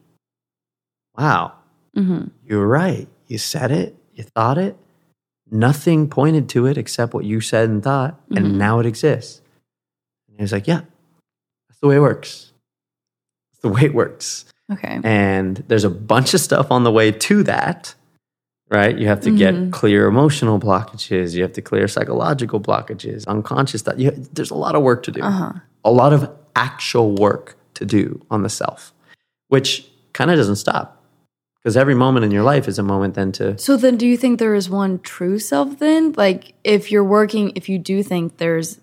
Speaker 1: wow,
Speaker 2: hmm
Speaker 1: you were right. You said it, you thought it. Nothing pointed to it except what you said and thought,
Speaker 2: Mhm.
Speaker 1: and now it exists. And he was like, Yeah, that's the way it works. That's the way it works.
Speaker 2: Okay.
Speaker 1: And there's a bunch of stuff on the way to that, right? You have to
Speaker 2: Mhm.
Speaker 1: get clear emotional blockages, you have to clear psychological blockages, unconscious stuff. You, there's a lot of work to do
Speaker 2: Uh huh.
Speaker 1: a lot of actual work to do on the self, which kind of doesn't stop because every moment in your life is a moment then to
Speaker 2: So then, do you think there is one true self then? Like, if you're working, if you do think there's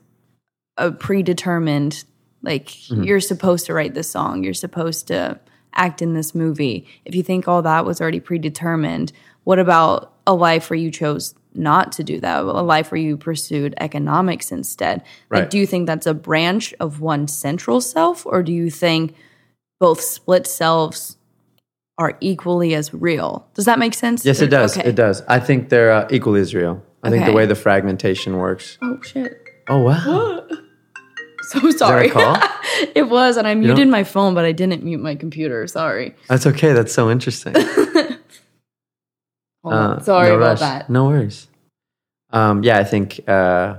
Speaker 2: a predetermined Like you're supposed to write this song, you're supposed to act in this movie. If you think all that was already predetermined, what about a life where you chose not to do that? A life where you pursued economics instead? Like, do you think that's a branch of one central self, or do you think both split selves are equally as real? Does that make sense?
Speaker 1: Yes, it does.
Speaker 2: Okay.
Speaker 1: It does. I think they're uh, equally as real. I think the way the fragmentation works.
Speaker 2: Oh shit!
Speaker 1: Oh wow!
Speaker 2: So sorry. it was, and I muted
Speaker 1: don't-
Speaker 2: my phone, but I didn't mute my computer. Sorry.
Speaker 1: That's okay. That's so interesting. Uh,
Speaker 2: Sorry
Speaker 1: no
Speaker 2: about
Speaker 1: rush.
Speaker 2: that.
Speaker 1: No worries. Um, yeah, I think uh,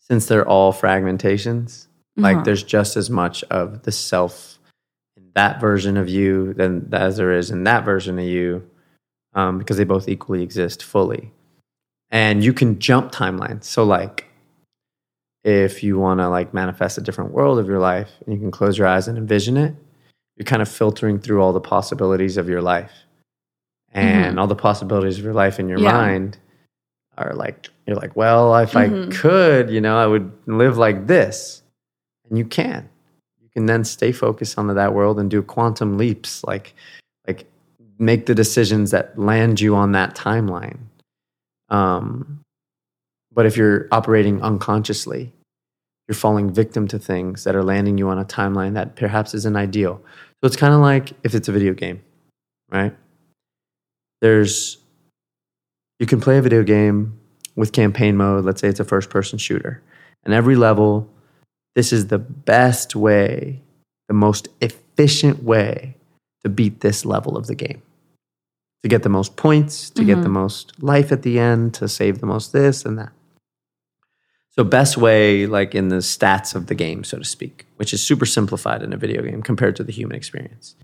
Speaker 1: since they're all fragmentations,
Speaker 2: Uh-huh.
Speaker 1: like there's just as much of the self in that version of you than as there is in that version of you, um, because they both equally exist fully. And you can jump timelines. So, like, if you want to like manifest a different world of your life, and you can close your eyes and envision it, you're kind of filtering through all the possibilities of your life and all the possibilities of your life in your
Speaker 2: Mm-hmm. Yeah.
Speaker 1: mind are like you're like well if i
Speaker 2: Mhm.
Speaker 1: could you know i would live like this and you can you can then stay focused onto that world and do quantum leaps like like make the decisions that land you on that timeline um but if you're operating unconsciously you're falling victim to things that are landing you on a timeline that perhaps isn't ideal. So it's kind of like if it's a video game right? There's you can play a video game with campaign mode let's say it's a first person shooter. And every level this is the best way the most efficient way to beat this level of the game. To get the most points to get the mm-hmm. most life at the end to save the most this and that so best way like in the stats of the game so to speak which is super simplified in a video game compared to the human experience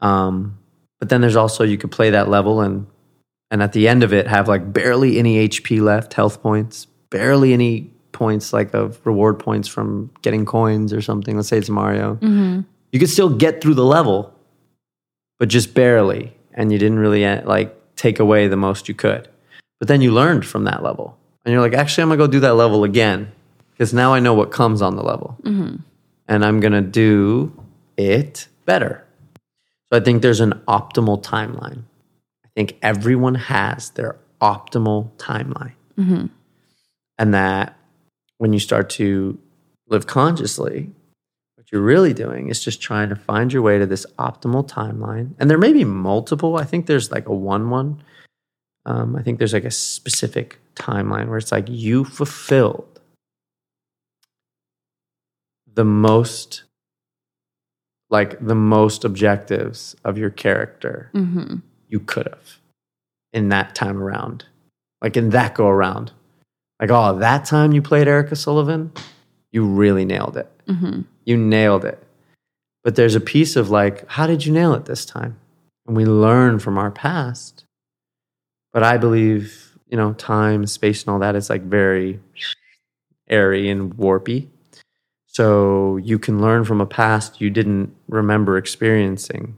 Speaker 1: um, but then there's also you could play that level and and at the end of it have like barely any HP left, health points, barely any points like of reward points from getting coins or something. Let's say it's Mario. You could still get through the level, but just barely, and you didn't really like take away the most you could. But then you learned from that level, and you're like, actually, I'm gonna go do that level again because now I know what comes on the level, and I'm gonna do it better. So I think there's an optimal timeline. I think everyone has their optimal timeline. And that when you start to live consciously, what you're really doing is just trying to find your way to this optimal timeline. And there may be multiple. I think there's like a one one. Um, I think there's like a specific timeline where it's like you fulfilled the most like the most objectives of your character
Speaker 2: Mm-hmm.
Speaker 1: you could have in that time around. Like in that go around. Like oh that time you played erica sullivan you really nailed it.
Speaker 2: Mm-hmm.
Speaker 1: you nailed it. But there's a piece of like how did you nail it this time? And we learn from our past but i believe you know time space and all that is like very airy and warpy. So you can learn from a past you didn't remember experiencing.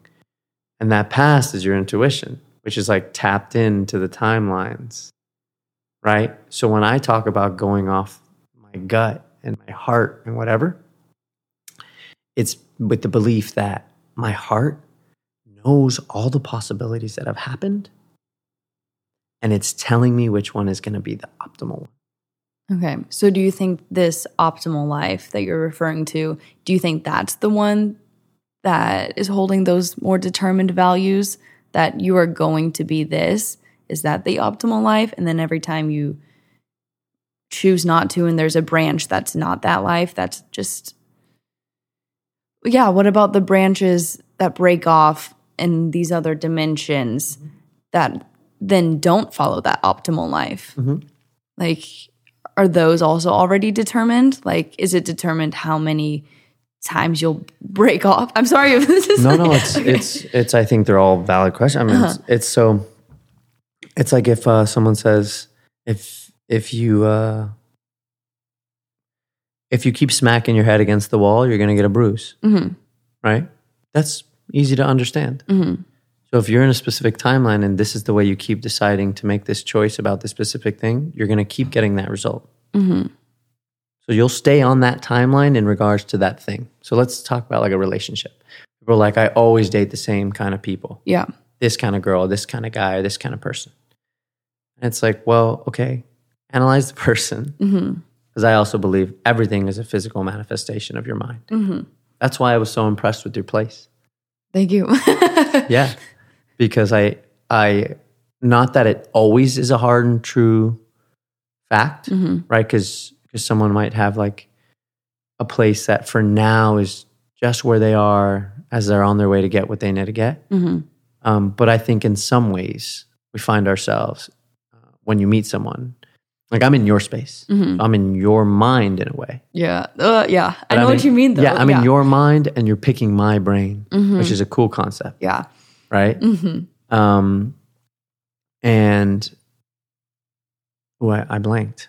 Speaker 1: And that past is your intuition which is like tapped into the timelines right? So when i talk about going off my gut and my heart and whatever it's with the belief that my heart knows all the possibilities that have happened and it's telling me which one is going to be the optimal one
Speaker 2: Okay. So do you think this optimal life that you're referring to, do you think that's the one that is holding those more determined values that you are going to be this? Is that the optimal life? And then every time you choose not to and there's a branch that's not that life, that's just Yeah, what about the branches that break off in these other dimensions mm-hmm. that then don't follow that optimal life? Like are those also already determined? Like, is it determined how many times you'll break off? I'm sorry if this is
Speaker 1: no no it's it's it's i think they're all valid questions i mean it's, it's so it's like if uh, someone says if if you uh if you keep smacking your head against the wall you're going to get a bruise
Speaker 2: Mhm.
Speaker 1: right that's easy to understand
Speaker 2: Mhm.
Speaker 1: So if you're in a specific timeline and this is the way you keep deciding to make this choice about this specific thing you're going to keep getting that result
Speaker 2: Mhm.
Speaker 1: So you'll stay on that timeline in regards to that thing. So let's talk about like a relationship. People are like, I always date the same kind of people
Speaker 2: Yeah.
Speaker 1: this kind of girl, this kind of guy, this kind of person. And it's like, well, okay, analyze the person.
Speaker 2: Mm-hmm.
Speaker 1: Because I also believe everything is a physical manifestation of your mind.
Speaker 2: Mm-hmm.
Speaker 1: That's why I was so impressed with your place.
Speaker 2: Thank you.
Speaker 1: Yeah. Because I, I, not that it always is a hard and true fact,
Speaker 2: hmm
Speaker 1: right? Because because someone might have like a place that for now is just where they are as they're on their way to get what they need to get.
Speaker 2: hmm
Speaker 1: Um, but I think in some ways we find ourselves uh, when you meet someone, like I'm in your space,
Speaker 2: hmm
Speaker 1: I'm in your mind in a way.
Speaker 2: Yeah. Uh, yeah. I know
Speaker 1: I'm
Speaker 2: what
Speaker 1: in-
Speaker 2: you mean, though.
Speaker 1: Yeah, I'm in your mind, and you're picking my brain,
Speaker 2: Mhm.
Speaker 1: which is a cool concept,
Speaker 2: Yeah.
Speaker 1: Right?
Speaker 2: hmm
Speaker 1: Um, and oh, I, I blanked.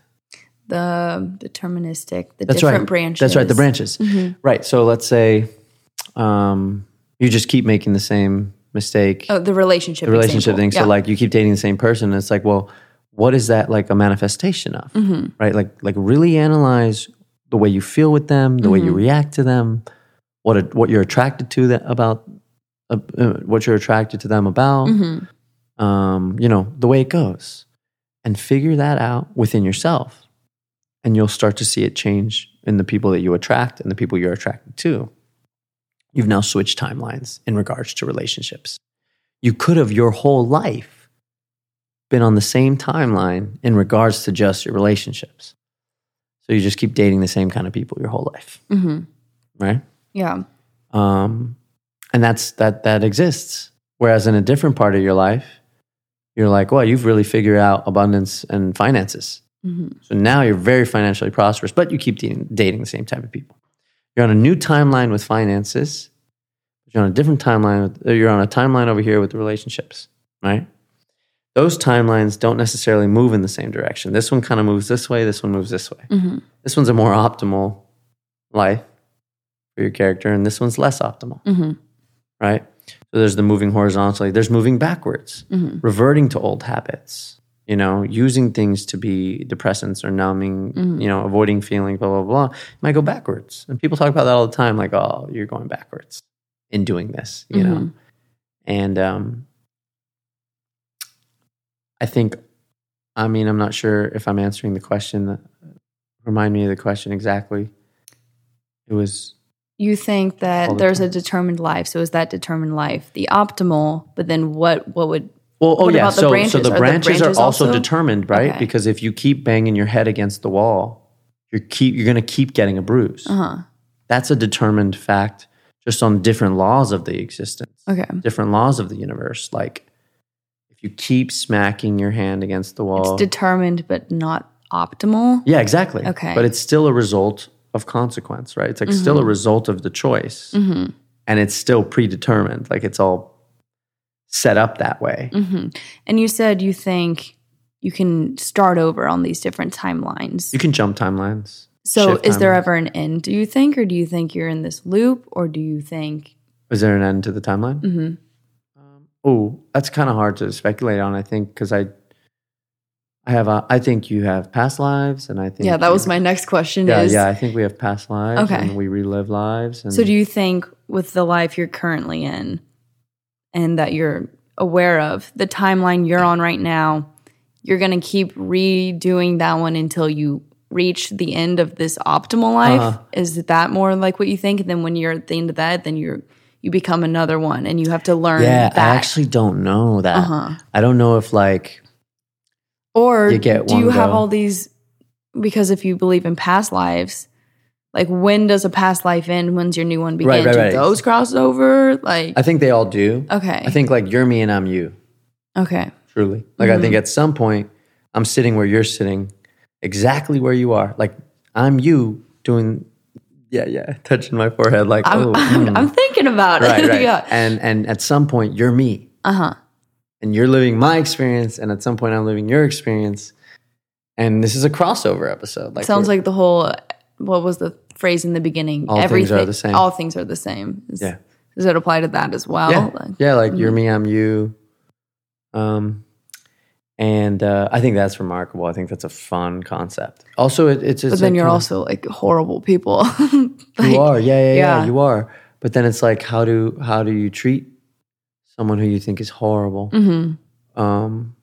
Speaker 2: The deterministic, the
Speaker 1: That's
Speaker 2: different
Speaker 1: right.
Speaker 2: branches.
Speaker 1: That's right. The branches,
Speaker 2: Mhm.
Speaker 1: right? So let's say um, you just keep making the same mistake.
Speaker 2: Oh, the relationship.
Speaker 1: the relationship
Speaker 2: example.
Speaker 1: thing. So like you keep dating the same person, and it's like, well, what is that like a manifestation of?
Speaker 2: Mhm.
Speaker 1: Right? Like like really analyze the way you feel with them, the way you
Speaker 2: Mhm.
Speaker 1: react to them, what what you're attracted to that about, uh, uh, what you're attracted to them about.
Speaker 2: Mhm.
Speaker 1: Um, you know the way it goes, and figure that out within yourself, and you'll start to see it change in the people that you attract and the people you're attracted to. You've now switched timelines in regards to relationships. You could have your whole life been on the same timeline in regards to just your relationships. So you just keep dating the same kind of people your whole life,
Speaker 2: Mhm.
Speaker 1: right?
Speaker 2: Yeah.
Speaker 1: Um, and that's that that exists. Whereas in a different part of your life, you're like, well, you've really figured out abundance and finances.
Speaker 2: Mhm.
Speaker 1: So now you're very financially prosperous, but you keep dating, dating the same type of people. You're on a new timeline with finances. You're on a different timeline. With, uh, you're on a timeline over here with the relationships, right? Those timelines don't necessarily move in the same direction. This one kind of moves this way. This one moves this way.
Speaker 2: Mhm.
Speaker 1: This one's a more optimal life for your character, and this one's less optimal,
Speaker 2: Mhm.
Speaker 1: Right? So there's the moving horizontally. There's moving backwards
Speaker 2: Mhm.
Speaker 1: reverting to old habits you know using things to be depressants or numbing
Speaker 2: Mhm.
Speaker 1: you know avoiding feeling blah blah blah you might go backwards and people talk about that all the time like oh you're going backwards in doing this you know
Speaker 2: Mhm.
Speaker 1: and um i think i mean i'm not sure if i'm answering the question remind me of the question exactly it was
Speaker 2: You think that
Speaker 1: the
Speaker 2: there's
Speaker 1: time.
Speaker 2: a determined life. So is that determined life the optimal? But then what? What would?
Speaker 1: Well, oh
Speaker 2: What
Speaker 1: yeah.
Speaker 2: about the
Speaker 1: so,
Speaker 2: branches?
Speaker 1: so the
Speaker 2: Are the
Speaker 1: branches,
Speaker 2: branches
Speaker 1: are also,
Speaker 2: also-
Speaker 1: determined, right?
Speaker 2: Okay.
Speaker 1: Because if you keep banging your head against the wall, you're keep you're going to keep getting a bruise.
Speaker 2: Uh huh.
Speaker 1: That's a determined fact, just on different laws of the existence,
Speaker 2: Okay.
Speaker 1: different laws of the universe. Like if you keep smacking your hand against the wall,
Speaker 2: It's determined, but not optimal.
Speaker 1: yeah, exactly.
Speaker 2: Okay.
Speaker 1: but it's still a result of consequence, right? It's like still a result of the choice,
Speaker 2: Mm-hmm.
Speaker 1: and it's still predetermined. Like it's all set up that way.
Speaker 2: hmm And you said you think you can start over on these different timelines.
Speaker 1: You can jump timelines.
Speaker 2: so, is there ever an end? Do you think, or do you think you're in this loop, or do you think?
Speaker 1: Is there an end to the timeline?
Speaker 2: hmm
Speaker 1: Oh, that's kind of hard to speculate on. I think because I, I have a, I think you have past lives, and I think
Speaker 2: Yeah, that was my next question.
Speaker 1: Yeah,
Speaker 2: is
Speaker 1: yeah. I think we have past lives,
Speaker 2: Okay.
Speaker 1: and we relive lives. And
Speaker 2: so do you think with the life you're currently in, and that you're aware of the timeline you're on right now, you're gonna keep redoing that one until you reach the end of this optimal life?
Speaker 1: Uh-huh.
Speaker 2: Is that more like what you think? And then when you're at the end of that, then you're you become another one, and you have to learn.
Speaker 1: Yeah,
Speaker 2: that.
Speaker 1: I actually don't know that.
Speaker 2: Uh-huh.
Speaker 1: I don't know if like
Speaker 2: Or
Speaker 1: You get
Speaker 2: do you
Speaker 1: one
Speaker 2: have all these? Because if you believe in past lives, like when does a past life end? When's your new one begin?
Speaker 1: Right, right,
Speaker 2: do those cross over? Like
Speaker 1: I think they all do.
Speaker 2: okay,
Speaker 1: I think like you're me and I'm you.
Speaker 2: okay,
Speaker 1: Truly, like
Speaker 2: Mm-hmm.
Speaker 1: I think at some point I'm sitting where you're sitting, exactly where you are. Like I'm you doing. Yeah, yeah, touching my forehead, like
Speaker 2: I'm,
Speaker 1: oh,
Speaker 2: I'm,
Speaker 1: mm.
Speaker 2: I'm thinking about it.
Speaker 1: right, right.
Speaker 2: yeah.
Speaker 1: And and at some point you're me.
Speaker 2: Uh huh.
Speaker 1: And you're living my experience, and at some point I'm living your experience, and this is a crossover episode. Like
Speaker 2: Sounds like the whole. What was the phrase in the beginning?
Speaker 1: All things are the same.
Speaker 2: All things are the same. Is-
Speaker 1: Yeah.
Speaker 2: Does it apply to that as well?
Speaker 1: yeah,
Speaker 2: Like-
Speaker 1: yeah, like you're me, I'm you. Um, and uh, I think that's remarkable. I think that's a fun concept. Also, it, it's, it's
Speaker 2: But then
Speaker 1: a
Speaker 2: you're
Speaker 1: kind of-
Speaker 2: also like horrible people.
Speaker 1: you are yeah, yeah yeah
Speaker 2: yeah.
Speaker 1: you are. But then it's like how do how do you treat someone who you think is horrible?
Speaker 2: Mhm,
Speaker 1: Um,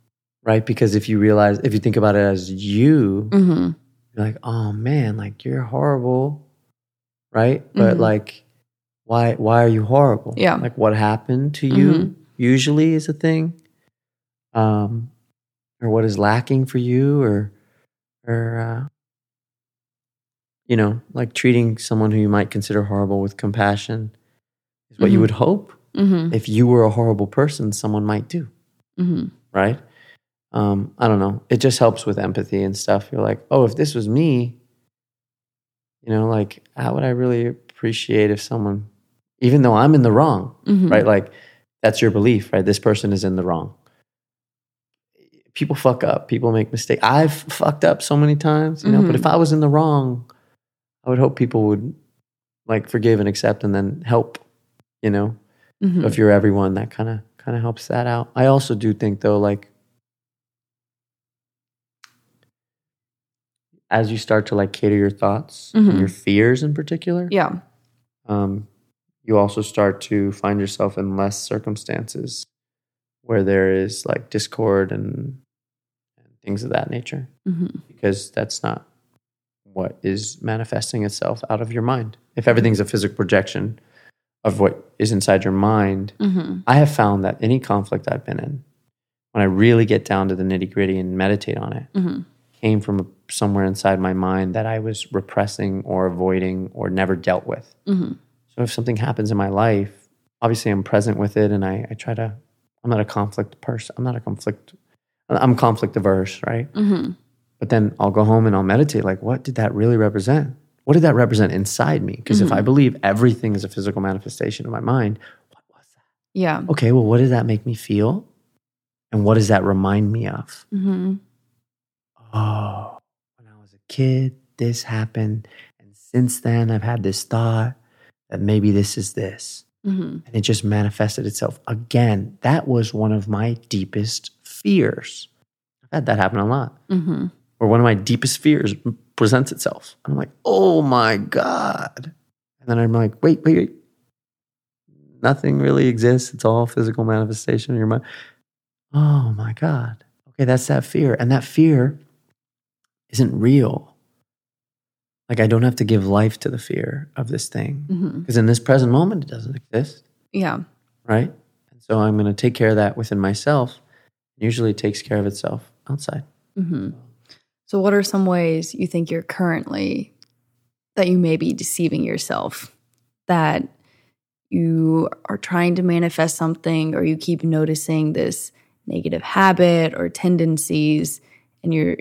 Speaker 1: right? Because if you realize if you think about it as you,
Speaker 2: mhm,
Speaker 1: you're like, oh man, like you're horrible, right? But
Speaker 2: Mhm.
Speaker 1: like, why why are you horrible?
Speaker 2: Yeah.
Speaker 1: like what happened to you
Speaker 2: Mhm.
Speaker 1: usually is a thing, um, or what is lacking for you, or or uh, you know, like treating someone who you might consider horrible with compassion is what you
Speaker 2: Mhm.
Speaker 1: would hope
Speaker 2: mhm,
Speaker 1: if you were a horrible person, someone might do
Speaker 2: mhm.
Speaker 1: right? Um, I don't know. It just helps with empathy and stuff. You're like, oh, if this was me, you know, like, how would I really appreciate if someone, even though I'm in the wrong,
Speaker 2: Mhm.
Speaker 1: right? Like, that's your belief, right? This person is in the wrong. People fuck up. People make mistakes. I've fucked up so many times, you know. But if I was in the wrong, I would hope people would like forgive and accept, and then help. You know,
Speaker 2: Mhm.
Speaker 1: if you're everyone that kind of kind of helps that out i also do think though like as you start to like cater your thoughts
Speaker 2: Mhm.
Speaker 1: and your fears in particular
Speaker 2: Yeah.
Speaker 1: um, you also start to find yourself in less circumstances where there is like discord and, and things of that nature
Speaker 2: Mhm.
Speaker 1: because that's not what is manifesting itself out of your mind if everything's a physical projection of what is inside your mind
Speaker 2: Mhm.
Speaker 1: I have found that any conflict I've been in, when I really get down to the nitty gritty and meditate on it,
Speaker 2: Mhm.
Speaker 1: came from somewhere inside my mind that I was repressing or avoiding or never dealt with.
Speaker 2: Mhm.
Speaker 1: So if something happens in my life, obviously I'm present with it and I, I try to, I'm not a conflict person. I'm not a conflict, I'm conflict averse, right?
Speaker 2: Mhm.
Speaker 1: But then I'll go home and I'll meditate like, what did that really represent? What did that represent inside me? Because if I believe everything is a physical manifestation of my mind, what was that?
Speaker 2: Yeah.
Speaker 1: okay, well, what does that make me feel? And what does that remind me of?
Speaker 2: Mhm.
Speaker 1: Oh, when I was a kid, this happened. And since then, I've had this thought that maybe this is this.
Speaker 2: Mhm.
Speaker 1: And it just manifested itself again. That was one of my deepest fears. I've had that happen a lot.
Speaker 2: Mhm.
Speaker 1: Or one of my deepest fears presents itself. And I'm like, oh my God. And then I'm like, wait, wait, wait. Nothing really exists. It's all physical manifestation in your mind. Oh my God. Okay, that's that fear. And that fear isn't real. Like, I don't have to give life to the fear of this thing.
Speaker 2: Mhm.
Speaker 1: Because in this present moment, it doesn't exist,
Speaker 2: Yeah.
Speaker 1: right? And so I'm going to take care of that within myself. Usually it takes care of itself outside.
Speaker 2: hmm So, what are some ways you think you're currently that you may be deceiving yourself? That you are trying to manifest something, or you keep noticing this negative habit or tendencies, and you're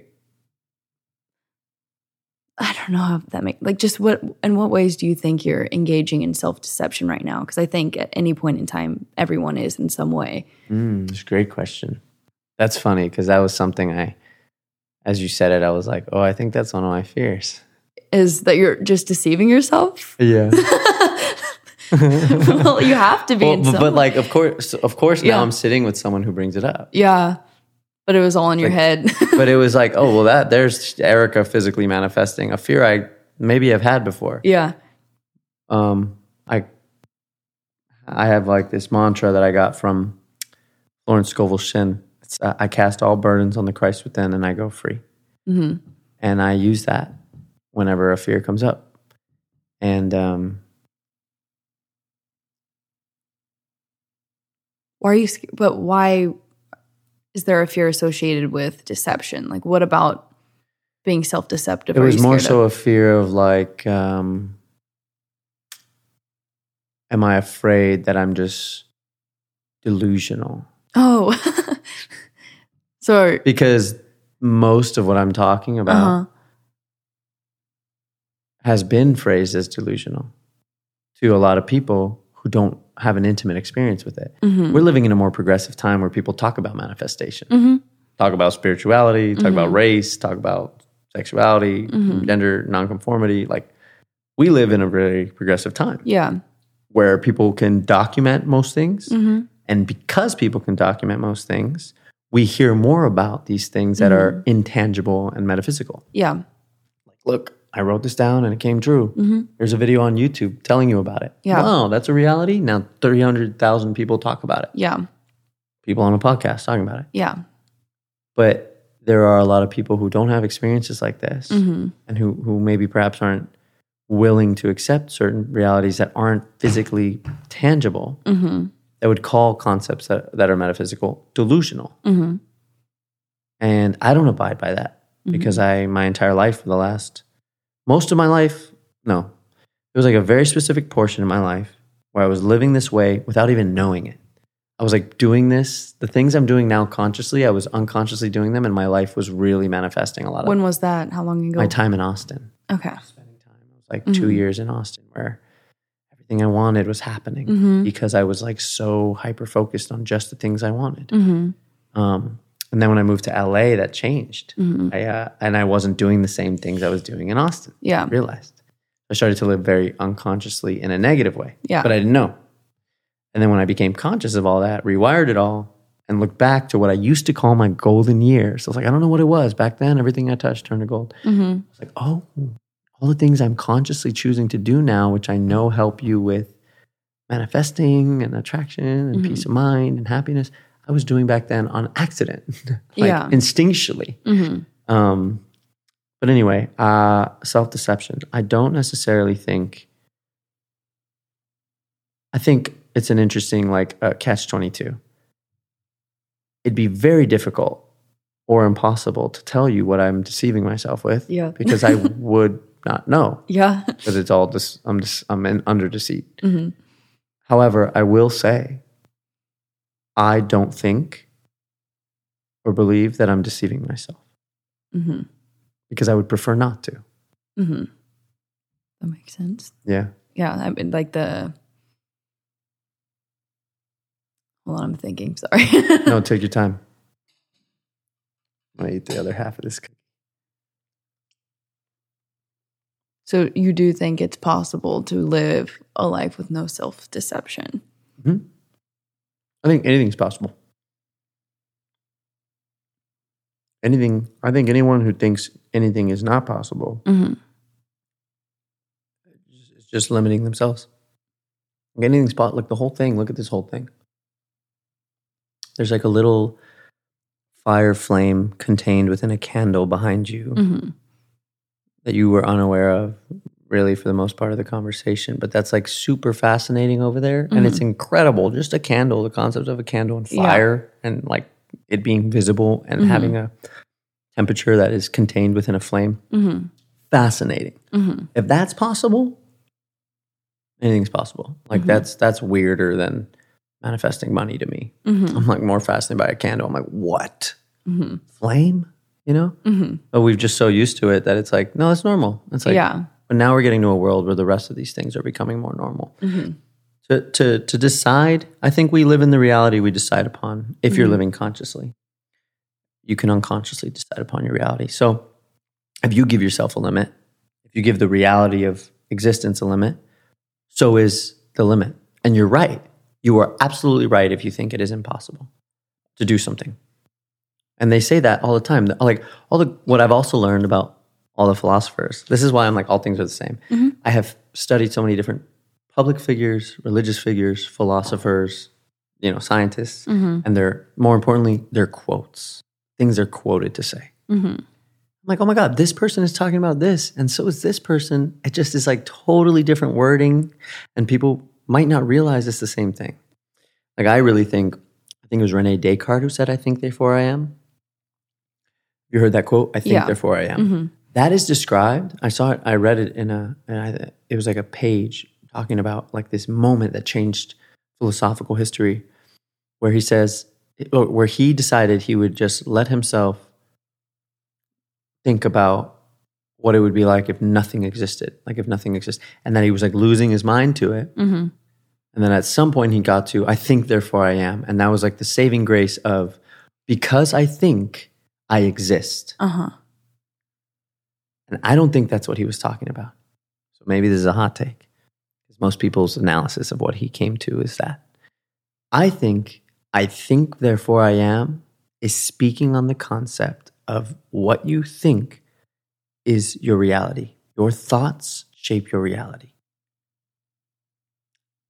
Speaker 2: I don't know how that make like just what in what ways do you think you're engaging in self deception right now? Because I think at any point in time, everyone is in some way.
Speaker 1: Mm, that's a great question. That's funny because that was something I, as you said it, I was like, oh, I think that's one of my fears.
Speaker 2: Is that you're just deceiving yourself?
Speaker 1: Yeah.
Speaker 2: well, you have to be
Speaker 1: Well,
Speaker 2: in
Speaker 1: but,
Speaker 2: some
Speaker 1: but like, of course, of course,
Speaker 2: Yeah.
Speaker 1: now I'm sitting with someone who brings it up.
Speaker 2: Yeah. But it was all in your
Speaker 1: Like-
Speaker 2: head.
Speaker 1: But it was like, oh, well, that there's Erica physically manifesting a fear I maybe have had before.
Speaker 2: yeah.
Speaker 1: Um, I, I have like this mantra that I got from Florence Scovel Shinn. It's uh, I cast all burdens on the Christ within, and I go free.
Speaker 2: hmm
Speaker 1: and I use that whenever a fear comes up. And um,
Speaker 2: Why are you, but why is there a fear associated with deception? Like, what about being self deceptive?
Speaker 1: it was more so a fear of like, um, am I afraid that I'm just delusional?
Speaker 2: Oh. so,
Speaker 1: Because most of what I'm talking about
Speaker 2: uh-huh.
Speaker 1: has been phrased as delusional to a lot of people who don't have an intimate experience with it.
Speaker 2: Mhm.
Speaker 1: We're living in a more progressive time where people talk about manifestation.
Speaker 2: Mhm.
Speaker 1: talk about spirituality, talk about
Speaker 2: Mhm.
Speaker 1: race, talk about sexuality,
Speaker 2: Mhm.
Speaker 1: gender nonconformity. Like we live in a very progressive time
Speaker 2: Yeah.
Speaker 1: where people can document most things.
Speaker 2: hmm
Speaker 1: And because people can document most things, we hear more about these things that are intangible and metaphysical.
Speaker 2: Yeah.
Speaker 1: Look, I wrote this down and it came true. There's a video on YouTube telling you about it.
Speaker 2: Yeah.
Speaker 1: Wow, that's a reality. Now 300,000 people talk about it.
Speaker 2: Yeah.
Speaker 1: People on a podcast talking about it.
Speaker 2: Yeah.
Speaker 1: But there are a lot of people who don't have experiences like this
Speaker 2: hmm
Speaker 1: and who, who maybe perhaps aren't willing to accept certain realities that aren't physically tangible
Speaker 2: hmm
Speaker 1: that would call concepts that, that are metaphysical delusional.
Speaker 2: hmm
Speaker 1: And I don't abide by that because I, my entire life for the last, most of my life, no, it was like a very specific portion of my life where I was living this way without even knowing it. I was like doing this, the things I'm doing now consciously, I was unconsciously doing them, and my life was really manifesting a lot of
Speaker 2: When was that? How long ago?
Speaker 1: my time in Austin.
Speaker 2: okay.
Speaker 1: Spending time, it was like two years in Austin where everything I wanted was happening
Speaker 2: hmm
Speaker 1: because I was like so hyper focused on just the things I wanted.
Speaker 2: hmm
Speaker 1: Um, and then when I moved to LA, that changed.
Speaker 2: hmm
Speaker 1: I, uh, and I wasn't doing the same things I was doing in Austin.
Speaker 2: Yeah.
Speaker 1: I realized I started to live very unconsciously in a negative way,
Speaker 2: Yeah.
Speaker 1: but I didn't know. And then when I became conscious of all that, rewired it all, and looked back to what I used to call my golden years, I was like, I don't know what it was back then. Everything I touched turned to gold.
Speaker 2: hmm
Speaker 1: I was like, oh, all the things I'm consciously choosing to do now, which I know help you with manifesting and attraction and
Speaker 2: Mhm.
Speaker 1: peace of mind and happiness, I was doing back then on accident, like
Speaker 2: Yeah.
Speaker 1: instinctually.
Speaker 2: hmm
Speaker 1: Um, but anyway, uh, self deception. I don't necessarily think. I think it's an interesting like uh, catch twenty two. It'd be very difficult or impossible to tell you what I'm deceiving myself with
Speaker 2: Yeah.
Speaker 1: because I would not know
Speaker 2: Yeah.
Speaker 1: because it's all just I'm just I'm in, under deceit.
Speaker 2: hmm
Speaker 1: However, I will say, I don't think or believe that I'm deceiving myself
Speaker 2: hmm
Speaker 1: because I would prefer not to.
Speaker 2: hmm That makes sense.
Speaker 1: Yeah.
Speaker 2: Yeah. I mean, like the. Hold on, I'm thinking. Sorry.
Speaker 1: No, take your time. I'm eat the other half of this. cookie.
Speaker 2: So you do think it's possible to live a life with no self deception?
Speaker 1: I think anything's possible. Anything. I think anyone who thinks anything is not possible
Speaker 2: hmm
Speaker 1: is just limiting themselves. Like anything's possible. Like the whole thing. Look at this whole thing. There's like a little fire flame contained within a candle behind you.
Speaker 2: hmm
Speaker 1: that you were unaware of really for the most part of the conversation but that's like super fascinating over there. And it's incredible. Just a candle the concept of a candle and
Speaker 2: Yeah.
Speaker 1: fire and like it being visible and
Speaker 2: Mhm.
Speaker 1: having a temperature that is contained within a flame.
Speaker 2: Hmm
Speaker 1: fascinating.
Speaker 2: Hmm
Speaker 1: if that's possible anything's possible. Like
Speaker 2: Mhm.
Speaker 1: that's that's weirder than manifesting money to me. I'm like more fascinated by a candle. I'm like what? Flame you know
Speaker 2: hmm
Speaker 1: but we've just so used to it that it's like no it's normal it's like
Speaker 2: yeah.
Speaker 1: but now we're getting to a world where the rest of these things are becoming more normal.
Speaker 2: hmm
Speaker 1: To, to, to decide, I think we live in the reality we decide upon if you're
Speaker 2: Mhm.
Speaker 1: living consciously. You can unconsciously decide upon your reality. So if you give yourself a limit, if you give the reality of existence a limit, so is the limit. And you're right. You are absolutely right if you think it is impossible to do something. And they say that all the time. Like all the what I've also learned about all the philosophers. This is why I'm like all things are the same.
Speaker 2: Mhm.
Speaker 1: I have studied so many different public figures, religious figures, philosophers, you know, scientists,
Speaker 2: hmm
Speaker 1: and they're more importantly, their quotes. Things they're quoted to say.
Speaker 2: hmm
Speaker 1: I'm like, oh my God, this person is talking about this, and so is this person. It just is like totally different wording, and people might not realize it's the same thing. Like, I really think, I think it was Rene Descartes who said, I think, therefore I am. You heard that quote? I think,
Speaker 2: Yeah.
Speaker 1: therefore I am.
Speaker 2: hmm
Speaker 1: That is described. I saw it. I read it in a. And I, it was like a page talking about like this moment that changed philosophical history, where he says, where he decided he would just let himself think about what it would be like if nothing existed, like if nothing exists, and that he was like losing his mind to it.
Speaker 2: hmm
Speaker 1: And then at some point he got to, I think, therefore I am, and that was like the saving grace of because I think I exist.
Speaker 2: Uh huh.
Speaker 1: And I don't think that's what he was talking about. So maybe this is a hot take. Because most people's analysis of what he came to is that I think, I think, therefore I am, is speaking on the concept of what you think is your reality. Your thoughts shape your reality.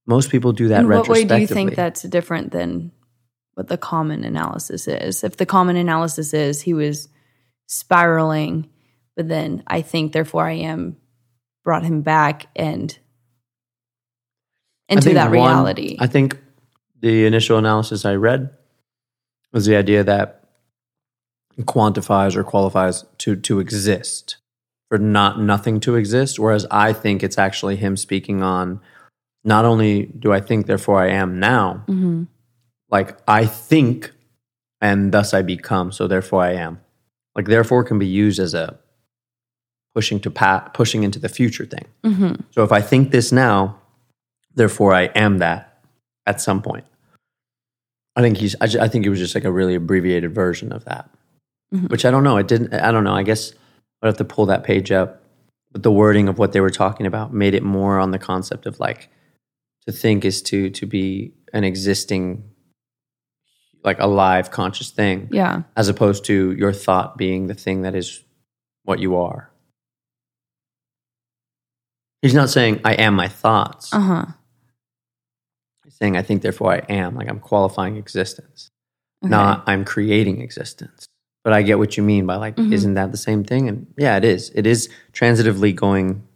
Speaker 1: Most people do that
Speaker 2: In what way do you think that's different than what the common analysis is? If the common analysis is he was spiraling, but then I think therefore I am brought him back and into that
Speaker 1: one-
Speaker 2: reality.
Speaker 1: I think the initial analysis I read was the idea that quantifies or qualifies to to exist for not nothing to exist. Whereas I think it's actually him speaking on not only do I think, therefore I am now,
Speaker 2: Mhm.
Speaker 1: Like I think and thus I become, so therefore I am. Like therefore can be used as a pushing to pat pushing into the future thing.
Speaker 2: Mhm.
Speaker 1: So if I think this now, therefore I am that at some point. I think he's. I, ju- I think it was just like a really abbreviated version of that,
Speaker 2: Mhm.
Speaker 1: which I don't know. It didn't. I don't know. I guess I'd have to pull that page up. But the wording of what they were talking about made it more on the concept of like to think is to to be an existing, like a live conscious thing,
Speaker 2: Yeah.
Speaker 1: as opposed to your thought being the thing that is what you are. He's not saying I am my thoughts.
Speaker 2: Uh huh.
Speaker 1: He's saying I think therefore I am. Like I'm qualifying existence.
Speaker 2: Okay.
Speaker 1: Not I'm creating existence. But I get what you mean by like,
Speaker 2: Mhm.
Speaker 1: isn't that the same thing? And yeah, it is. It is transitively going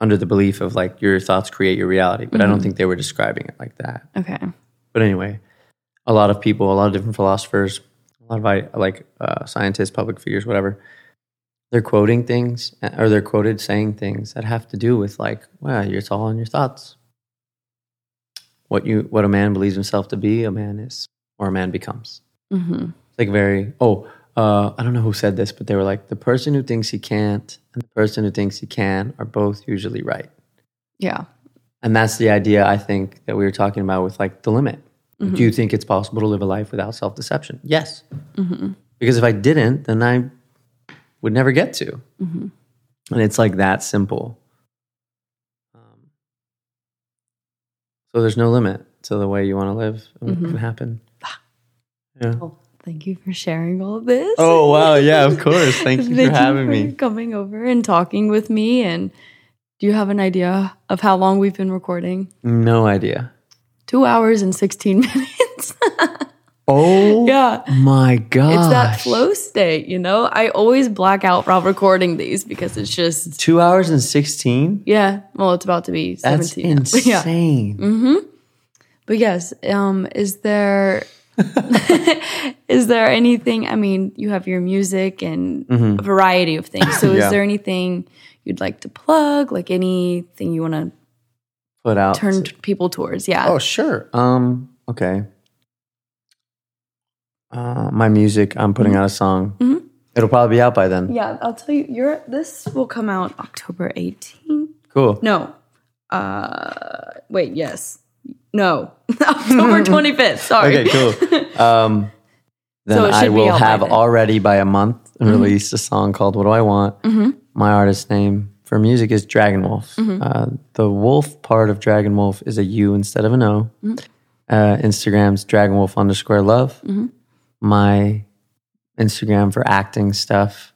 Speaker 1: under the belief of like your thoughts create your reality. But I don't
Speaker 2: Mhm.
Speaker 1: think they were describing it like that.
Speaker 2: Okay.
Speaker 1: But anyway, a lot of people, a lot of different philosophers, a lot of like uh, scientists, public figures, whatever, they're quoting things uh, or they're quoted saying things that have to do with like, well, you it's all in your thoughts. What you, what a man believes himself to be, a man is, or a man becomes.
Speaker 2: hmm
Speaker 1: It's like very. Oh, uh, I don't know who said this, but they were like, the person who thinks he can't and the person who thinks he can are both usually right.
Speaker 2: Yeah.
Speaker 1: And that's the idea I think that we were talking about with like the limit.
Speaker 2: Mhm.
Speaker 1: Do you think it's possible to live a life without self deception? Yes.
Speaker 2: hmm
Speaker 1: Because if I didn't, then I would never get to.
Speaker 2: hmm
Speaker 1: And it's like that simple. Um, so there's no limit to the way you want to live and what
Speaker 2: Mhm.
Speaker 1: can happen. Yeah.
Speaker 2: Well, thank you for sharing all of this.
Speaker 1: Oh, wow. Yeah, of course. Thank you for having me.
Speaker 2: coming over and talking with me. And do you have an idea of how long we've been recording?
Speaker 1: No idea.
Speaker 2: Two hours and 16 minutes.
Speaker 1: Oh,
Speaker 2: yeah.
Speaker 1: my God.
Speaker 2: It's that flow state, you know? I always black out while recording these because it's just,
Speaker 1: Two hours and 16?
Speaker 2: yeah. Well, it's about to be
Speaker 1: That's
Speaker 2: 17. now. But yeah.
Speaker 1: insane.
Speaker 2: Mm-hmm. But yes, um, is there is there anything? I mean, you have your music and
Speaker 1: Mhm.
Speaker 2: a variety of things. So,
Speaker 1: Yeah.
Speaker 2: is there anything you'd like to plug? Like anything you want to
Speaker 1: Put out.
Speaker 2: turned t- people towards? Yeah.
Speaker 1: Oh, sure. Um, okay. Uh, my music, I'm putting out a song.
Speaker 2: Mhm.
Speaker 1: It'll probably be out by then.
Speaker 2: yeah. I'll tell you. Your this will come out October 18th.
Speaker 1: Cool.
Speaker 2: No. Uh, wait. Yes. No. October 25th. Sorry.
Speaker 1: Okay, cool. Um, then
Speaker 2: So
Speaker 1: I will
Speaker 2: by
Speaker 1: have already by a month released a song called "What Do I Want."
Speaker 2: Mhm.
Speaker 1: My artist name for music is DragonWulf.
Speaker 2: Mm-hmm.
Speaker 1: Uh, the wolf part of DragonWulf is a U instead of an O.
Speaker 2: Mm-hmm.
Speaker 1: Uh, Instagram's DragonWulf underscore love.
Speaker 2: Mm-hmm.
Speaker 1: My Instagram for acting stuff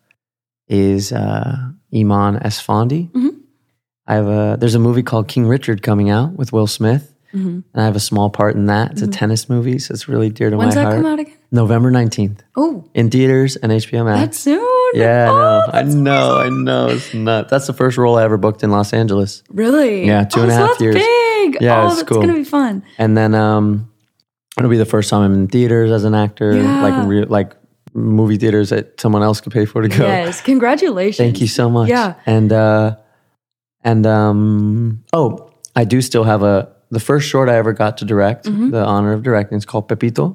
Speaker 1: is uh, Eman Esfandi.
Speaker 2: Mhm.
Speaker 1: I have a there's a movie called King Richard coming out with Will Smith.
Speaker 2: Mhm.
Speaker 1: And I have a small part in that. It's a tennis movie, so it's really dear to
Speaker 2: When's
Speaker 1: my heart.
Speaker 2: When's that come out again?
Speaker 1: November 19th
Speaker 2: Oh,
Speaker 1: in theaters and HBO Max.
Speaker 2: that's soon.
Speaker 1: yeah, I
Speaker 2: Oh,
Speaker 1: know. I know. I know. It's nuts. That's the first role I ever booked in Los Angeles.
Speaker 2: Really?
Speaker 1: Yeah, two
Speaker 2: oh,
Speaker 1: and a
Speaker 2: so
Speaker 1: half
Speaker 2: that's
Speaker 1: years.
Speaker 2: Big.
Speaker 1: Yeah,
Speaker 2: oh,
Speaker 1: it's
Speaker 2: that's
Speaker 1: cool.
Speaker 2: gonna be fun.
Speaker 1: And then um, it'll be the first time I'm in theaters as an actor,
Speaker 2: Yeah.
Speaker 1: like real, like movie theaters that someone else could pay for to go.
Speaker 2: Yes, congratulations.
Speaker 1: Thank you so much.
Speaker 2: Yeah.
Speaker 1: And uh and um oh, I do still have a the first short I ever got to direct,
Speaker 2: Mm-hmm.
Speaker 1: the honor of directing, it's called Pepito.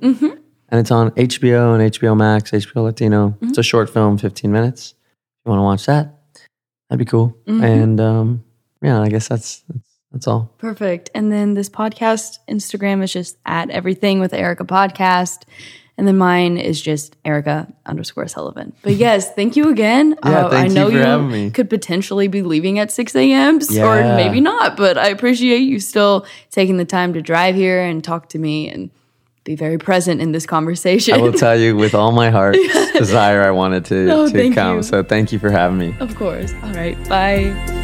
Speaker 1: And it's on HBO and HBO Max, HBO Latino.
Speaker 2: Mm-hmm.
Speaker 1: It's a short film, 15 minutes. If you want to watch that, that'd be cool.
Speaker 2: Mm-hmm.
Speaker 1: And um yeah, I guess that's that's, that's all.
Speaker 2: Perfect. And then this podcast Instagram is just at everything with Erica podcast. And then mine is just Erica underscore Sullivan. But yes, thank you again. Uh,
Speaker 1: Yeah, thank
Speaker 2: I
Speaker 1: you
Speaker 2: know
Speaker 1: for
Speaker 2: you
Speaker 1: having me.
Speaker 2: could potentially be leaving at 6 a.m. or maybe not, but I appreciate you still taking the time to drive here and talk to me. And be very present in this conversation.
Speaker 1: I will tell you with all my heart's desire I wanted to,
Speaker 2: No,
Speaker 1: to come.
Speaker 2: you.
Speaker 1: So thank you for having me.
Speaker 2: of course. All right. Bye.